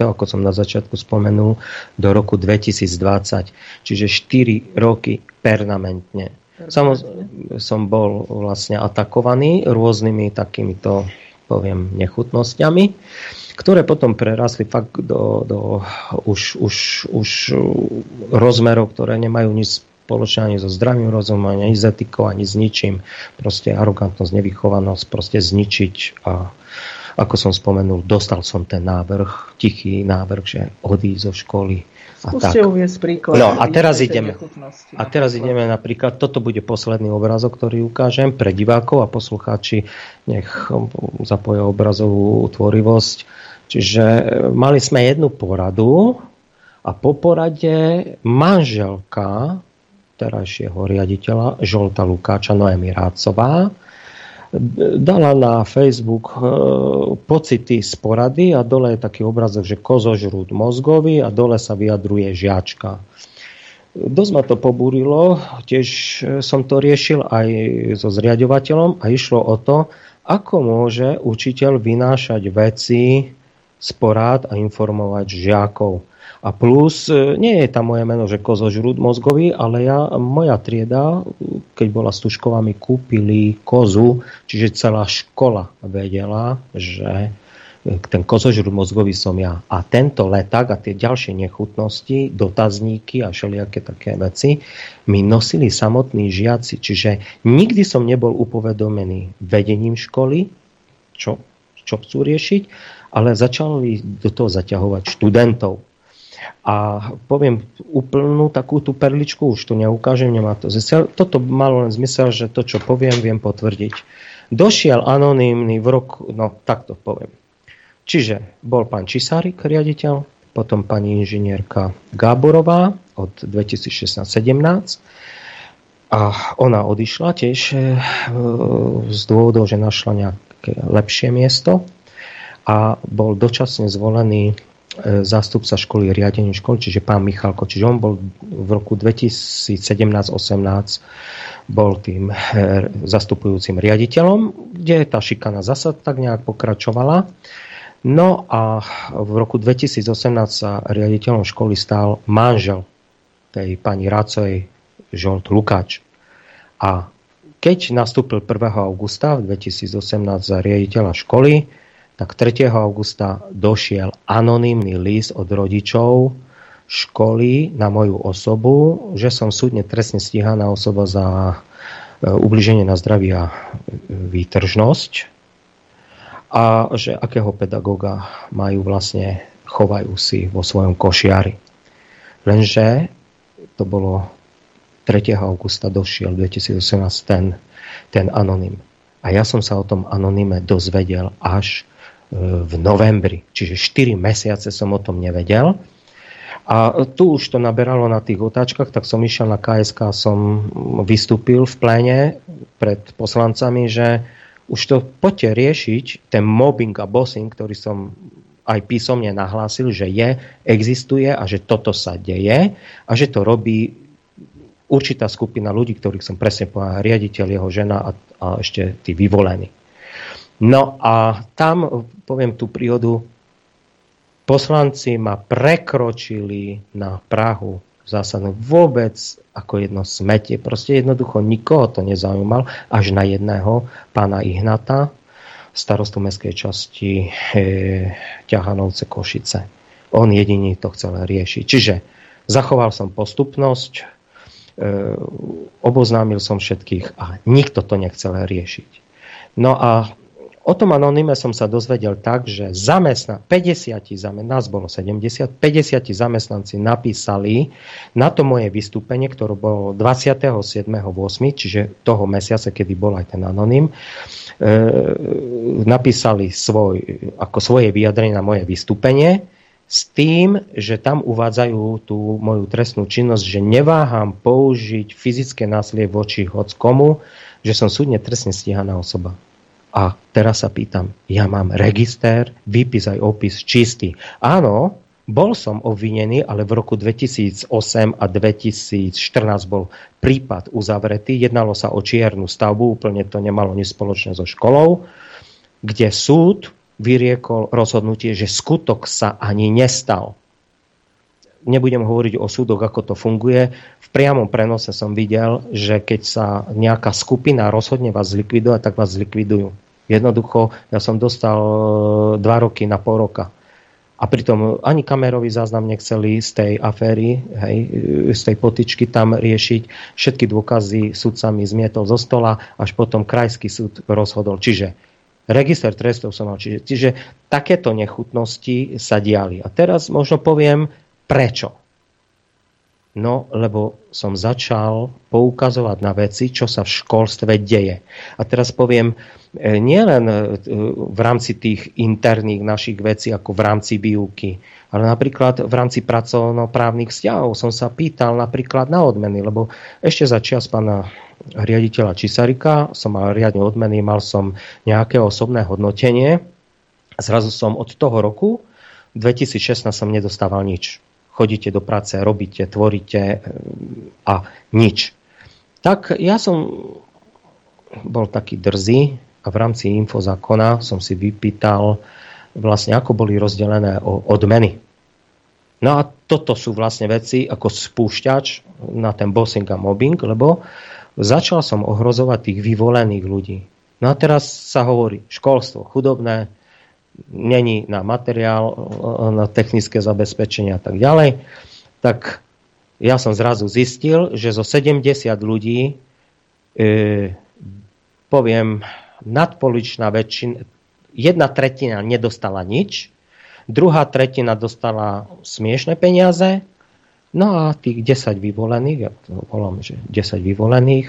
ako som na začiatku spomenul, do roku 2020, čiže 4 roky permanentne. Samozrejme, som bol vlastne atakovaný rôznymi takýmito, poviem, nechutnosťami ktoré potom prerastli fakt do, do už, už, už rozmerov, ktoré nemajú nič spoločné ani so zdravým rozumom, ani s etikou, ani s ničím. Proste arogantnosť, nevychovanosť, proste zničiť a ako som spomenul, dostal som ten návrh, tichý návrh, že odísť zo školy. A tak. príklad. No a teraz ideme. A teraz ideme napríklad, toto bude posledný obrazok, ktorý ukážem pre divákov a poslucháči, nech zapoja obrazovú tvorivosť Čiže e, mali sme jednu poradu a po porade manželka terajšieho riaditeľa Žolta Lukáča Noemi Rácová dala na Facebook e, pocity z porady a dole je taký obrazok, že kozožrút mozgový a dole sa vyjadruje žiačka. Dosť ma to pobúrilo, tiež som to riešil aj so zriadovateľom a išlo o to, ako môže učiteľ vynášať veci z porád a informovať žiakov. A plus, e, nie je tam moje meno, že kozožrúd mozgový, ale ja, moja trieda, keď bola s tuškovami, kúpili kozu, čiže celá škola vedela, že ten kozožrúd mozgový som ja. A tento leták a tie ďalšie nechutnosti, dotazníky a všelijaké také veci mi nosili samotní žiaci. Čiže nikdy som nebol upovedomený vedením školy, čo, čo chcú riešiť, ale začali do toho zaťahovať študentov. A poviem úplnú takú tú perličku, už to neukážem, nemá to zmysel. Toto malo len zmysel, že to, čo poviem, viem potvrdiť. Došiel anonymný v roku, no takto poviem Čiže bol pán Čisárik, riaditeľ, potom pani inžinierka Gáborová od 2016-17 a ona odišla tiež e, z dôvodov, že našla nejaké lepšie miesto a bol dočasne zvolený zástupca školy, riadenie školy, čiže pán Michalko. Čiže on bol v roku 2017-18 bol tým e, zastupujúcim riaditeľom, kde tá šikana zasa tak nejak pokračovala. No a v roku 2018 sa riaditeľom školy stal manžel tej pani Racovej Žolt Lukáč. A keď nastúpil 1. augusta 2018 za riaditeľa školy, tak 3. augusta došiel anonymný list od rodičov školy na moju osobu, že som súdne trestne stíhaná osoba za e, ubliženie na zdraví a výtržnosť a že akého pedagóga majú vlastne, chovajú si vo svojom košiari. Lenže to bolo 3. augusta došiel 2018 ten, ten anonym. A ja som sa o tom anonyme dozvedel až e, v novembri. Čiže 4 mesiace som o tom nevedel. A tu už to naberalo na tých otáčkach, tak som išiel na KSK, som vystúpil v pléne pred poslancami, že už to poďte riešiť, ten mobbing a bossing, ktorý som aj písomne nahlásil, že je, existuje a že toto sa deje a že to robí určitá skupina ľudí, ktorých som presne povedal, riaditeľ, jeho žena a, a ešte tí vyvolení. No a tam, poviem tú príhodu, poslanci ma prekročili na Prahu zásadne vôbec ako jedno smetie. Proste jednoducho nikoho to nezaujímal, až na jedného pána Ihnata, starostu mestskej časti e, Ťahanovce Košice. On jediný to chcel riešiť. Čiže zachoval som postupnosť, e, oboznámil som všetkých a nikto to nechcel riešiť. No a O tom anonyme som sa dozvedel tak, že zamestna, 50 zamestnanci, nás bolo 70, 50 zamestnanci napísali na to moje vystúpenie, ktoré bolo 27.8., čiže toho mesiaca, kedy bol aj ten anonym, e, napísali svoj, ako svoje vyjadrenie na moje vystúpenie s tým, že tam uvádzajú tú moju trestnú činnosť, že neváham použiť fyzické násilie voči hoc komu, že som súdne trestne stíhaná osoba. A teraz sa pýtam, ja mám register, výpis aj opis čistý. Áno, bol som obvinený, ale v roku 2008 a 2014 bol prípad uzavretý. Jednalo sa o čiernu stavbu, úplne to nemalo nič spoločné so školou, kde súd vyriekol rozhodnutie, že skutok sa ani nestal. Nebudem hovoriť o súdoch, ako to funguje. V priamom prenose som videl, že keď sa nejaká skupina rozhodne vás zlikvidovať, tak vás zlikvidujú. Jednoducho, ja som dostal e, dva roky na pol roka. A pritom ani kamerový záznam nechceli z tej aféry, hej, z tej potičky tam riešiť. Všetky dôkazy sudca mi zmietol zo stola, až potom krajský súd rozhodol. Čiže register trestov som mal. Čiže, čiže takéto nechutnosti sa diali. A teraz možno poviem, prečo. No, lebo som začal poukazovať na veci, čo sa v školstve deje. A teraz poviem, e, nielen e, v rámci tých interných našich vecí, ako v rámci výuky, ale napríklad v rámci pracovnoprávnych vzťahov som sa pýtal napríklad na odmeny, lebo ešte za čas pána riaditeľa Čisarika som mal riadne odmeny, mal som nejaké osobné hodnotenie. Zrazu som od toho roku 2016 som nedostával nič chodíte do práce, robíte, tvoríte e, a nič. Tak ja som bol taký drzý a v rámci infozákona som si vypýtal vlastne, ako boli rozdelené odmeny. No a toto sú vlastne veci ako spúšťač na ten bossing a mobbing, lebo začal som ohrozovať tých vyvolených ľudí. No a teraz sa hovorí školstvo chudobné, není na materiál, na technické zabezpečenie a tak ďalej, tak ja som zrazu zistil, že zo 70 ľudí e, poviem nadpoličná väčšina, jedna tretina nedostala nič, druhá tretina dostala smiešne peniaze, no a tých 10 vyvolených, ja to volám, že 10 vyvolených,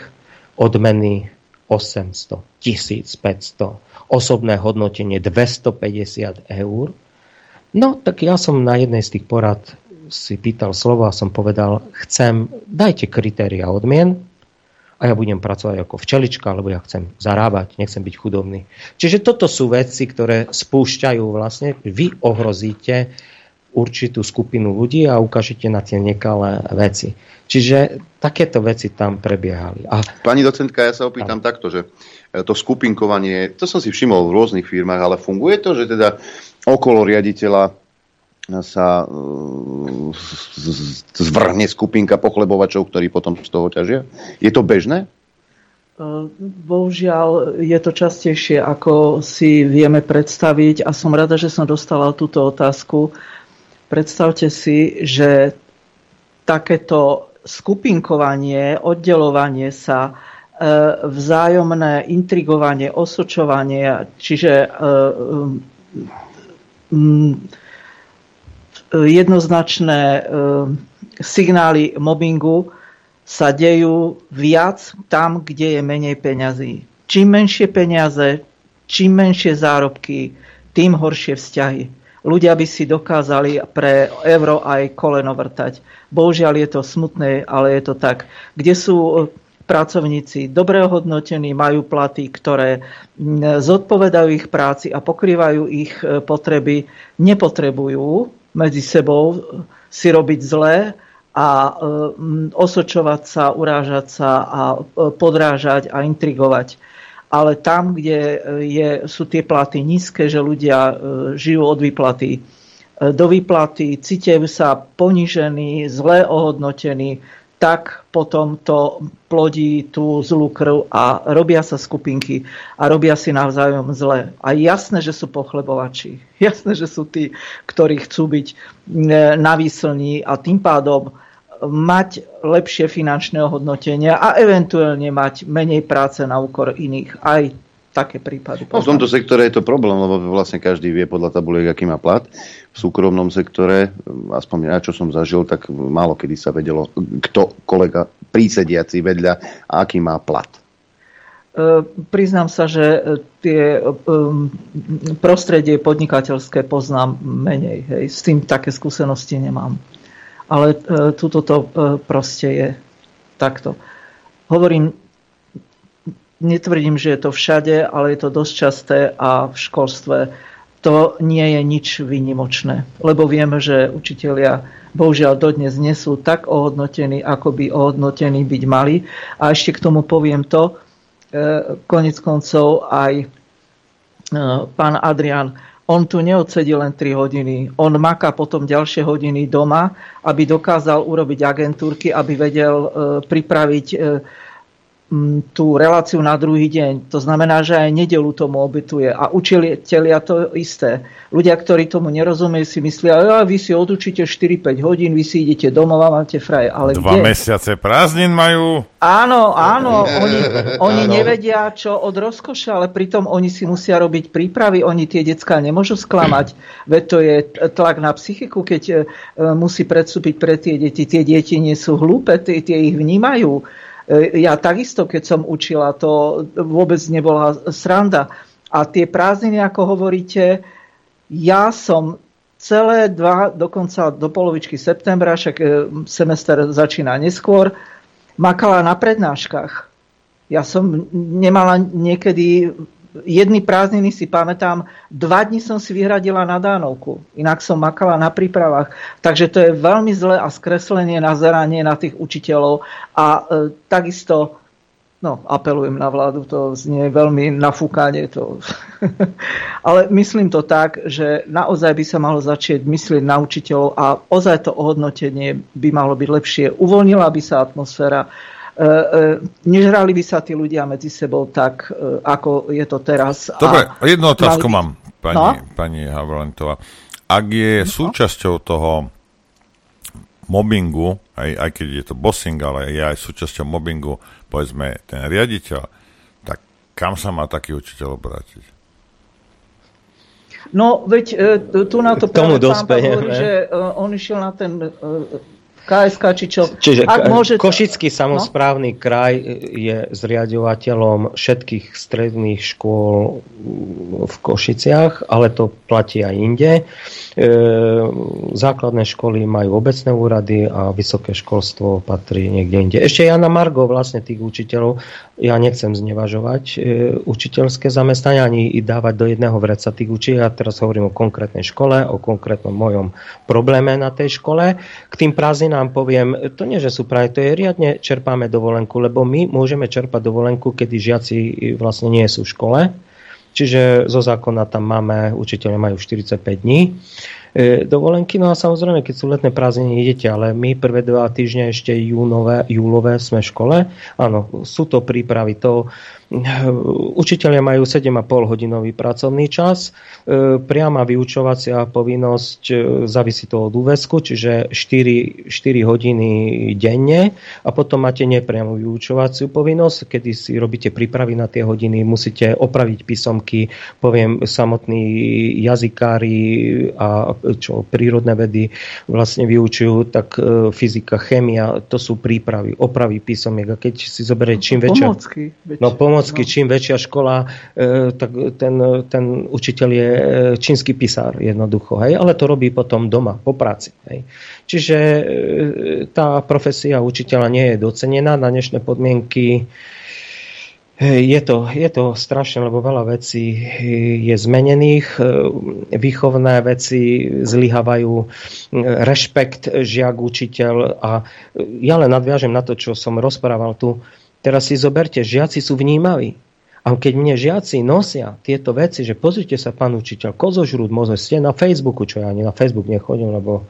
odmeny 800, 1500, osobné hodnotenie 250 eur. No, tak ja som na jednej z tých porad si pýtal slovo a som povedal, chcem, dajte kritéria odmien a ja budem pracovať ako včelička, lebo ja chcem zarábať, nechcem byť chudobný. Čiže toto sú veci, ktoré spúšťajú vlastne, vy ohrozíte určitú skupinu ľudí a ukážete na tie nekalé veci. Čiže takéto veci tam prebiehali. A... Pani docentka, ja sa opýtam a... takto, že to skupinkovanie, to som si všimol v rôznych firmách, ale funguje to, že teda okolo riaditeľa sa e, zvrhne skupinka pochlebovačov, ktorí potom z toho ťažia? Je to bežné? E, bohužiaľ je to častejšie, ako si vieme predstaviť a som rada, že som dostala túto otázku. Predstavte si, že takéto skupinkovanie, oddelovanie sa E, vzájomné intrigovanie, osočovanie, čiže e, jednoznačné e, signály mobbingu sa dejú viac tam, kde je menej peňazí. Čím menšie peniaze, čím menšie zárobky, tým horšie vzťahy. Ľudia by si dokázali pre euro aj koleno vrtať. Bohužiaľ je to smutné, ale je to tak. Kde sú pracovníci dobre hodnotení, majú platy, ktoré zodpovedajú ich práci a pokrývajú ich e, potreby, nepotrebujú medzi sebou si robiť zlé a e, osočovať sa, urážať sa a e, podrážať a intrigovať. Ale tam, kde je, sú tie platy nízke, že ľudia žijú od výplaty do výplaty, cítia sa ponižení, zle ohodnotení, tak potom to plodí tú zlú krv a robia sa skupinky a robia si navzájom zle. A jasné, že sú pochlebovači. (laughs) Jasné, že sú tí, ktorí chcú byť e, na výslní a tým pádom mať lepšie finančné hodnotenia a eventuálne mať menej práce na úkor iných. Aj také prípady. No, v tomto sektore je to problém, lebo vlastne každý vie podľa tabuliek, aký má plat. V súkromnom sektore, aspoň ja, čo som zažil, tak málo kedy sa vedelo, kto kolega prísediaci vedľa a aký má plat. E, priznám sa, že tie e, prostredie podnikateľské poznám menej. Hej. S tým také skúsenosti nemám. Ale e, tuto to proste je takto. Hovorím, netvrdím, že je to všade, ale je to dosť časté a v školstve to nie je nič výnimočné. Lebo vieme, že učitelia bohužiaľ dodnes nie sú tak ohodnotení, ako by ohodnotení byť mali. A ešte k tomu poviem to, e, konec koncov aj e, pán Adrian, on tu neodsedí len 3 hodiny. On maká potom ďalšie hodiny doma, aby dokázal urobiť agentúrky, aby vedel e, pripraviť tú reláciu na druhý deň. To znamená, že aj nedelu tomu obetuje. A učiteľia to isté. Ľudia, ktorí tomu nerozumejú, si myslia, že vy si odučíte 4-5 hodín, vy si idete domov a máte fraj. Ale Dva kde? mesiace prázdnin majú. Áno, áno. (laughs) Oni, oni áno. nevedia, čo od rozkoša, ale pritom oni si musia robiť prípravy. Oni tie decka nemôžu sklamať. (clears throat) Veď to je tlak na psychiku, keď e, musí predstúpiť pre tie deti. Tie deti nie sú hlúpe, tie, tie ich vnímajú E, ja takisto, keď som učila, to vôbec nebola sranda. A tie prázdniny, ako hovoríte, ja som celé dva, dokonca do polovičky septembra, však e, semester začína neskôr, makala na prednáškach. Ja som nemala niekedy jedny prázdniny si pamätám, dva dní som si vyhradila na dánovku, inak som makala na prípravách. Takže to je veľmi zlé a skreslenie nazeranie na tých učiteľov a e, takisto No, apelujem na vládu, to znie veľmi nafúkanie. To. (laughs) Ale myslím to tak, že naozaj by sa malo začať myslieť na učiteľov a ozaj to ohodnotenie by malo byť lepšie. Uvoľnila by sa atmosféra, nežrali by sa tí ľudia medzi sebou tak, e, ako je to teraz. Dobre, a jednu otázku mám, pani, no? pani Havlentová. Ak je no? súčasťou toho mobbingu, aj, aj keď je to bossing, ale je aj súčasťou mobbingu, povedzme, ten riaditeľ, tak kam sa má taký učiteľ obrátiť? No, veď e, tu na to práve pán hovorí, že e, on išiel na ten e, KSK, či čo. Čiže Ak môže... Košický samozprávny no? kraj je zriadovateľom všetkých stredných škôl v Košiciach, ale to platí aj inde. E, základné školy majú obecné úrady a vysoké školstvo patrí niekde inde. Ešte ja na Margo vlastne tých učiteľov, ja nechcem znevažovať e, učiteľské zamestnania ani dávať do jedného vreca tých učiteľov. Ja teraz hovorím o konkrétnej škole, o konkrétnom mojom probléme na tej škole. K tým prázdninám nám poviem, to nie, že sú práve, to je riadne čerpáme dovolenku, lebo my môžeme čerpať dovolenku, kedy žiaci vlastne nie sú v škole. Čiže zo zákona tam máme, učiteľe majú 45 dní e, dovolenky. No a samozrejme, keď sú letné prázdniny, idete, ale my prvé dva týždne ešte júnové, júlové sme v škole. Áno, sú to prípravy. To, Učiteľia majú 7,5 hodinový pracovný čas, e, priama vyučovacia povinnosť e, závisí to od úvesku, čiže 4, 4 hodiny denne a potom máte nepriamu vyučovaciu povinnosť, kedy si robíte prípravy na tie hodiny, musíte opraviť písomky, poviem samotní jazykári a čo prírodné vedy vlastne vyučujú, tak e, fyzika, chemia, to sú prípravy, opravy písomiek a keď si zoberie čím väčšia... Pomocky, no, pomocky, no. čím väčšia škola, e, tak ten, ten učiteľ je e, čínsky pisár jednoducho, hej? ale to robí potom doma, po práci. Hej? Čiže tá profesia učiteľa nie je docenená na dnešné podmienky. Je to, je to strašné, lebo veľa vecí je zmenených, výchovné veci zlyhávajú, rešpekt žiak, učiteľ a ja len nadviažem na to, čo som rozprával tu, Teraz si zoberte, žiaci sú vnímaví. A keď mne žiaci nosia tieto veci, že pozrite sa, pán učiteľ, kozožrúd, môže ste na Facebooku, čo ja ani na Facebook nechodím, lebo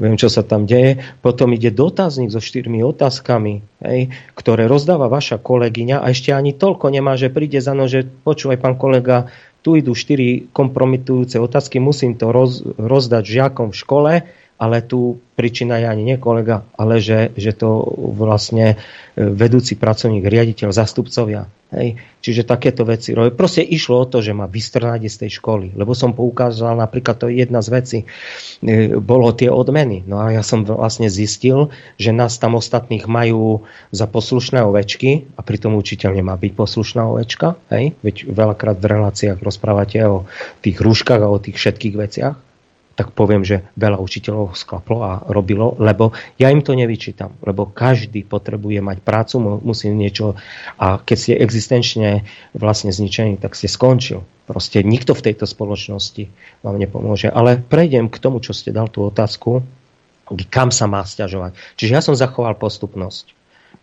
viem, čo sa tam deje. Potom ide dotazník so štyrmi otázkami, hej, ktoré rozdáva vaša kolegyňa a ešte ani toľko nemá, že príde za no, že počúvaj, pán kolega, tu idú štyri kompromitujúce otázky, musím to roz, rozdať žiakom v škole, ale tu príčina je ani nie kolega, ale že, že to vlastne e, vedúci pracovník, riaditeľ, zastupcovia. Hej. Čiže takéto veci robí. Proste išlo o to, že ma vystrnať z tej školy. Lebo som poukázal, napríklad to je jedna z vecí, e, bolo tie odmeny. No a ja som vlastne zistil, že nás tam ostatných majú za poslušné ovečky a pritom učiteľ nemá byť poslušná ovečka. Hej. Veď veľakrát v reláciách rozprávate o tých rúškach a o tých všetkých veciach tak poviem, že veľa učiteľov sklaplo a robilo, lebo ja im to nevyčítam, lebo každý potrebuje mať prácu, musí niečo a keď ste existenčne vlastne zničení, tak ste skončil. Proste nikto v tejto spoločnosti vám nepomôže. Ale prejdem k tomu, čo ste dal tú otázku, kam sa má stiažovať. Čiže ja som zachoval postupnosť.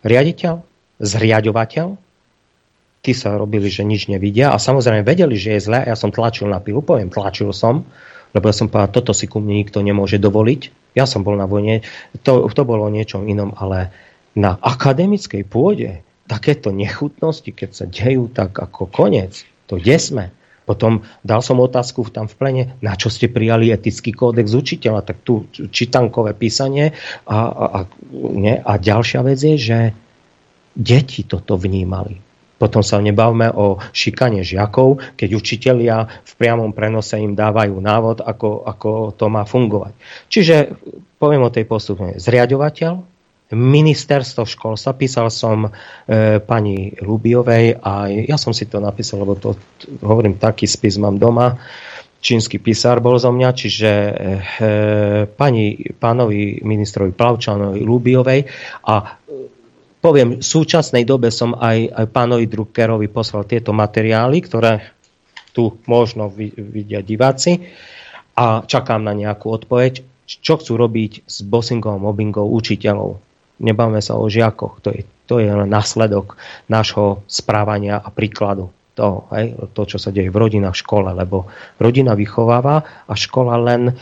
Riaditeľ, zriadovateľ, tí sa robili, že nič nevidia a samozrejme vedeli, že je zle a ja som tlačil na pilu, poviem, tlačil som, lebo ja som povedal, toto si ku mne nikto nemôže dovoliť. Ja som bol na vojne, to, to bolo niečom inom, ale na akademickej pôde takéto nechutnosti, keď sa dejú, tak ako koniec, to kde sme? Potom dal som otázku tam v plene, na čo ste prijali etický kódex učiteľa, tak tu čitankové písanie a, a, a, nie? a ďalšia vec je, že deti toto vnímali potom sa nebavme o šikane žiakov, keď učitelia v priamom prenose im dávajú návod, ako, ako to má fungovať. Čiže poviem o tej postupne. Zriadovateľ, ministerstvo školstva, písal som e, pani Lubiovej a ja som si to napísal, lebo to hovorím, taký spis mám doma. Čínsky písar bol zo mňa, čiže e, pani, pánovi ministrovi Plavčanovi Lubiovej a poviem, v súčasnej dobe som aj, aj pánovi Druckerovi poslal tieto materiály, ktoré tu možno vidia diváci a čakám na nejakú odpoveď, čo chcú robiť s bossingom, mobbingom učiteľov. Nebáme sa o žiakoch, to je, to je následok nášho správania a príkladu toho, hej, to, čo sa deje v rodinách, v škole, lebo rodina vychováva a škola len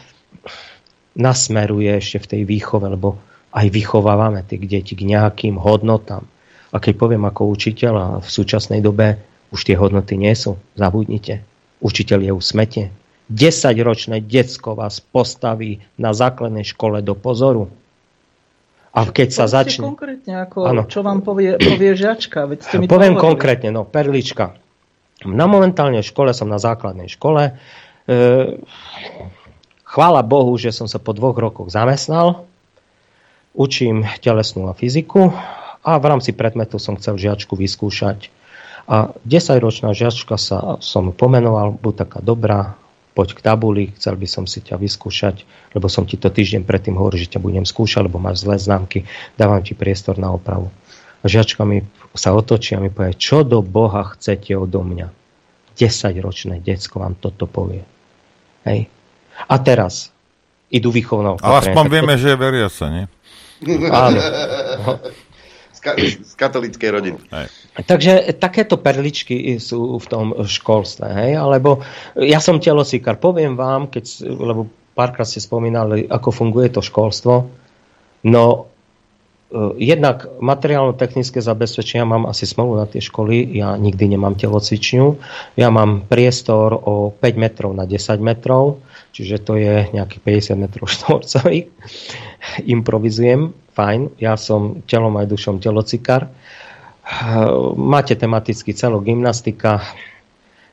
nasmeruje ešte v tej výchove, lebo aj vychovávame tých detí k nejakým hodnotám. A keď poviem ako učiteľ, a v súčasnej dobe už tie hodnoty nie sú, zabudnite. Učiteľ je u smete. 10-ročné decko vás postaví na základnej škole do pozoru. A keď sa začne... konkrétne, ako, ano. čo vám povie, povie žiačka? Veď ste mi Poviem konkrétne, no, perlička. Na momentálnej škole som na základnej škole. E, chvála Bohu, že som sa po dvoch rokoch zamestnal učím telesnú a fyziku a v rámci predmetu som chcel žiačku vyskúšať. A 10-ročná žiačka sa som pomenoval, buď taká dobrá, poď k tabuli, chcel by som si ťa vyskúšať, lebo som ti to týždeň predtým hovoril, že ťa budem skúšať, lebo máš zlé známky, dávam ti priestor na opravu. A žiačka mi sa otočí a mi povie, čo do Boha chcete odo mňa? 10-ročné decko vám toto povie. Hej. A teraz idú výchovnou. Ale aspoň vieme, že je veriaca, nie? Áno. (laughs) Z, ka- z katolíckej rodiny. Takže takéto perličky sú v tom školstve. Hej? Alebo ja som telosíkar, poviem vám, keď, lebo párkrát ste spomínali, ako funguje to školstvo. No, e, jednak materiálno-technické zabezpečenia mám asi smolu na tie školy, ja nikdy nemám telocvičňu. Ja mám priestor o 5 metrov na 10 metrov, čiže to je nejakých 50 metrov štvorcových improvizujem, fajn, ja som telom aj dušom telocikár. Máte tematický celo gymnastika,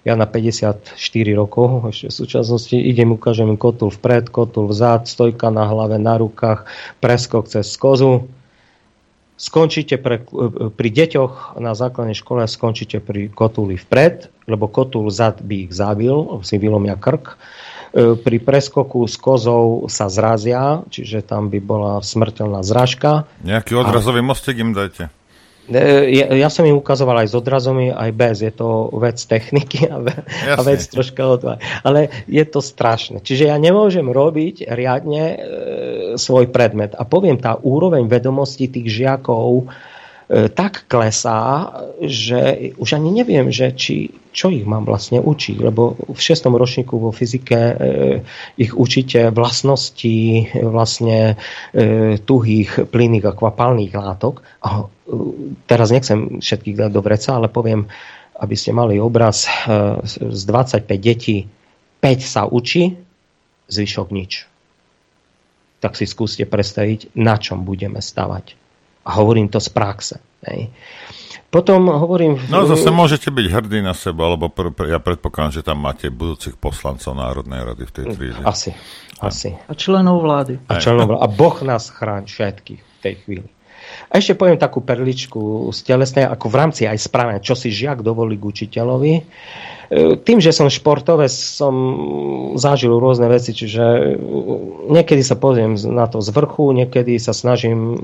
ja na 54 rokov, ešte v súčasnosti idem, ukážem kotul vpred, kotul vzad, stojka na hlave, na rukách, preskok cez kozu. Skončíte pre, pri deťoch na základnej škole, skončíte pri kotuli vpred, lebo kotul vzad by ich zabil, si vylomia krk pri preskoku s kozou sa zrazia, čiže tam by bola smrteľná zražka. Nejaký odrazový a... mostek im dajte. E, ja, ja som im ukazoval aj s odrazom, aj bez. Je to vec techniky a, ve, a vec troška odva. Ale je to strašné. Čiže ja nemôžem robiť riadne e, svoj predmet. A poviem, tá úroveň vedomostí tých žiakov E, tak klesá, že už ani neviem, že či, čo ich mám vlastne učiť, lebo v šestom ročníku vo fyzike e, ich učíte vlastnosti vlastne e, tuhých, plynných a kvapalných látok. A e, teraz nechcem všetkých dať do vreca, ale poviem, aby ste mali obraz, z 25 detí 5 sa učí, zvyšok nič. Tak si skúste predstaviť, na čom budeme stavať a hovorím to z praxe. Hej. Potom hovorím... No zase môžete byť hrdí na seba, lebo pr- pr- ja predpokladám, že tam máte budúcich poslancov Národnej rady v tej tríde. Asi, asi. A členov vlády. A, členov vlády. a Boh nás chráň všetkých v tej chvíli. A ešte poviem takú perličku z telesnej, ako v rámci aj správania, čo si žiak dovolí k učiteľovi. E, tým, že som športovec, som zažil rôzne veci, čiže niekedy sa pozriem na to z vrchu, niekedy sa snažím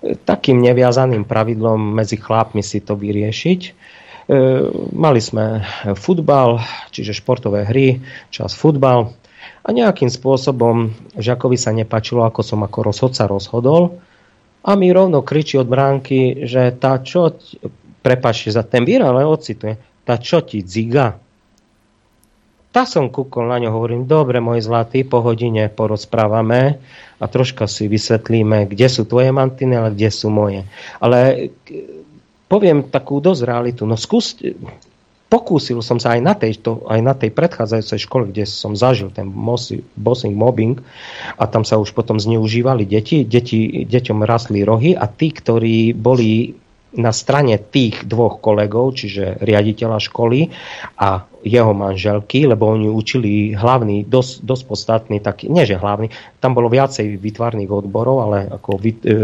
takým neviazaným pravidlom medzi chlapmi si to vyriešiť. E, mali sme futbal, čiže športové hry, čas futbal a nejakým spôsobom Žakovi sa nepačilo, ako som ako rozhodca rozhodol a mi rovno kričí od bránky, že tá čo, prepačte za ten výraz, ale ocituje, tá čo ti dziga? Tak som kúkol na ňo, hovorím, dobre, môj zlatý, po hodine porozprávame a troška si vysvetlíme, kde sú tvoje mantiny, ale kde sú moje. Ale poviem takú dosť realitu. No skús, pokúsil som sa aj na, tejto, aj na tej predchádzajúcej škole, kde som zažil ten bossing, mobbing a tam sa už potom zneužívali deti. deti deťom rastli rohy a tí, ktorí boli na strane tých dvoch kolegov, čiže riaditeľa školy a jeho manželky, lebo oni učili hlavný, dosť, dosť podstatný, taký, nie že hlavný, tam bolo viacej vytvarných odborov, ale ako vy, e,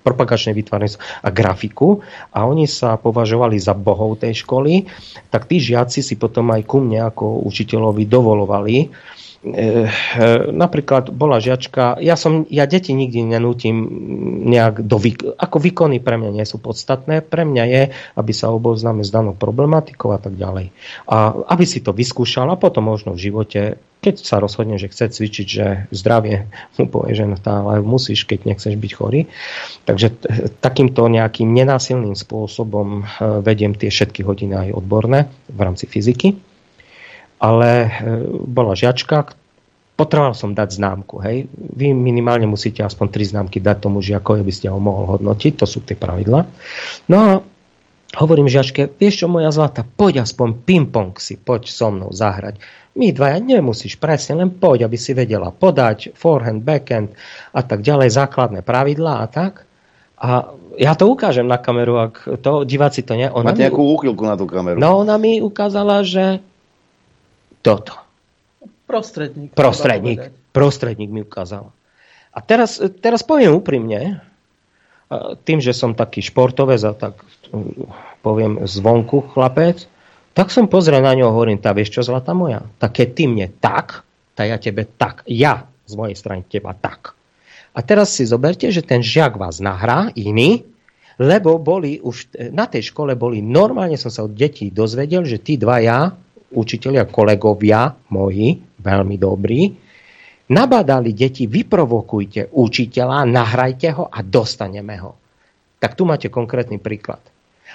propagačné vytvarnictvo a grafiku. A oni sa považovali za bohov tej školy, tak tí žiaci si potom aj ku mne ako učiteľovi dovolovali napríklad bola žiačka, ja, som, ja deti nikdy nenútim nejak do ako výkony pre mňa nie sú podstatné, pre mňa je, aby sa oboznáme s danou problematikou a tak ďalej. A aby si to vyskúšal a potom možno v živote, keď sa rozhodne, že chce cvičiť, že zdravie mu povie, že no tá, ale musíš, keď nechceš byť chorý. Takže takýmto nejakým nenásilným spôsobom e, vediem tie všetky hodiny aj odborné v rámci fyziky ale e, bola žiačka, potreboval som dať známku. Hej. Vy minimálne musíte aspoň tri známky dať tomu žiakovi, aby ste ho mohol hodnotiť, to sú tie pravidla. No a hovorím žiačke, vieš čo moja zlata, poď aspoň ping-pong si, poď so mnou zahrať. My dvaja nemusíš presne, len poď, aby si vedela podať, forehand, backhand a tak ďalej, základné pravidlá a tak. A ja to ukážem na kameru, ak to diváci to nie. Ona Máte nejakú úchylku na tú kameru. No ona mi ukázala, že toto. Prostredník. Prostredník. Prostredník mi ukázal. A teraz, teraz poviem úprimne, tým, že som taký športovec a tak poviem zvonku chlapec, tak som pozrel na ňo a hovorím, tá vieš čo, zlata moja? Tak keď ty mne tak, tak ja tebe tak. Ja z mojej strany teba tak. A teraz si zoberte, že ten žiak vás nahrá, iný, lebo boli už na tej škole boli, normálne som sa od detí dozvedel, že tí dva ja učiteľia, kolegovia moji, veľmi dobrí, nabádali deti, vyprovokujte učiteľa, nahrajte ho a dostaneme ho. Tak tu máte konkrétny príklad.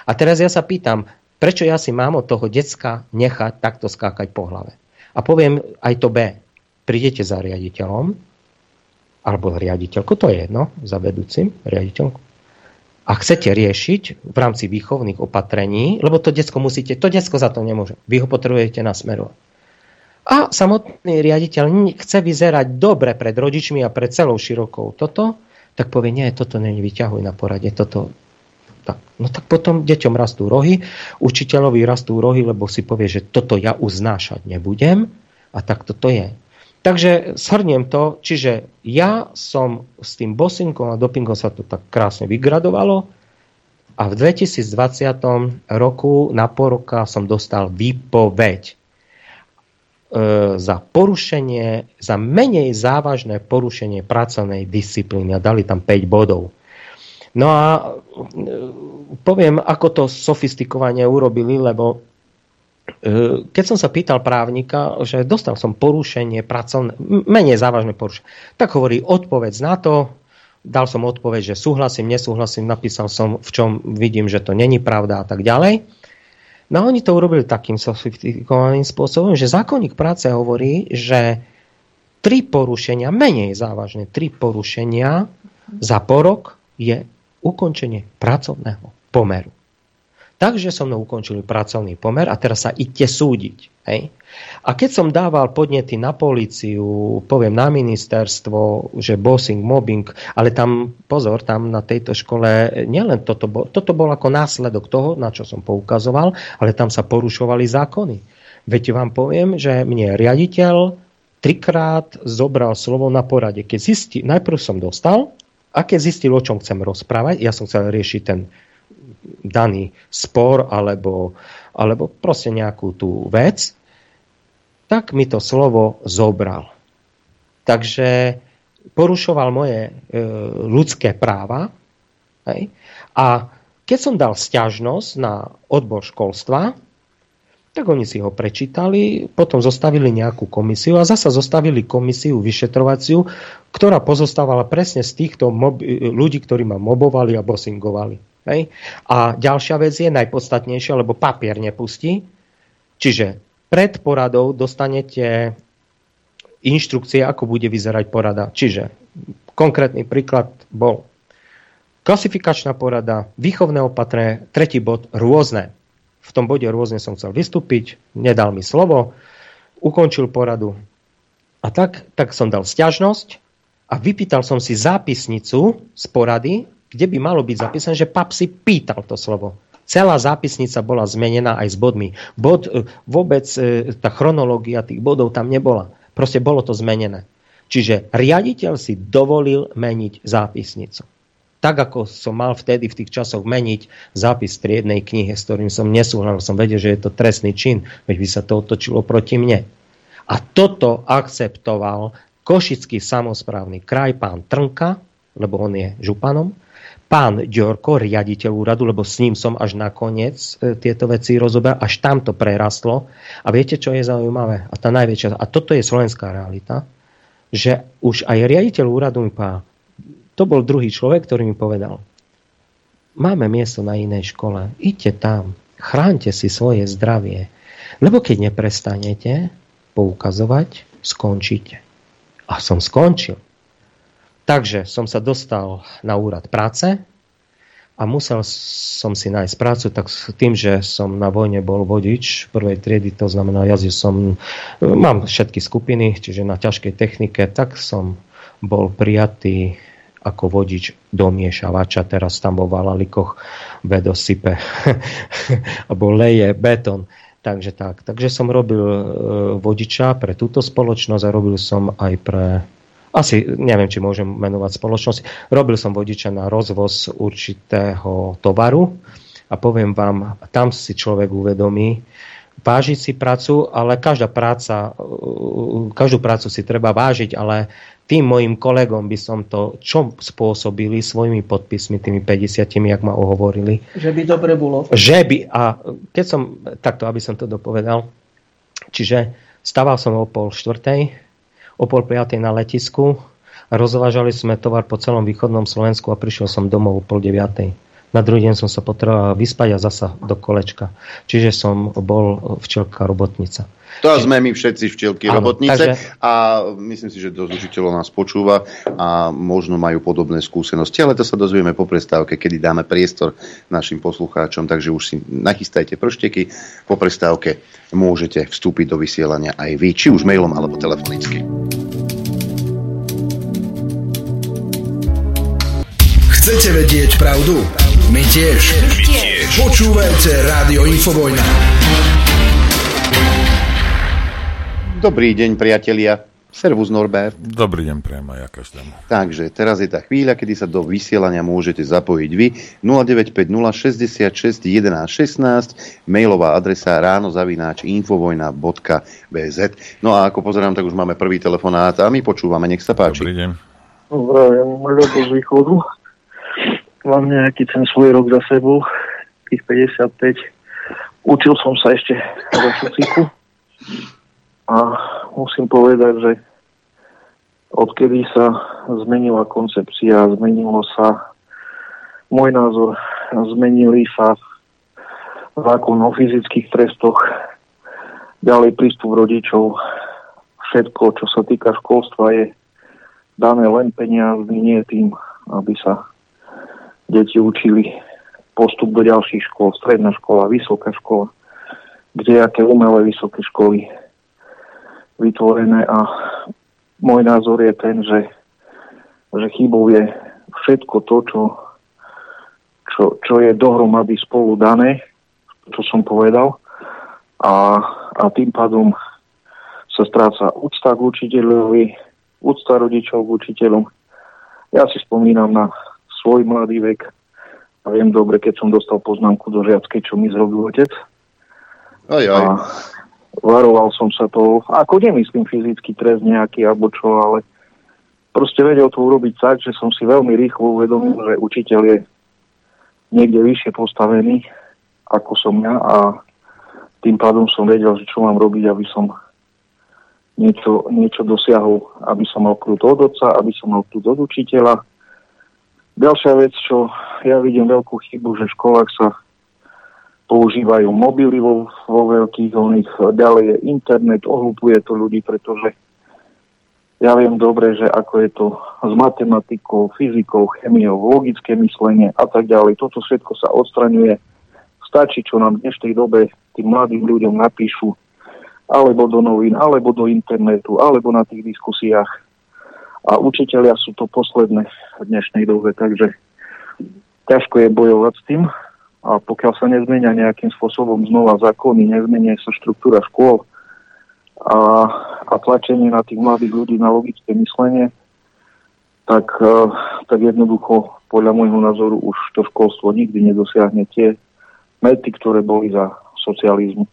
A teraz ja sa pýtam, prečo ja si mám od toho decka nechať takto skákať po hlave. A poviem aj to B. Prídete za riaditeľom, alebo riaditeľko, to je jedno, za vedúcim riaditeľom, a chcete riešiť v rámci výchovných opatrení, lebo to detsko musíte, to detsko za to nemôže. Vy ho potrebujete nasmerovať. A samotný riaditeľ chce vyzerať dobre pred rodičmi a pred celou širokou toto, tak povie, nie, toto není vyťahuj na porade, toto... Tak. No tak potom deťom rastú rohy, učiteľovi rastú rohy, lebo si povie, že toto ja uznášať nebudem a tak toto je. Takže shrniem to, čiže ja som s tým bossingom a dopingom sa to tak krásne vygradovalo a v 2020 roku na poroka som dostal výpoveď e, za porušenie, za menej závažné porušenie pracovnej disciplíny a dali tam 5 bodov. No a e, poviem, ako to sofistikovane urobili, lebo keď som sa pýtal právnika, že dostal som porušenie pracovné, menej závažné porušenie, tak hovorí odpovedz na to, dal som odpoveď, že súhlasím, nesúhlasím, napísal som, v čom vidím, že to není pravda a tak ďalej. No oni to urobili takým sofistikovaným spôsobom, že zákonník práce hovorí, že tri porušenia, menej závažné tri porušenia za porok je ukončenie pracovného pomeru. Takže so mnou ukončili pracovný pomer a teraz sa idte súdiť. Hej? A keď som dával podnety na policiu, poviem na ministerstvo, že bossing, mobbing, ale tam, pozor, tam na tejto škole nielen toto bol, toto bol ako následok toho, na čo som poukazoval, ale tam sa porušovali zákony. Veď vám poviem, že mne riaditeľ trikrát zobral slovo na porade. Keď zistí, najprv som dostal, a keď zistil, o čom chcem rozprávať, ja som chcel riešiť ten daný spor alebo, alebo proste nejakú tú vec, tak mi to slovo zobral. Takže porušoval moje e, ľudské práva. Hej? A keď som dal stiažnosť na odbor školstva, tak oni si ho prečítali, potom zostavili nejakú komisiu a zasa zostavili komisiu vyšetrovaciu, ktorá pozostávala presne z týchto mob- ľudí, ktorí ma mobovali a bosingovali. Hej? A ďalšia vec je najpodstatnejšia, lebo papier nepustí. Čiže pred poradou dostanete inštrukcie, ako bude vyzerať porada. Čiže konkrétny príklad bol klasifikačná porada, výchovné opatrenie, tretí bod rôzne. V tom bode rôzne som chcel vystúpiť, nedal mi slovo, ukončil poradu. A tak, tak som dal stiažnosť a vypýtal som si zápisnicu z porady kde by malo byť zapísané, že pap si pýtal to slovo. Celá zápisnica bola zmenená aj s bodmi. Bod, e, vôbec e, tá chronológia tých bodov tam nebola. Proste bolo to zmenené. Čiže riaditeľ si dovolil meniť zápisnicu. Tak ako som mal vtedy v tých časoch meniť zápis triednej knihy, s ktorým som nesúhlasil, som vedel, že je to trestný čin, veď by sa to otočilo proti mne. A toto akceptoval Košický samozprávny kraj, pán Trnka, lebo on je županom, pán Ďorko, riaditeľ úradu, lebo s ním som až nakoniec e, tieto veci rozoberal, až tam to prerastlo. A viete, čo je zaujímavé? A tá najväčšia, a toto je slovenská realita, že už aj riaditeľ úradu mi povedal, to bol druhý človek, ktorý mi povedal, máme miesto na inej škole, idte tam, chránte si svoje zdravie, lebo keď neprestanete poukazovať, skončíte. A som skončil. Takže som sa dostal na úrad práce a musel som si nájsť prácu, tak tým, že som na vojne bol vodič prvej triedy, to znamená, jazdil som, mám všetky skupiny, čiže na ťažkej technike, tak som bol prijatý ako vodič do miešavača, teraz tam vo Valalikoch vedo (laughs) alebo leje betón. Takže tak. Takže som robil e, vodiča pre túto spoločnosť a robil som aj pre asi neviem, či môžem menovať spoločnosť. Robil som vodiča na rozvoz určitého tovaru a poviem vám, tam si človek uvedomí, vážiť si prácu, ale každá práca, každú prácu si treba vážiť, ale tým mojim kolegom by som to čo spôsobili svojimi podpismi, tými 50, jak ma ohovorili. Že by dobre bolo. Že by, a keď som, takto, aby som to dopovedal, čiže stával som o pol štvrtej, o pol piatej na letisku. Rozvážali sme tovar po celom východnom Slovensku a prišiel som domov o pol deviatej. Na druhý deň som sa potreboval vyspať a zasa do kolečka. Čiže som bol včelka robotnica. To sme my všetci včielky Áno, robotnice takže... a myslím si, že dosť učiteľov nás počúva a možno majú podobné skúsenosti, ale to sa dozvieme po prestávke, kedy dáme priestor našim poslucháčom, takže už si nachystajte pršteky. Po prestávke môžete vstúpiť do vysielania aj vy, či už mailom alebo telefonicky. Chcete vedieť pravdu? My tiež. My tiež. Počúvajte Rádio Infovojna. Dobrý deň, priatelia. Servus Norbert. Dobrý deň, priama ja každému. Takže teraz je tá chvíľa, kedy sa do vysielania môžete zapojiť vy. 0950 66 11 16, mailová adresa ránozavináč.infovojna.bz No a ako pozerám, tak už máme prvý telefonát a my počúvame, nech sa páči. Dobrý deň. Zdravím, z východu. Mám nejaký ten svoj rok za sebou, tých 55. Učil som sa ešte do šucíku a musím povedať, že odkedy sa zmenila koncepcia, zmenilo sa môj názor, zmenili sa zákon o fyzických trestoch, ďalej prístup rodičov, všetko, čo sa týka školstva, je dané len peniazmi, nie tým, aby sa deti učili postup do ďalších škôl, stredná škola, vysoká škola, kde aké umelé vysoké školy vytvorené a môj názor je ten, že, že chybou je všetko to, čo, čo, čo je dohromady spolu dané, čo som povedal a, a tým pádom sa stráca úcta k učiteľovi, úcta rodičov k učiteľom. Ja si spomínam na svoj mladý vek a viem dobre, keď som dostal poznámku do žiackej, čo mi zrobil otec. Aj, aj. A varoval som sa toho, ako nemyslím fyzický trest nejaký alebo čo, ale proste vedel to urobiť tak, že som si veľmi rýchlo uvedomil, že učiteľ je niekde vyššie postavený ako som ja a tým pádom som vedel, že čo mám robiť, aby som niečo, niečo dosiahol, aby som mal kľud od otca, aby som mal kľud od učiteľa. Ďalšia vec, čo ja vidím veľkú chybu, že v školách sa používajú mobily vo, vo veľkých oných, ďalej je internet, ohlupuje to ľudí, pretože ja viem dobre, že ako je to s matematikou, fyzikou, chemiou, logické myslenie a tak ďalej. Toto všetko sa odstraňuje. Stačí, čo nám v dnešnej dobe tým mladým ľuďom napíšu alebo do novín, alebo do internetu, alebo na tých diskusiách. A učiteľia sú to posledné v dnešnej dobe, takže ťažko je bojovať s tým, a pokiaľ sa nezmenia nejakým spôsobom znova zákony, nezmenia sa štruktúra škôl a, a tlačenie na tých mladých ľudí na logické myslenie, tak, uh, tak jednoducho podľa môjho názoru už to školstvo nikdy nedosiahne tie mety, ktoré boli za socializmu.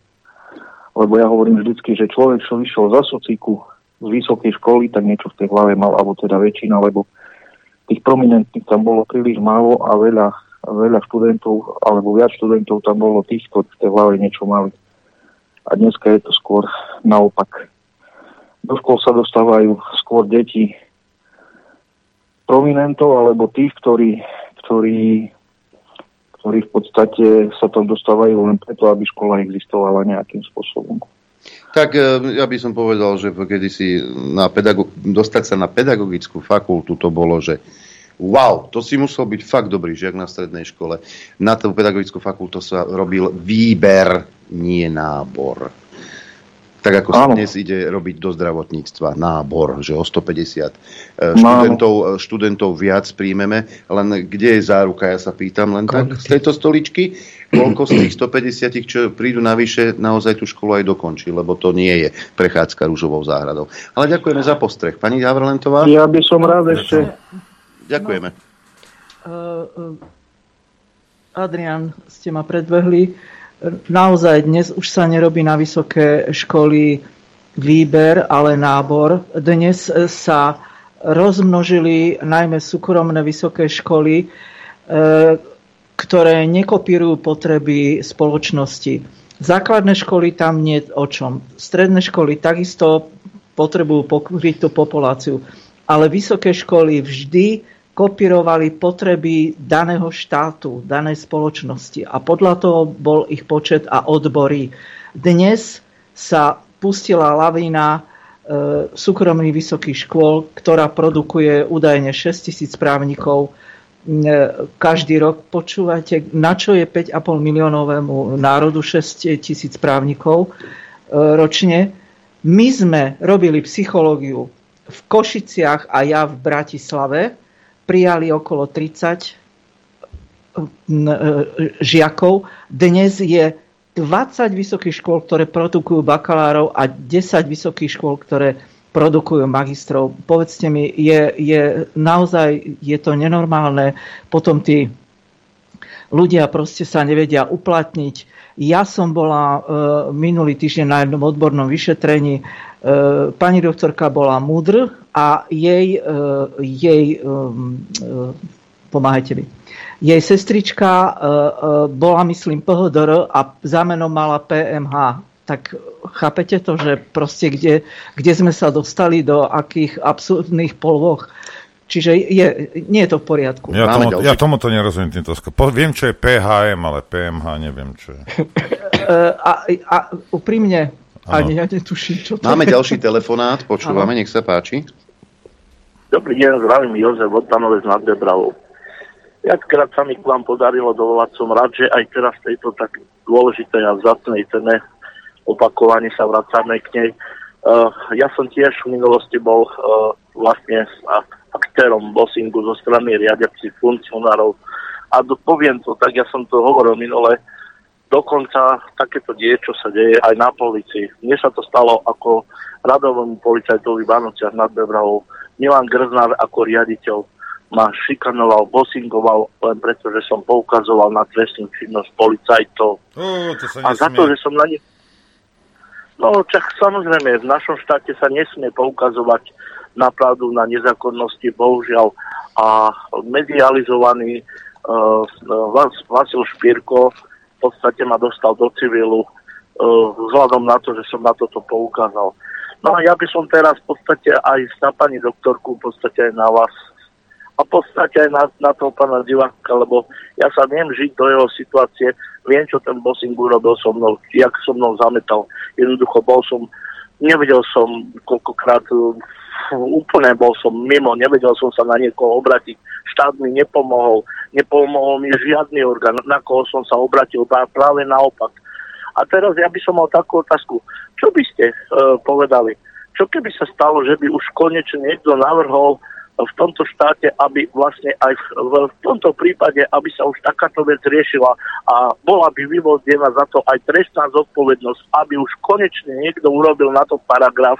lebo ja hovorím vždycky, že človek, čo vyšiel za sociku z vysokej školy, tak niečo v tej hlave mal, alebo teda väčšina, lebo tých prominentných tam bolo príliš málo a veľa, veľa študentov, alebo viac študentov tam bolo tých, ktorí v tej hlave niečo mali. A dneska je to skôr naopak. Do škôl sa dostávajú skôr deti prominentov alebo tých, ktorí, ktorí, ktorí v podstate sa tam dostávajú len preto, aby škola existovala nejakým spôsobom. Tak e, ja by som povedal, že kedysi na pedago- dostať sa na pedagogickú fakultu to bolo, že wow, to si musel byť fakt dobrý žiak na strednej škole. Na tú pedagogickú fakultu sa robil výber, nie nábor. Tak ako sa dnes ide robiť do zdravotníctva? Nábor, že o 150 e, študentov, e, študentov viac príjmeme, len kde je záruka, ja sa pýtam len tak z tejto stoličky, koľko z tých 150, čo prídu navyše, naozaj tú školu aj dokončí, lebo to nie je prechádzka rúžovou záhradou. Ale ďakujeme za postreh. Pani Javrlentová? Ja by som rád ešte... Ďakujeme. No, Adrian, ste ma predbehli naozaj dnes už sa nerobí na vysoké školy výber, ale nábor. Dnes sa rozmnožili najmä súkromné vysoké školy, e, ktoré nekopírujú potreby spoločnosti. Základné školy tam nie o čom. Stredné školy takisto potrebujú pokryť tú populáciu. Ale vysoké školy vždy kopírovali potreby daného štátu, danej spoločnosti a podľa toho bol ich počet a odbory. Dnes sa pustila lavína e, súkromných vysokých škôl, ktorá produkuje údajne 6 tisíc právnikov e, každý rok. Počúvate, na čo je 5,5 miliónovému národu 6 tisíc právnikov e, ročne. My sme robili psychológiu v Košiciach a ja v Bratislave prijali okolo 30 e, žiakov. Dnes je 20 vysokých škôl, ktoré produkujú bakalárov a 10 vysokých škôl, ktoré produkujú magistrov. Povedzte mi, je, je naozaj je to nenormálne. Potom tí ľudia proste sa nevedia uplatniť. Ja som bola e, minulý týždeň na jednom odbornom vyšetrení. E, pani doktorka bola múdr, a jej, e, jej e, e, pomáhajte mi, jej sestrička bola, myslím, PHDR a za menom mala PMH. Tak chápete to, že proste kde, kde sme sa dostali do akých absurdných polvoch. Čiže je, nie je to v poriadku. Ja, tomu, ja tomuto nerozumiem týmto Viem, čo je PHM, ale PMH neviem, čo je. a, a úprimne, ani ja netuším, čo to Máme je. ďalší telefonát, počúvame, ano. nech sa páči. Dobrý deň, zdravím Jozef Votanovec nad Debravou. Viackrát sa mi k vám podarilo dovolať, som rád, že aj teraz v tejto tak dôležitej a vzácnej cene opakovane sa vracame k nej. Uh, ja som tiež v minulosti bol uh, vlastne aktérom bossingu zo strany riadiacich funkcionárov. A do, poviem to, tak ja som to hovoril minule, dokonca takéto die, čo sa deje aj na policii. Mne sa to stalo ako radovému policajtovi v Vánociach nad Bebravou. Milan Grznár ako riaditeľ ma šikanoval, bosingoval len preto, že som poukazoval na trestnú činnosť policajtov. Uh, to a za to, že som na ne... No, čak samozrejme, v našom štáte sa nesmie poukazovať na pravdu, na nezákonnosti, bohužiaľ. A medializovaný uh, Vasil Špírko podstate ma dostal do civilu uh, vzhľadom na to, že som na toto poukázal. No a ja by som teraz v podstate aj na pani doktorku, v podstate aj na vás a v podstate aj na, na toho pána diváka, lebo ja sa viem žiť do jeho situácie, viem, čo ten bossing urobil so mnou, jak so mnou zametal. Jednoducho bol som, nevedel som koľkokrát, úplne bol som mimo, nevedel som sa na niekoho obratiť. Štát mi nepomohol, nepomohol mi žiadny orgán, na koho som sa obratil, práve naopak. A teraz ja by som mal takú otázku. Čo by ste uh, povedali? Čo keby sa stalo, že by už konečne niekto navrhol v tomto štáte, aby vlastne aj v, v tomto prípade, aby sa už takáto vec riešila a bola by vyvodená za to aj trestná zodpovednosť, aby už konečne niekto urobil na to paragraf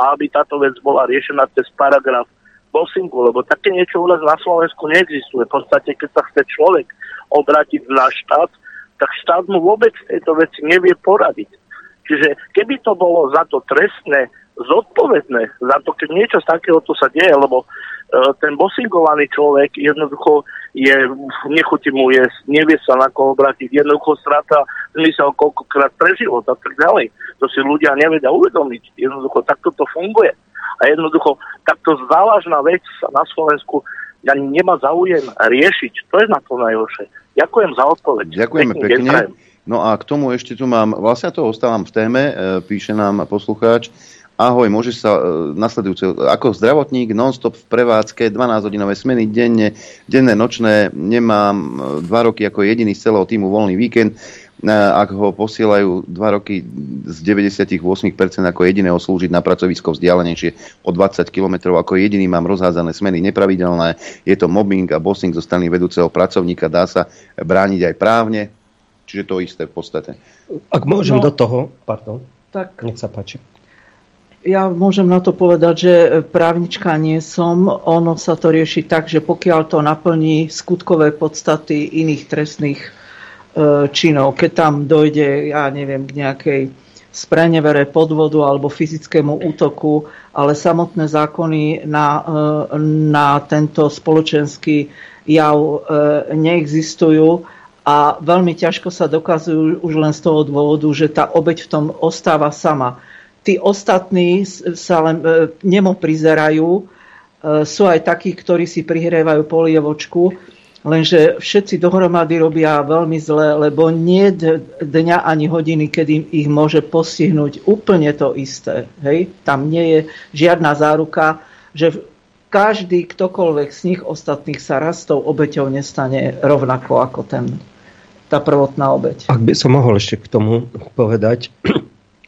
a aby táto vec bola riešená cez paragraf bossingu, lebo také niečo u nás na Slovensku neexistuje. V podstate, keď sa chce človek obrátiť na štát, tak štát mu vôbec tejto veci nevie poradiť. Čiže keby to bolo za to trestné, zodpovedné, za to, keď niečo z takéhoto sa deje, lebo uh, ten bosingovaný človek jednoducho je, nechutí mu je, nevie sa na koho obrátiť, jednoducho stráta zmysel koľkokrát pre život a tak ďalej. To si ľudia nevedia uvedomiť. Jednoducho takto to funguje. A jednoducho takto závažná vec sa na Slovensku ani nemá záujem riešiť. To je na to najhoršie. Ďakujem za odpoveď. Ďakujeme pekne. pekne. No a k tomu ešte tu mám, vlastne to ostávam v téme, e, píše nám poslucháč, ahoj, môže sa e, nasledujúce, ako zdravotník non-stop v prevádzke, 12-hodinové smeny denne, denné, nočné, nemám e, dva roky ako jediný z celého týmu voľný víkend, ak ho posielajú dva roky z 98% ako jediného slúžiť na pracovisko vzdialenejšie o 20 km, ako jediný mám rozhádzané smeny nepravidelné, je to mobbing a bossing zo strany vedúceho pracovníka, dá sa brániť aj právne, čiže to isté v podstate. Ak môžem no, do toho, pardon, tak nech sa páči. Ja môžem na to povedať, že právnička nie som. Ono sa to rieši tak, že pokiaľ to naplní skutkové podstaty iných trestných E, činov. Keď tam dojde, ja neviem, k nejakej sprenevere podvodu alebo fyzickému útoku, ale samotné zákony na, e, na tento spoločenský jav e, neexistujú a veľmi ťažko sa dokazujú už len z toho dôvodu, že tá obeď v tom ostáva sama. Tí ostatní sa len nemo prizerajú, sú aj takí, ktorí si prihrievajú polievočku, Lenže všetci dohromady robia veľmi zle, lebo nie dňa ani hodiny, kedy ich môže postihnúť úplne to isté. Hej? Tam nie je žiadna záruka, že každý, ktokoľvek z nich ostatných sa raz tou obeťou nestane rovnako ako ten, tá prvotná obeť. Ak by som mohol ešte k tomu povedať,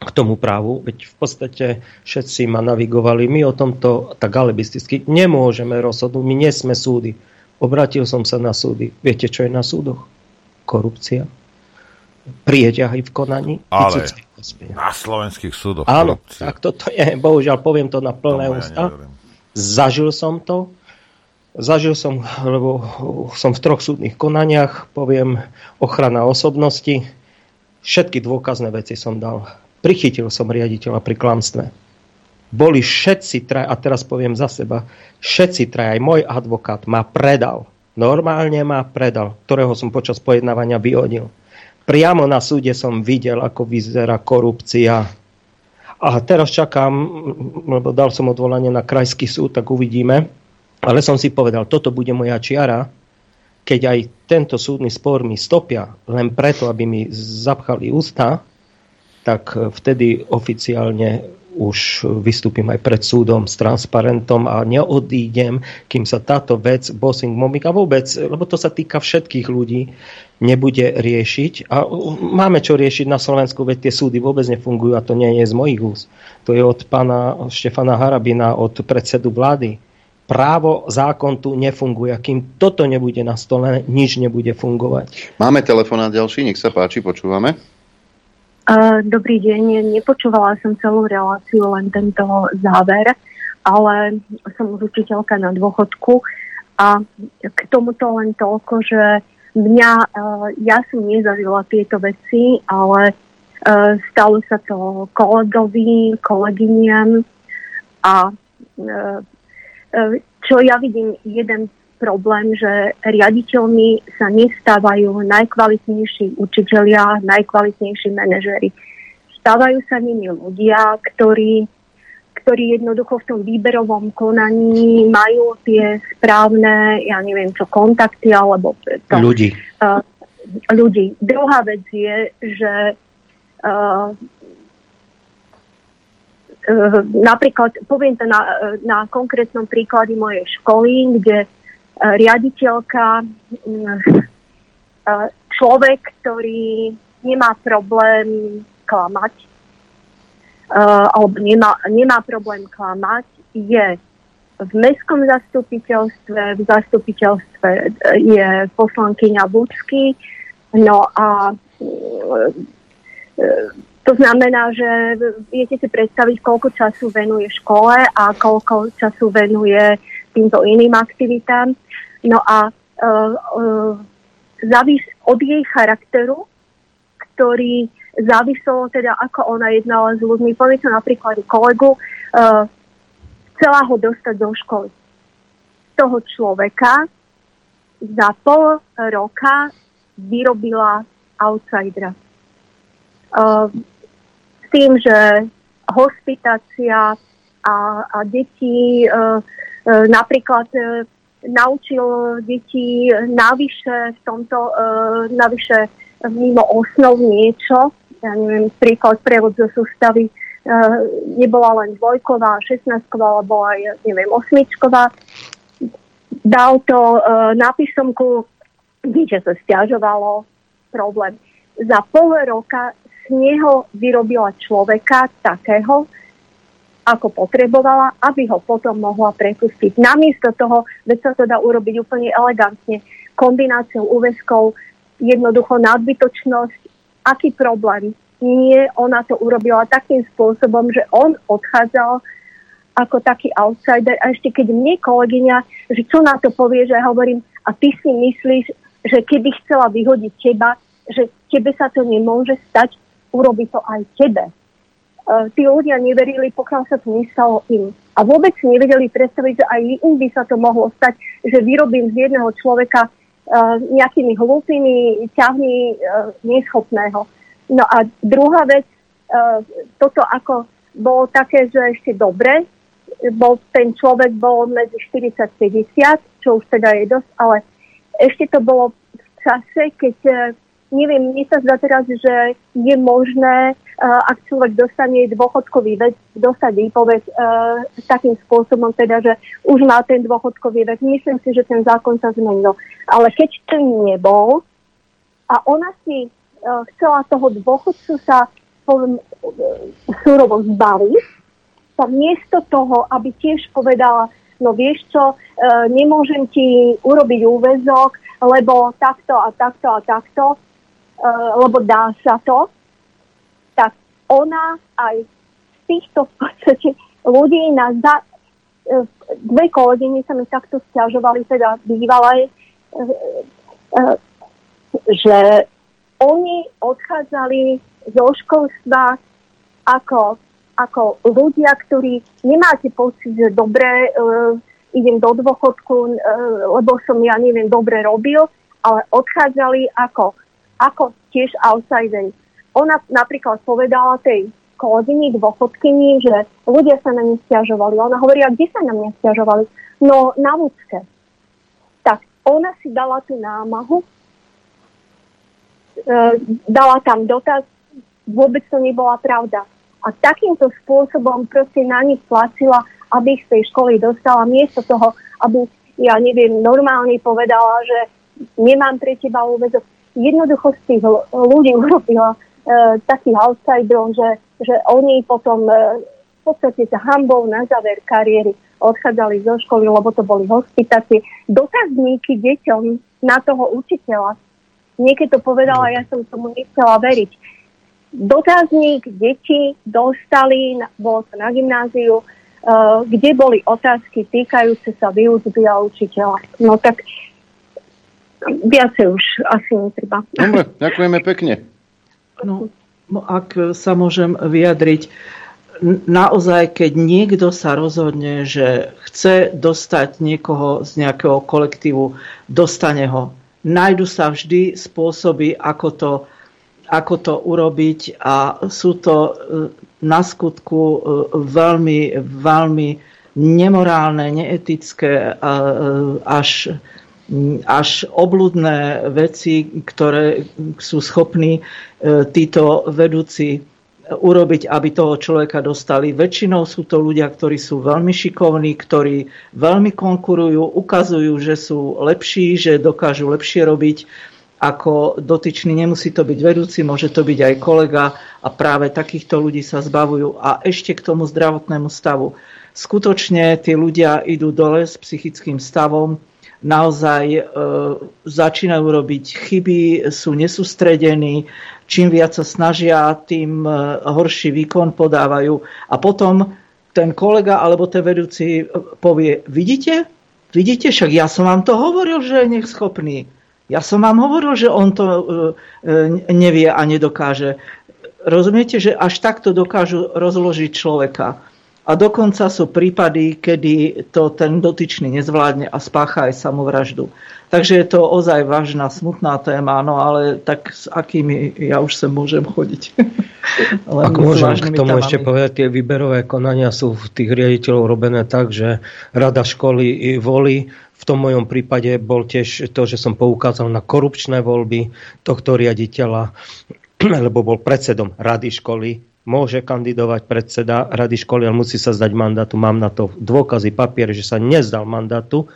k tomu právu, veď v podstate všetci ma navigovali, my o tomto tak alebisticky nemôžeme rozhodnúť, my nie sme súdy Obrátil som sa na súdy. Viete, čo je na súdoch? Korupcia. Prieťahy v konaní. Ale na slovenských súdoch Áno, korupcia. tak toto je. Bohužiaľ, poviem to na plné ústa. Ja Zažil som to. Zažil som, lebo som v troch súdnych konaniach, poviem, ochrana osobnosti. Všetky dôkazné veci som dal. Prichytil som riaditeľa pri klamstve boli všetci traj, a teraz poviem za seba, všetci traj, aj môj advokát ma predal. Normálne ma predal, ktorého som počas pojednávania vyhodil. Priamo na súde som videl, ako vyzerá korupcia. A teraz čakám, lebo dal som odvolanie na krajský súd, tak uvidíme. Ale som si povedal, toto bude moja čiara, keď aj tento súdny spor mi stopia len preto, aby mi zapchali ústa, tak vtedy oficiálne už vystúpim aj pred súdom s transparentom a neodídem, kým sa táto vec, bossing, mobbing a vôbec, lebo to sa týka všetkých ľudí, nebude riešiť. A máme čo riešiť na Slovensku, veď tie súdy vôbec nefungujú a to nie je z mojich úst. To je od pána Štefana Harabina, od predsedu vlády. Právo, zákon tu nefunguje. A kým toto nebude na stole, nič nebude fungovať. Máme telefonát ďalší, nech sa páči, počúvame. Dobrý deň, nepočúvala som celú reláciu, len tento záver, ale som už učiteľka na dôchodku a k tomuto len toľko, že mňa, e, ja som nezažila tieto veci, ale e, stalo sa to kolegovi, kolegyniam a čo ja vidím, jeden problém, že riaditeľmi sa nestávajú najkvalitnejší učitelia, najkvalitnejší manažery. Stávajú sa nimi ľudia, ktorí, ktorí jednoducho v tom výberovom konaní majú tie správne, ja neviem čo, kontakty alebo to, ľudí. Uh, ľudí. Druhá vec je, že uh, napríklad, poviem to na, na konkrétnom príklade mojej školy, kde riaditeľka, mm, e, človek, ktorý nemá problém klamať, alebo nemá, nemá problém klamať, je v mestskom zastupiteľstve, v zastupiteľstve je poslankyňa Budsky, no a to znamená, že viete si predstaviť, koľko času venuje škole a koľko času venuje týmto iným aktivitám. No a uh, uh, závis od jej charakteru, ktorý záviselo teda, ako ona jednala s ľuďmi. Sa napríklad kolegu, uh, chcela ho dostať do školy. Toho človeka za pol roka vyrobila outsidera. S tým, že hospitácia a, a deti napríklad naučil deti navyše v tomto, uh, navyše mimo osnov niečo, ja neviem, príklad prevod zo sústavy uh, nebola len dvojková, šestnáctková, ale bola aj, neviem, osmičková. Dal to uh, na písomku, že sa stiažovalo, problém. Za pol roka z neho vyrobila človeka takého, ako potrebovala, aby ho potom mohla prepustiť. Namiesto toho, veď sa to dá urobiť úplne elegantne, kombináciou úväzkov, jednoducho nadbytočnosť, aký problém. Nie, ona to urobila takým spôsobom, že on odchádzal ako taký outsider a ešte keď mne kolegyňa, že čo na to povie, že ja hovorím, a ty si myslíš, že keby chcela vyhodiť teba, že tebe sa to nemôže stať, urobi to aj tebe tí ľudia neverili, pokiaľ sa to nestalo im. A vôbec nevedeli predstaviť, že aj im by sa to mohlo stať, že vyrobím z jedného človeka uh, nejakými hlúpými ťahmi uh, neschopného. No a druhá vec, uh, toto ako bolo také, že ešte dobre, bol, ten človek bol medzi 40-50, čo už teda je dosť, ale ešte to bolo v čase, keď neviem, mne sa zdá teraz, že je možné, uh, ak človek dostane dôchodkový vek, dostať výpoveď uh, takým spôsobom, teda, že už má ten dôchodkový vek. Myslím si, že ten zákon sa zmenil. Ale keď ten nebol a ona si uh, chcela toho dôchodcu sa poviem, uh, súrovo zbaviť, tak miesto toho, aby tiež povedala, no vieš čo, uh, nemôžem ti urobiť úvezok, lebo takto a takto a takto, Eh, lebo dá sa to, tak ona aj z týchto v podstate ľudí na za, eh, dve kolegyne sa mi takto stiažovali, teda bývalé, eh, že oni odchádzali zo školstva ako, ako ľudia, ktorí nemáte pocit, že dobre idem do dôchodku, lebo som, ja neviem, dobre robil, ale odchádzali ako ako tiež outsider. Ona napríklad povedala tej kolegyni dôchodkyni, že ľudia sa na ne stiažovali. Ona hovorí, a kde sa na mňa stiažovali? No na Vúcke. Tak ona si dala tú námahu, e, dala tam dotaz, vôbec to nebola pravda. A takýmto spôsobom proste na nich tlačila, aby ich z tej školy dostala, miesto toho, aby, ja neviem, normálne povedala, že nemám pre teba úvezok jednoducho z tých ľudí (laughs) urobila e, takých outsiderov, že, že oni potom e, v podstate sa hambou na záver kariéry odchádzali zo školy, lebo to boli hospitácie. Dotazníky deťom na toho učiteľa. Niekedy to povedala, ja som tomu nechcela veriť. Dotazník deti dostali, bolo to na gymnáziu, uh, kde boli otázky týkajúce sa výučby a učiteľa. No tak viacej už asi netreba. Dobre, ďakujeme pekne. No, no, ak sa môžem vyjadriť, naozaj, keď niekto sa rozhodne, že chce dostať niekoho z nejakého kolektívu, dostane ho. Najdu sa vždy spôsoby, ako to, ako to urobiť a sú to e, na skutku e, veľmi, veľmi nemorálne, neetické, e, až až obludné veci, ktoré sú schopní e, títo vedúci urobiť, aby toho človeka dostali. Väčšinou sú to ľudia, ktorí sú veľmi šikovní, ktorí veľmi konkurujú, ukazujú, že sú lepší, že dokážu lepšie robiť ako dotyčný. Nemusí to byť vedúci, môže to byť aj kolega a práve takýchto ľudí sa zbavujú. A ešte k tomu zdravotnému stavu. Skutočne tí ľudia idú dole s psychickým stavom, naozaj e, začínajú robiť chyby, sú nesústredení, čím viac sa snažia, tým e, horší výkon podávajú. A potom ten kolega alebo ten vedúci e, povie, vidíte, vidíte, však ja som vám to hovoril, že je neschopný. Ja som vám hovoril, že on to e, nevie a nedokáže. rozumiete, že až takto dokážu rozložiť človeka. A dokonca sú prípady, kedy to ten dotyčný nezvládne a spácha aj samovraždu. Takže je to ozaj vážna, smutná téma, no ale tak s akými ja už sem môžem chodiť. (laughs) Ak môžem k tomu témami. ešte povedať, tie výberové konania sú v tých riaditeľov robené tak, že rada školy volí v tom mojom prípade bol tiež to, že som poukázal na korupčné voľby tohto riaditeľa, (clears throat) lebo bol predsedom rady školy môže kandidovať predseda rady školy, ale musí sa zdať mandátu. Mám na to dôkazy, papier, že sa nezdal mandátu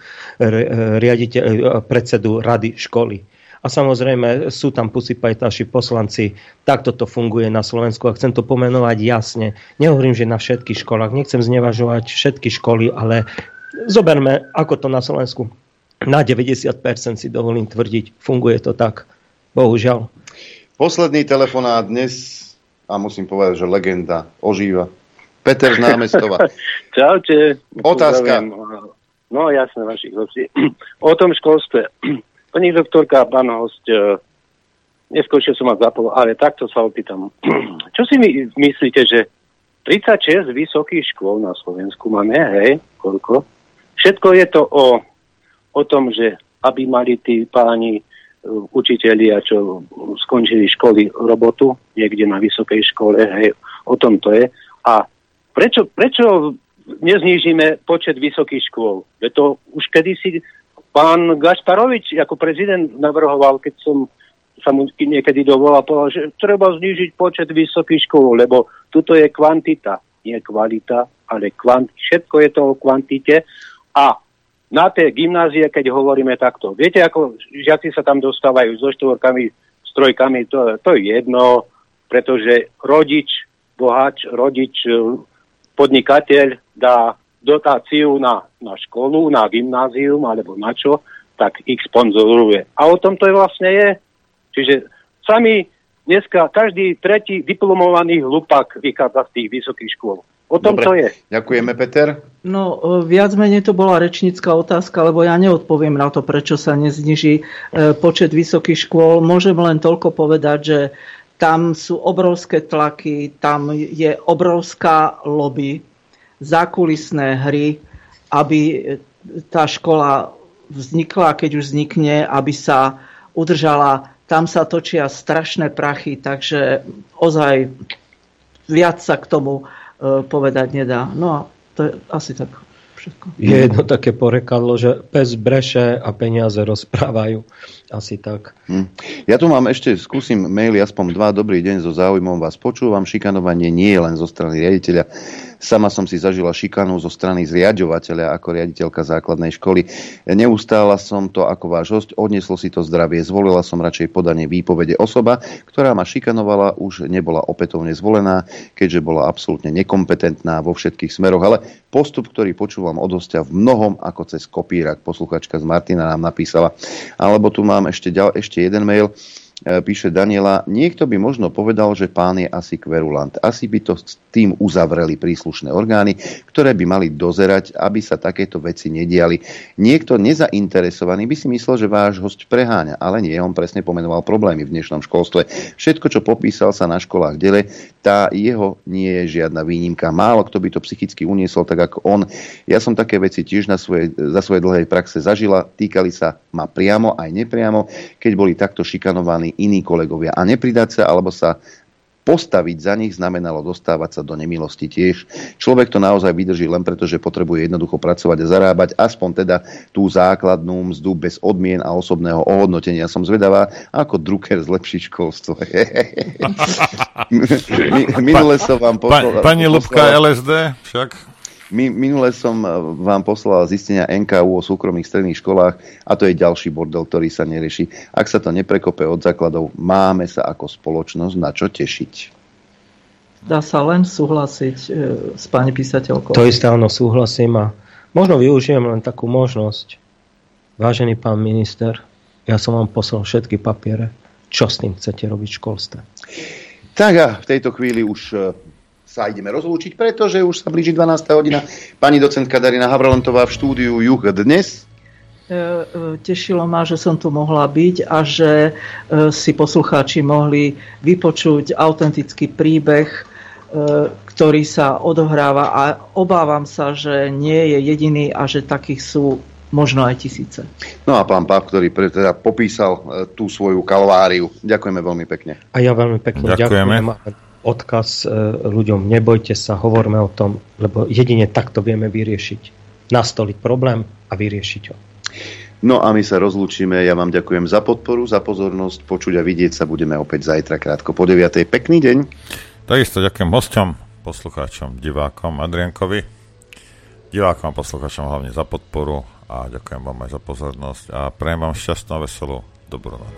riaditeľ, e, predsedu rady školy. A samozrejme sú tam pusipajtaši poslanci. Takto to funguje na Slovensku a chcem to pomenovať jasne. Nehovorím, že na všetkých školách. Nechcem znevažovať všetky školy, ale zoberme, ako to na Slovensku. Na 90% si dovolím tvrdiť, funguje to tak. Bohužiaľ. Posledný telefonát dnes a musím povedať, že legenda ožíva. Peter z námestova. (laughs) Čaute. Otázka. No jasné, vašich hostí. (clears throat) O tom školstve. (clears throat) Pani doktorka, pán host, e, neskôršie som vás zapol, ale takto sa opýtam. (clears throat) Čo si my myslíte, že 36 vysokých škôl na Slovensku máme, hej, koľko? Všetko je to o, o tom, že aby mali tí páni učitelia, čo skončili školy robotu niekde na vysokej škole, hej, o tom to je. A prečo, prečo neznížime počet vysokých škôl? Veď to už kedysi pán Gašparovič ako prezident navrhoval, keď som sa mu niekedy dovolal, povedal, že treba znížiť počet vysokých škôl, lebo tuto je kvantita, nie kvalita, ale kvant, všetko je to o kvantite a na tie gymnázie, keď hovoríme takto. Viete, ako žiaci sa tam dostávajú so štvorkami, s trojkami, to, to je jedno, pretože rodič, bohač, rodič, e, podnikateľ dá dotáciu na, na školu, na gymnázium alebo na čo, tak ich sponzoruje. A o tom to je vlastne je. Čiže sami dneska každý tretí diplomovaný hlupak vychádza z tých vysokých škôl. O tom Dobre, to je. Ďakujeme, Peter. No, e, viac menej to bola rečnícka otázka, lebo ja neodpoviem na to, prečo sa nezniží e, počet vysokých škôl. Môžem len toľko povedať, že tam sú obrovské tlaky, tam je obrovská lobby, zákulisné hry, aby tá škola vznikla, keď už vznikne, aby sa udržala. Tam sa točia strašné prachy, takže ozaj viac sa k tomu povedať nedá. No a to je asi tak všetko. Je jedno také porekadlo, že pes breše a peniaze rozprávajú. Asi tak. Hm. Ja tu mám ešte, skúsim maily aspoň dva. Dobrý deň, so záujmom vás počúvam. Šikanovanie nie je len zo strany riaditeľa Sama som si zažila šikanu zo strany zriadovateľa ako riaditeľka základnej školy. Neustála som to ako váš host, odneslo si to zdravie. Zvolila som radšej podanie výpovede. Osoba, ktorá ma šikanovala, už nebola opätovne zvolená, keďže bola absolútne nekompetentná vo všetkých smeroch. Ale postup, ktorý počúvam od hostia v mnohom ako cez kopírak, posluchačka z Martina nám napísala. Alebo tu mám ešte, ďal, ešte jeden mail. E, píše Daniela, niekto by možno povedal, že pán je asi kverulant. Asi by to s tým uzavreli príslušné orgány, ktoré by mali dozerať, aby sa takéto veci nediali. Niekto nezainteresovaný by si myslel, že váš host preháňa, ale nie, on presne pomenoval problémy v dnešnom školstve. Všetko, čo popísal sa na školách dele, tá jeho nie je žiadna výnimka. Málo kto by to psychicky uniesol tak ako on. Ja som také veci tiež na svoje, za svoje dlhej praxe zažila. Týkali sa ma priamo aj nepriamo, keď boli takto šikanovaní iní kolegovia. A nepridať sa alebo sa postaviť za nich znamenalo dostávať sa do nemilosti tiež. Človek to naozaj vydrží len preto, že potrebuje jednoducho pracovať a zarábať aspoň teda tú základnú mzdu bez odmien a osobného ohodnotenia. Som zvedavá, ako Drucker zlepší školstvo. (laughs) Minule som vám poslal... Pani Lubka LSD však Minule som eh, vám poslal zistenia NKU o súkromných stredných školách a to je ďalší bordel, ktorý sa nerieši. Ak sa to neprekope od základov, máme sa ako spoločnosť na čo tešiť. Dá sa len súhlasiť e, s pani písateľkou. To isté, áno, súhlasím a možno využijem len takú možnosť. Vážený pán minister, ja som vám poslal všetky papiere. Čo s tým chcete robiť v školstve? Tak a v tejto chvíli už eh, sa ideme rozlúčiť, pretože už sa blíži 12. hodina. Pani docentka Darina Havralentová v štúdiu Juh dnes. tešilo ma, že som tu mohla byť a že si poslucháči mohli vypočuť autentický príbeh, ktorý sa odohráva a obávam sa, že nie je jediný a že takých sú možno aj tisíce. No a pán Pav, ktorý pre, teda popísal tú svoju kalváriu. Ďakujeme veľmi pekne. A ja veľmi pekne ďakujeme. ďakujem. Odkaz ľuďom, nebojte sa, hovorme o tom, lebo jedine takto vieme vyriešiť. Nastoliť problém a vyriešiť ho. No a my sa rozlúčime. Ja vám ďakujem za podporu, za pozornosť. Počuť a vidieť sa budeme opäť zajtra krátko po 9. Pekný deň. Takisto ďakujem hosťom, poslucháčom, divákom Adriankovi. Divákom a poslucháčom hlavne za podporu a ďakujem vám aj za pozornosť a prajem vám šťastnú a veselú dobrú noc.